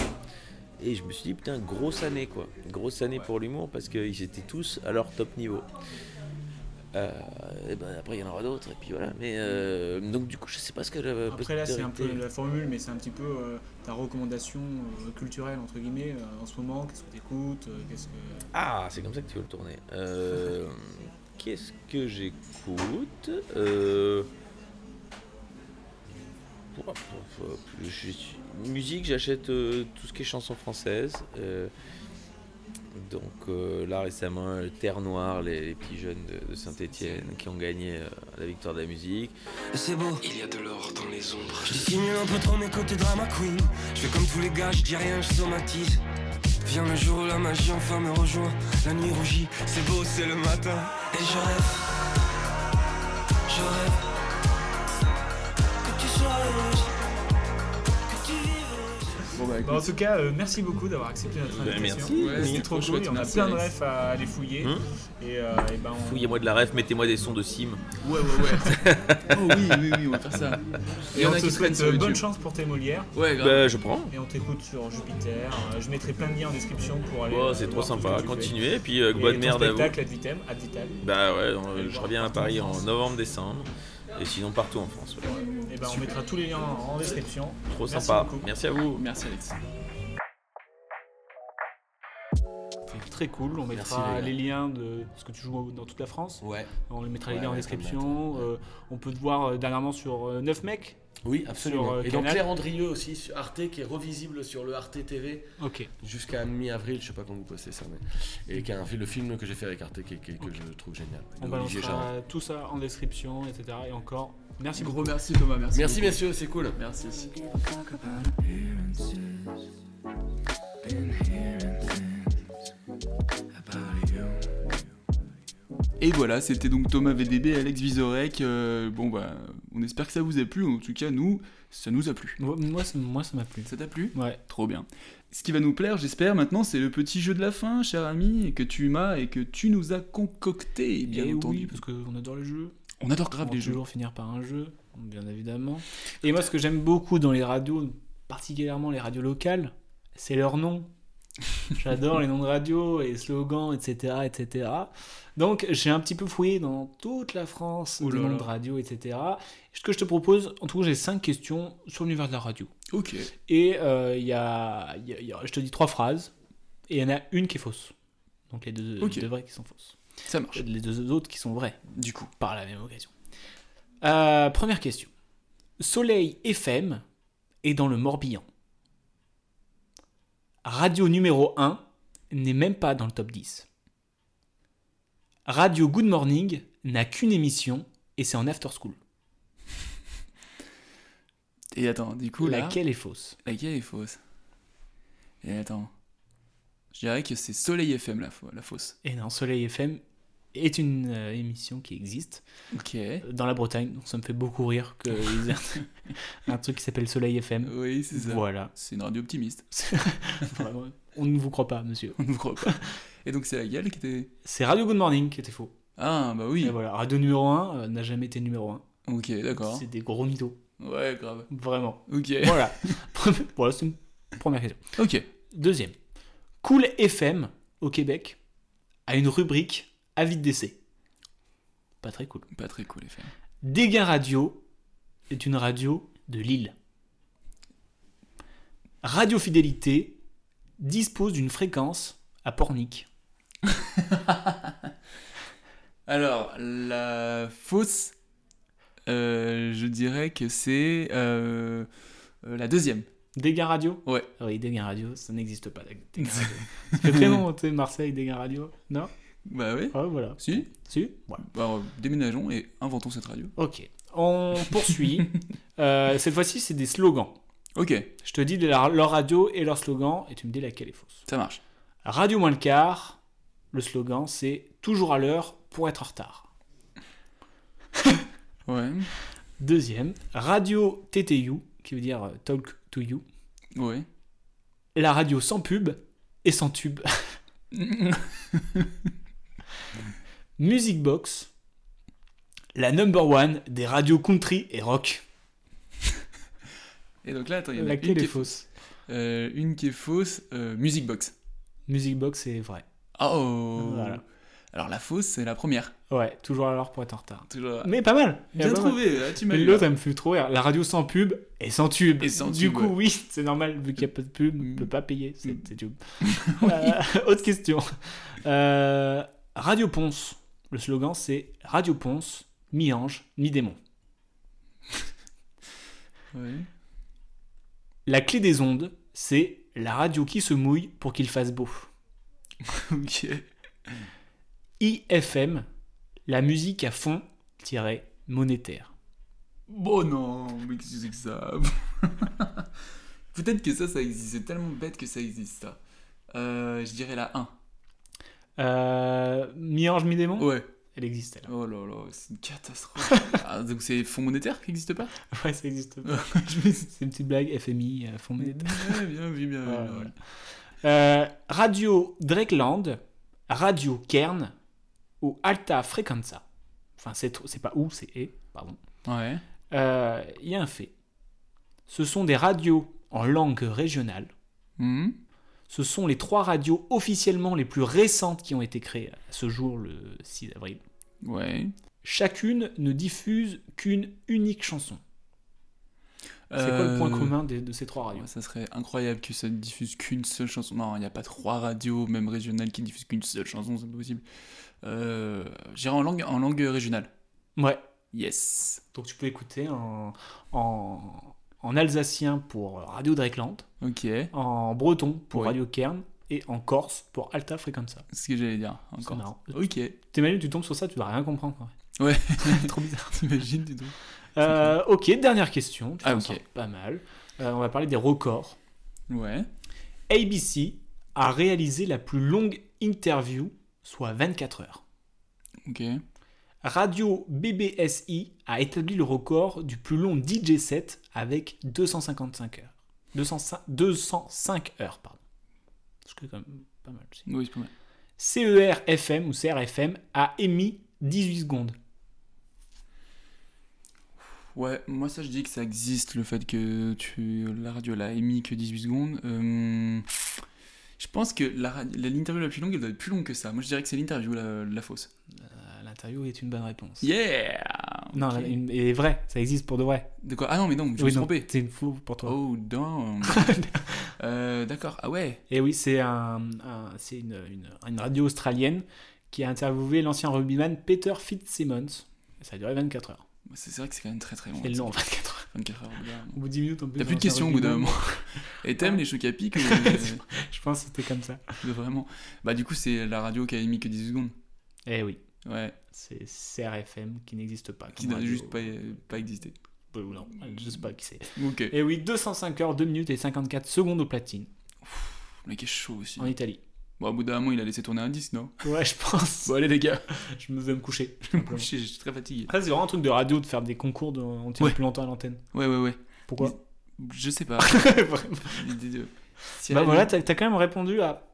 Et je me suis dit, putain, grosse année quoi. Grosse année pour l'humour parce qu'ils étaient tous à leur top niveau. Euh, et ben après il y en aura d'autres et puis voilà. Mais euh, donc du coup je sais pas ce que Après là c'est un peu la formule mais c'est un petit peu euh, ta recommandation euh, culturelle entre guillemets euh, en ce moment, qu'est-ce que tu écoutes, qu'est-ce que... Ah c'est comme ça que tu veux le tourner. Euh, Qu'est-ce que j'écoute euh... je suis- Musique j'achète euh, tout ce qui est chanson française. euh, donc euh, là récemment euh, Terre Noire, les, les petits jeunes de, de Saint-Étienne qui ont gagné euh, la victoire de la musique. C'est beau, il y a de l'or dans les ombres. Je dissimule un peu trop mes côtés drama queen. Je fais comme tous les gars, je dis rien, je somatise. Vient le jour où la magie enfin me rejoint. La nuit rougit, c'est beau, c'est le matin. Et je rêve, je rêve que tu sois heureuse. Bon, en tout cas, euh, merci beaucoup d'avoir accepté notre Ben, invitation. merci. Ouais, c'était trop trop cool. chouette, On a plein de refs à aller fouiller. Hum. et, euh, et ben, on- Fouillez-moi de la rêve, mettez-moi des sons de sim. Ouais, ouais, ouais. oh oui, oui, oui, on va faire ça. Et en on a te souhaite euh, bonne YouTube. chance pour tes Molières. Ouais, grave. Bah, je prends. Et on t'écoute sur Jupiter. Je mettrai plein de liens en description pour aller. Oh, c'est trop sympa. Continuez, et puis, euh, Et bonne merde à vous. spectacle ad vitam, ad vitam. Bah ouais, je reviens à Paris en novembre-décembre. Et sinon partout en France. ouais. Et ben, on mettra tous les liens en description. Trop Merci sympa. beaucoup. Merci à vous. Merci Alex. Très cool. On Merci, mettra les liens de ce que tu joues dans toute la France. Ouais. On les mettra les Ouais, liens en description. Euh, on peut te voir euh, dernièrement sur euh, 9 mecs. Oui, absolument. Sur, euh, et donc. Claire Andrieux aussi sur Arte qui est revisible sur le Arte TV. Ok. Jusqu'à mi-avril, je sais pas quand vous postez ça, mais et qui a un, le film que j'ai fait avec Arte qui, qui- que je trouve génial. On balancera tout ça en description, etc. Et encore, merci Gros beaucoup. merci Thomas, merci. Merci beaucoup. messieurs, c'est cool. Merci. Et voilà, c'était donc Thomas VDB et Alex Vizorek. Euh, bon bah, on espère que ça vous a plu. En tout cas, nous, ça nous a plu. Moi, moi, ça- m'a plu. Ça t'a plu? Ouais. Trop bien. Ce qui va nous plaire, j'espère, maintenant, c'est le petit jeu de la fin, cher ami, que tu m'as et que tu nous as concocté, bien Et entendu. oui, parce qu'on adore les jeux. On adore grave les jeux. toujours finir par un jeu, bien évidemment. Et moi, ce que j'aime beaucoup dans les radios, particulièrement les radios locales, c'est leur nom. J'adore les noms de radio et slogans, etc., etc. Donc, j'ai un petit peu fouillé dans toute la France Oh des là noms de radio, etc. Ce que je te propose, en tout cas, j'ai cinq questions sur l'univers de la radio. Ok. Et euh, il y, a, il y a- il y a- je te dis trois phrases, et il y en a une qui est fausse. Donc les deux, Ok. les deux vraies qui sont fausses. Ça marche. Les deux autres qui sont vraies, Du coup. par la même occasion. Euh, première question. Soleil FM est dans le Morbihan. Radio numéro 1 n'est même pas dans le top 10. Radio Good Morning n'a qu'une émission et c'est en after school. Et attends, du coup, là. Laquelle est fausse? Laquelle est fausse? Et attends. Je dirais que c'est Soleil FM la, la fausse. Et non, Soleil FM est une euh, émission qui existe Ok. dans la Bretagne. Donc ça me fait beaucoup rire qu'ils aient un truc qui s'appelle Soleil FM. Oui, c'est ça. Voilà. C'est une radio optimiste. Vraiment, on ne vous croit pas, monsieur. On ne vous croit pas. Et donc c'est laquelle qui était. C'est Radio Good Morning qui était faux. Ah, bah oui. Et voilà, Radio numéro 1 n'a jamais été numéro 1. Ok, d'accord. C'est des gros mythos. Ouais, grave. Vraiment. Ok. Voilà. voilà, c'est une première question. Ok. Deuxième. Cool FM au Québec a une rubrique avis de décès. Pas très cool. Pas très cool, FM. Dégâts Radio est une radio de Lille. Radio Fidélité dispose d'une fréquence à Pornic. Alors, la fausse, je dirais que c'est euh, euh, la deuxième. Dégâts Radio Ouais. Oui, Dégâts Radio, ça n'existe pas. Dégâts Radio. ça fait très long, tu sais, Marseille, Dégâts Radio. Non? Bah oui. Ah, voilà. Si Si? Bah, alors, déménageons et inventons cette radio. Ok. On poursuit. Euh, cette fois-ci, c'est des slogans. Ok. Je te dis la- leur radio et leur slogan, et tu me dis laquelle est fausse. Ça marche. Radio moins le quart, le slogan, c'est toujours à l'heure pour être en retard. Ouais. Deuxième, Radio TTU, qui veut dire euh, Talk to You. Ouais. La radio sans pub et sans tube. Music Box, la number one des radios country et rock. Et donc là, attends, il y en a Laquelle une qui est est fausse. Euh, une qui est fausse, euh, Music Box. Music Box, c'est vrai. Oh Voilà. Alors la fausse, c'est la première. Ouais, toujours à l'heure pour être en retard. Toujours- Mais pas mal. Bien Pas mal. trouvé, là, tu m'as l'autre, me fait trop rire. La radio sans pub et sans tube. Et sans du tube, coup, ouais. oui, c'est normal, vu qu'il n'y a pas de pub, Mm. on ne peut pas payer ces ces tubes. Euh, autre question. Euh, radio Ponce. Le slogan, c'est Radio Ponce, mi-ange, mi-démon. La clé des ondes, c'est la radio qui se mouille pour qu'il fasse beau. ok. IFM, la musique à fond, tiré monétaire. Bon non, mais qu'est-ce que c'est que ça Peut-être que ça, ça existe. C'est tellement bête que ça existe, ça. Euh, je dirais la 1. Euh, mi-ange, mi-démon? Ouais. Elle existe, elle. Oh là là, c'est une catastrophe. ah, donc c'est fonds monétaire qui n'existe pas? Ouais, ça existe pas. c'est une petite blague, FMI, euh, fonds monétaire. Ouais, bien vu, bien vu. Voilà, voilà. Euh, radio Drakeland, Radio Kern ou Alta Frequenza. Enfin, c'est pas où, c'est et, pardon. Ouais. Euh, Il y a un fait. Ce sont des radios en langue régionale. Mhm. Ce sont les trois radios officiellement les plus récentes qui ont été créées à ce jour, le 6 avril. Ouais. Chacune ne diffuse qu'une unique chanson. C'est quoi le point Euh, commun de ces trois radios? ouais, Ça serait incroyable que ça ne diffuse qu'une seule chanson. Non, il n'y a pas trois radios, même régionales, qui diffusent qu'une seule chanson, c'est pas possible. Euh, J'irai en langue, en langue régionale. Ouais. Yes. Donc tu peux écouter en, en, en alsacien pour Radio Drakeland, Ok. en breton pour. Radio Kern et en corse pour Alta Frequenza. C'est ce que j'allais dire. C'est Encore. marrant. Ok. T'imagines, tu tombes sur ça, tu vas rien comprendre. en vrai. Ouais. Trop bizarre. T'imagines, dis donc. Euh, ok, dernière question. Tu Ah, t'en ok. sors pas mal. Euh, on va parler des records. Ouais. ABC a réalisé la plus longue interview, soit 24 heures. Ok. Radio BBSI a établi le record du plus long DJ set avec 255 heures. 205, 205 heures, pardon. Ce qui est quand même pas mal aussi. Oui, c'est pas mal. CER-FM ou CRFM a émis 18 secondes. Ouais, moi ça je dis que ça existe le fait que tu la radio l'a émis que 18 secondes. Euh, je pense que la- l'interview la plus longue elle doit être plus longue que ça. Moi je dirais que c'est l'interview la, la fausse. Euh, L'interview est une bonne réponse. Yeah Non, Ok. la- une- elle est vraie, ça existe pour de vrai. De quoi? Ah non mais non, je me Oui, suis non, trompé. C'est une faux pour toi. Oh damn. Euh, D'accord, ah ouais. Et oui, c'est un, un- c'est une, une- une radio australienne qui a interviewé l'ancien rugbyman Peter Fitzsimmons. Ça a duré 24 heures. C'est c'est vrai que c'est quand même très très long. C'est long, 24 heures. 24 heures. au bout d'un moment. Au bout de 10 minutes, on peut T'as plus de questions au bout d'un moment. Et t'aimes les chocs à pic ou- Je pense que c'était comme ça. Vraiment. Bah du coup c'est la radio qui a émis que 18 secondes. Eh oui. Ouais. C'est CRFM qui n'existe pas. Qui n'a juste pas, pas existé. Euh, non, je sais pas qui c'est. Ok. Et oui, 205 heures, 2 minutes et 54 secondes au platine. Le mec est chaud aussi. En Italie. Bon, au bout d'un moment, il a laissé tourner un disque, non? Ouais, je pense. Bon, allez, les gars. Je me vais me coucher. Je vais me coucher, je suis très fatigué. Après, c'est vraiment un truc de radio de faire des concours de on tient Ouais. plus longtemps à l'antenne. Ouais, ouais, ouais. Pourquoi? Je sais pas. Si Bah voilà, t'as t'as quand même répondu à.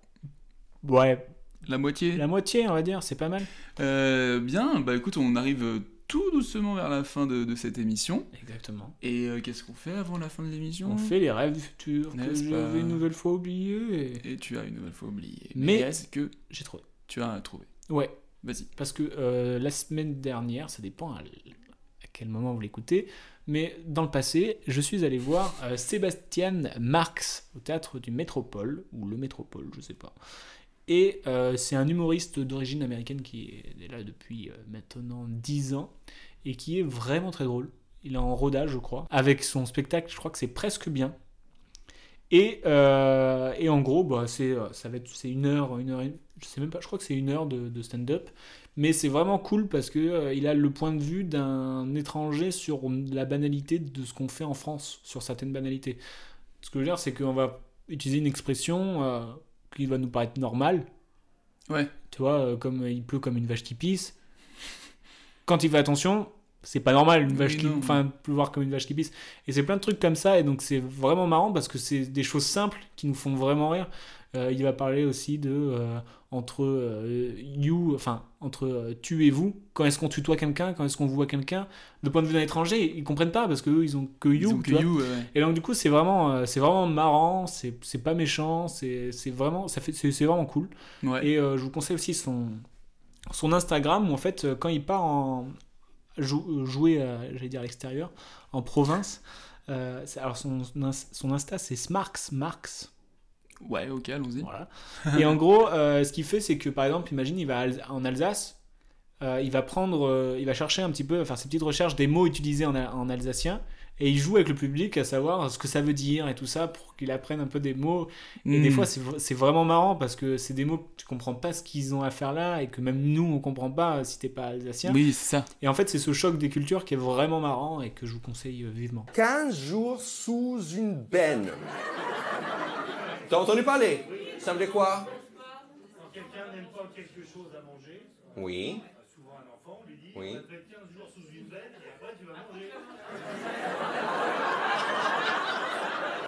Ouais. La moitié La moitié, on va dire, c'est pas mal. Euh, bien, bah écoute, on arrive euh, tout doucement vers la fin de, de cette émission. Exactement. Et euh, qu'est-ce qu'on fait avant la fin de l'émission? On fait les rêves du futur que j'avais une nouvelle fois oublié. Et tu as une nouvelle fois oublié. Mais- est-ce que J'ai trouvé. tu as trouvé? Ouais. Vas-y. Parce que euh, la semaine dernière, ça dépend à, à quel moment vous l'écoutez, mais dans le passé, je suis allé voir euh, Sébastien Marx au théâtre du Métropole, ou le Métropole, je sais pas. Et euh, c'est un humoriste d'origine américaine qui est là depuis euh, maintenant 10 ans et qui est vraiment très drôle. Il est en rodage, je crois. Avec son spectacle, je crois que c'est presque bien. Et, euh, et en gros, bah, c'est, ça va être, c'est une heure, une heure, et- je sais même pas, je crois que c'est une heure de, stand-up. Mais c'est vraiment cool parce que euh, il a le point de vue d'un étranger sur la banalité de ce qu'on fait en France, sur certaines banalités. Ce que je veux dire, c'est qu'on va utiliser une expression qui va nous paraître normale. Ouais. Tu vois, euh, comme il pleut comme une vache qui pisse. Quand il fait attention, c'est pas normal une vache Oui, qui enfin pleuvoir comme une vache qui pisse et c'est plein de trucs comme ça et donc c'est vraiment marrant parce que c'est des choses simples qui nous font vraiment rire Euh, il va parler aussi de euh, entre euh, you enfin entre euh, tu et vous quand est-ce qu'on tutoie quelqu'un? Quand est-ce qu'on voit quelqu'un? De point de vue d'un étranger ils comprennent pas parce que eux, ils ont que you, ont que you, ouais, et donc du coup c'est vraiment euh, c'est vraiment marrant c'est c'est pas méchant c'est c'est vraiment ça fait c'est c'est vraiment cool Ouais. et euh, je vous conseille aussi son son Instagram où en fait euh, quand il part en jou- euh, jouer, euh, j'allais dire à l'extérieur, en province. euh, alors son, son Insta c'est Smarks Marks. Ouais, ok, allons-y. Voilà. Et en gros, euh, ce qu'il fait, c'est que par exemple, imagine, il va en Alsace, euh, il va prendre, euh, il va chercher un petit peu, faire ses petites recherches des mots utilisés en, a- en alsacien, et il joue avec le public à savoir ce que ça veut dire et tout ça pour qu'il apprenne un peu des mots. Et des fois, c'est vraiment marrant parce que c'est des mots que tu comprends pas ce qu'ils ont à faire là et que même nous, on comprend pas si t'es pas alsacien. Oui, c'est ça. Et en fait, c'est ce choc des cultures qui est vraiment marrant et que je vous conseille vivement. 15 jours sous une benne. T'as entendu parler? Ça veut dire quoi? Quand quelqu'un n'aime pas quelque chose à manger, Oui. souvent un enfant, on lui dit Oui. fait 15 jours sous une veine et après tu vas manger.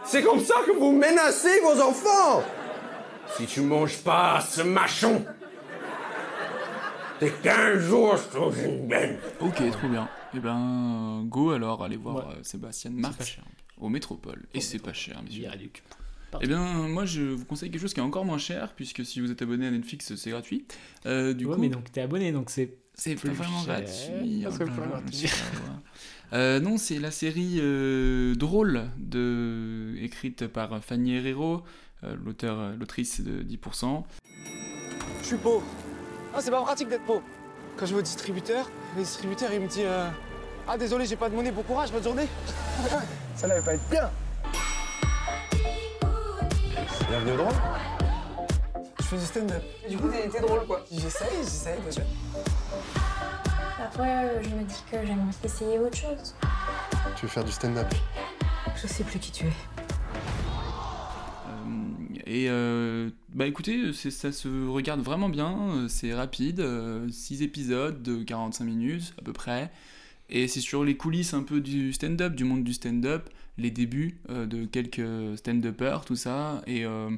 C'est comme ça que vous menacez vos enfants Si tu manges pas ce machon, t'es 15 jours sous une benne. Ok, trop bien. Et ben, go alors, allez voir Ouais. euh, Sébastien cher. au Métropole. Et c'est pas cher, messieurs. Eh bien, moi, je vous conseille quelque chose qui est encore moins cher, puisque si vous êtes abonné à Netflix, c'est gratuit. Euh, du Ouais, coup, mais donc t'es abonné, donc c'est. c'est pas vraiment cher. gratuit. C'est pas là là, gratuit. Euh, non, c'est la série euh, drôle de... écrite par Fanny Herrero, euh, l'auteur, l'autrice de 10%. Je suis pauvre. Ah, c'est pas pratique d'être pauvre. Quand je vais au distributeur, le distributeur il me dit euh, Ah, désolé, j'ai pas de monnaie, bon courage, bonne journée. Ça n'allait pas être bien. Bienvenue drôle. Je fais du stand-up. Du coup, t'es drôle quoi. J'essaye, j'essaye déjà. Parfois, euh, je me dis que j'aimerais essayer autre chose. Tu veux faire du stand-up? Je sais plus qui tu es. Euh, et euh, bah écoutez, ça se regarde vraiment bien, euh, c'est rapide, 6 épisodes de 45 minutes à peu près, et c'est sur les coulisses un peu du stand-up, du monde du stand-up, les débuts euh, de quelques stand-uppers, tout ça, et euh,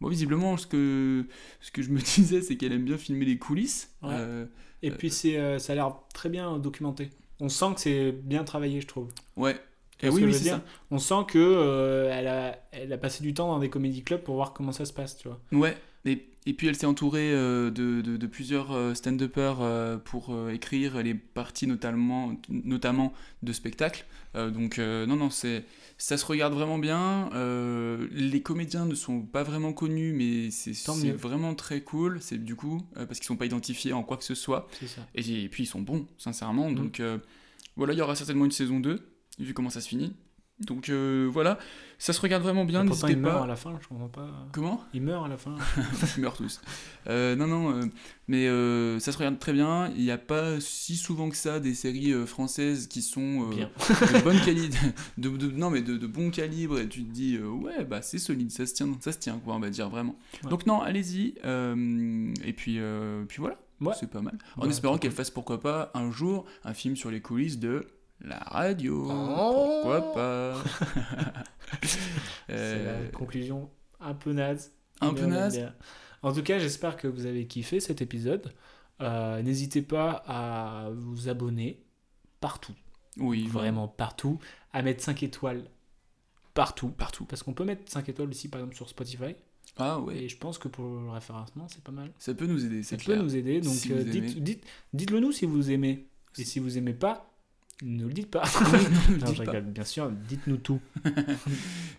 bon, visiblement ce que, ce que je me disais c'est qu'elle aime bien filmer les coulisses. Ouais. Euh, Et puis c'est, euh, ça a l'air très bien documenté. On sent que c'est bien travaillé, je trouve. Ouais. Et vois oui, oui, c'est On sent que elle, a, elle a passé du temps dans des comédie clubs pour voir comment ça se passe, tu vois. Ouais, et, et puis elle s'est entourée euh, de, de- de plusieurs euh, stand-uppers euh, pour écrire les parties notamment, notamment de spectacles. Donc non, non, c'est, ça se regarde vraiment bien. Les comédiens ne sont pas vraiment connus, mais c'est, vraiment très cool. C'est du coup, parce qu'ils sont pas identifiés en quoi que ce soit. Et, et puis ils sont bons, sincèrement. Mhm. Donc voilà, il y aura certainement une saison 2, vu comment ça se finit. Donc euh, voilà, ça se regarde vraiment bien, Et pourtant, il meurt pas. à la fin, je comprends pas. Comment? Il meurt à la fin. Ils meurent tous. Euh, non, non, euh, mais ça se regarde très bien. Il n'y a pas si souvent que ça des séries françaises qui sont de bonne qualité, de, de- non mais de, de bon calibre. Et tu te dis ouais, bah c'est solide, ça se tient, ça se tient, quoi, on va dire vraiment. Ouais. Donc non, allez-y. et puis, puis voilà, c'est pas mal. En Bah, espérant qu'elle fasse pourquoi pas un jour un film sur les coulisses de la radio. Oh. Pourquoi pas C'est Euh, la conclusion un peu naze. Un peu naze. En tout cas, j'espère que vous avez kiffé cet épisode. Euh, N'hésitez pas à vous abonner partout. Oui, vraiment partout. À mettre 5 étoiles partout. Partout. Parce qu'on peut mettre 5 étoiles aussi, par exemple, sur Spotify. Ah ouais. Et je pense que pour le référencement, c'est pas mal. Ça peut nous aider, Ça peut nous aider. Donc, Si euh, vous dites, aimez. dites, dites-le nous si vous aimez. Et si vous aimez pas, ne le dites pas. Non, Non, dites pas. bien sûr, dites-nous tout.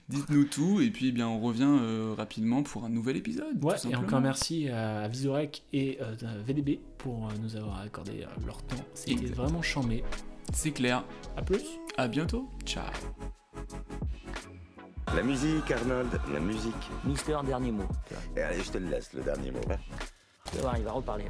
Dites-nous tout et puis eh bien on revient euh, rapidement pour un nouvel épisode. Ouais, tout et encore merci à Visorek et euh, VDB pour euh, nous avoir accordé euh, leur temps. C'était vraiment chambé. C'est clair. À plus. À bientôt. Ciao. La musique, Arnold, la musique. Mister, dernier mot. Et allez, je te le laisse, le dernier mot. hein. Tu vas voir, il va reparler. là.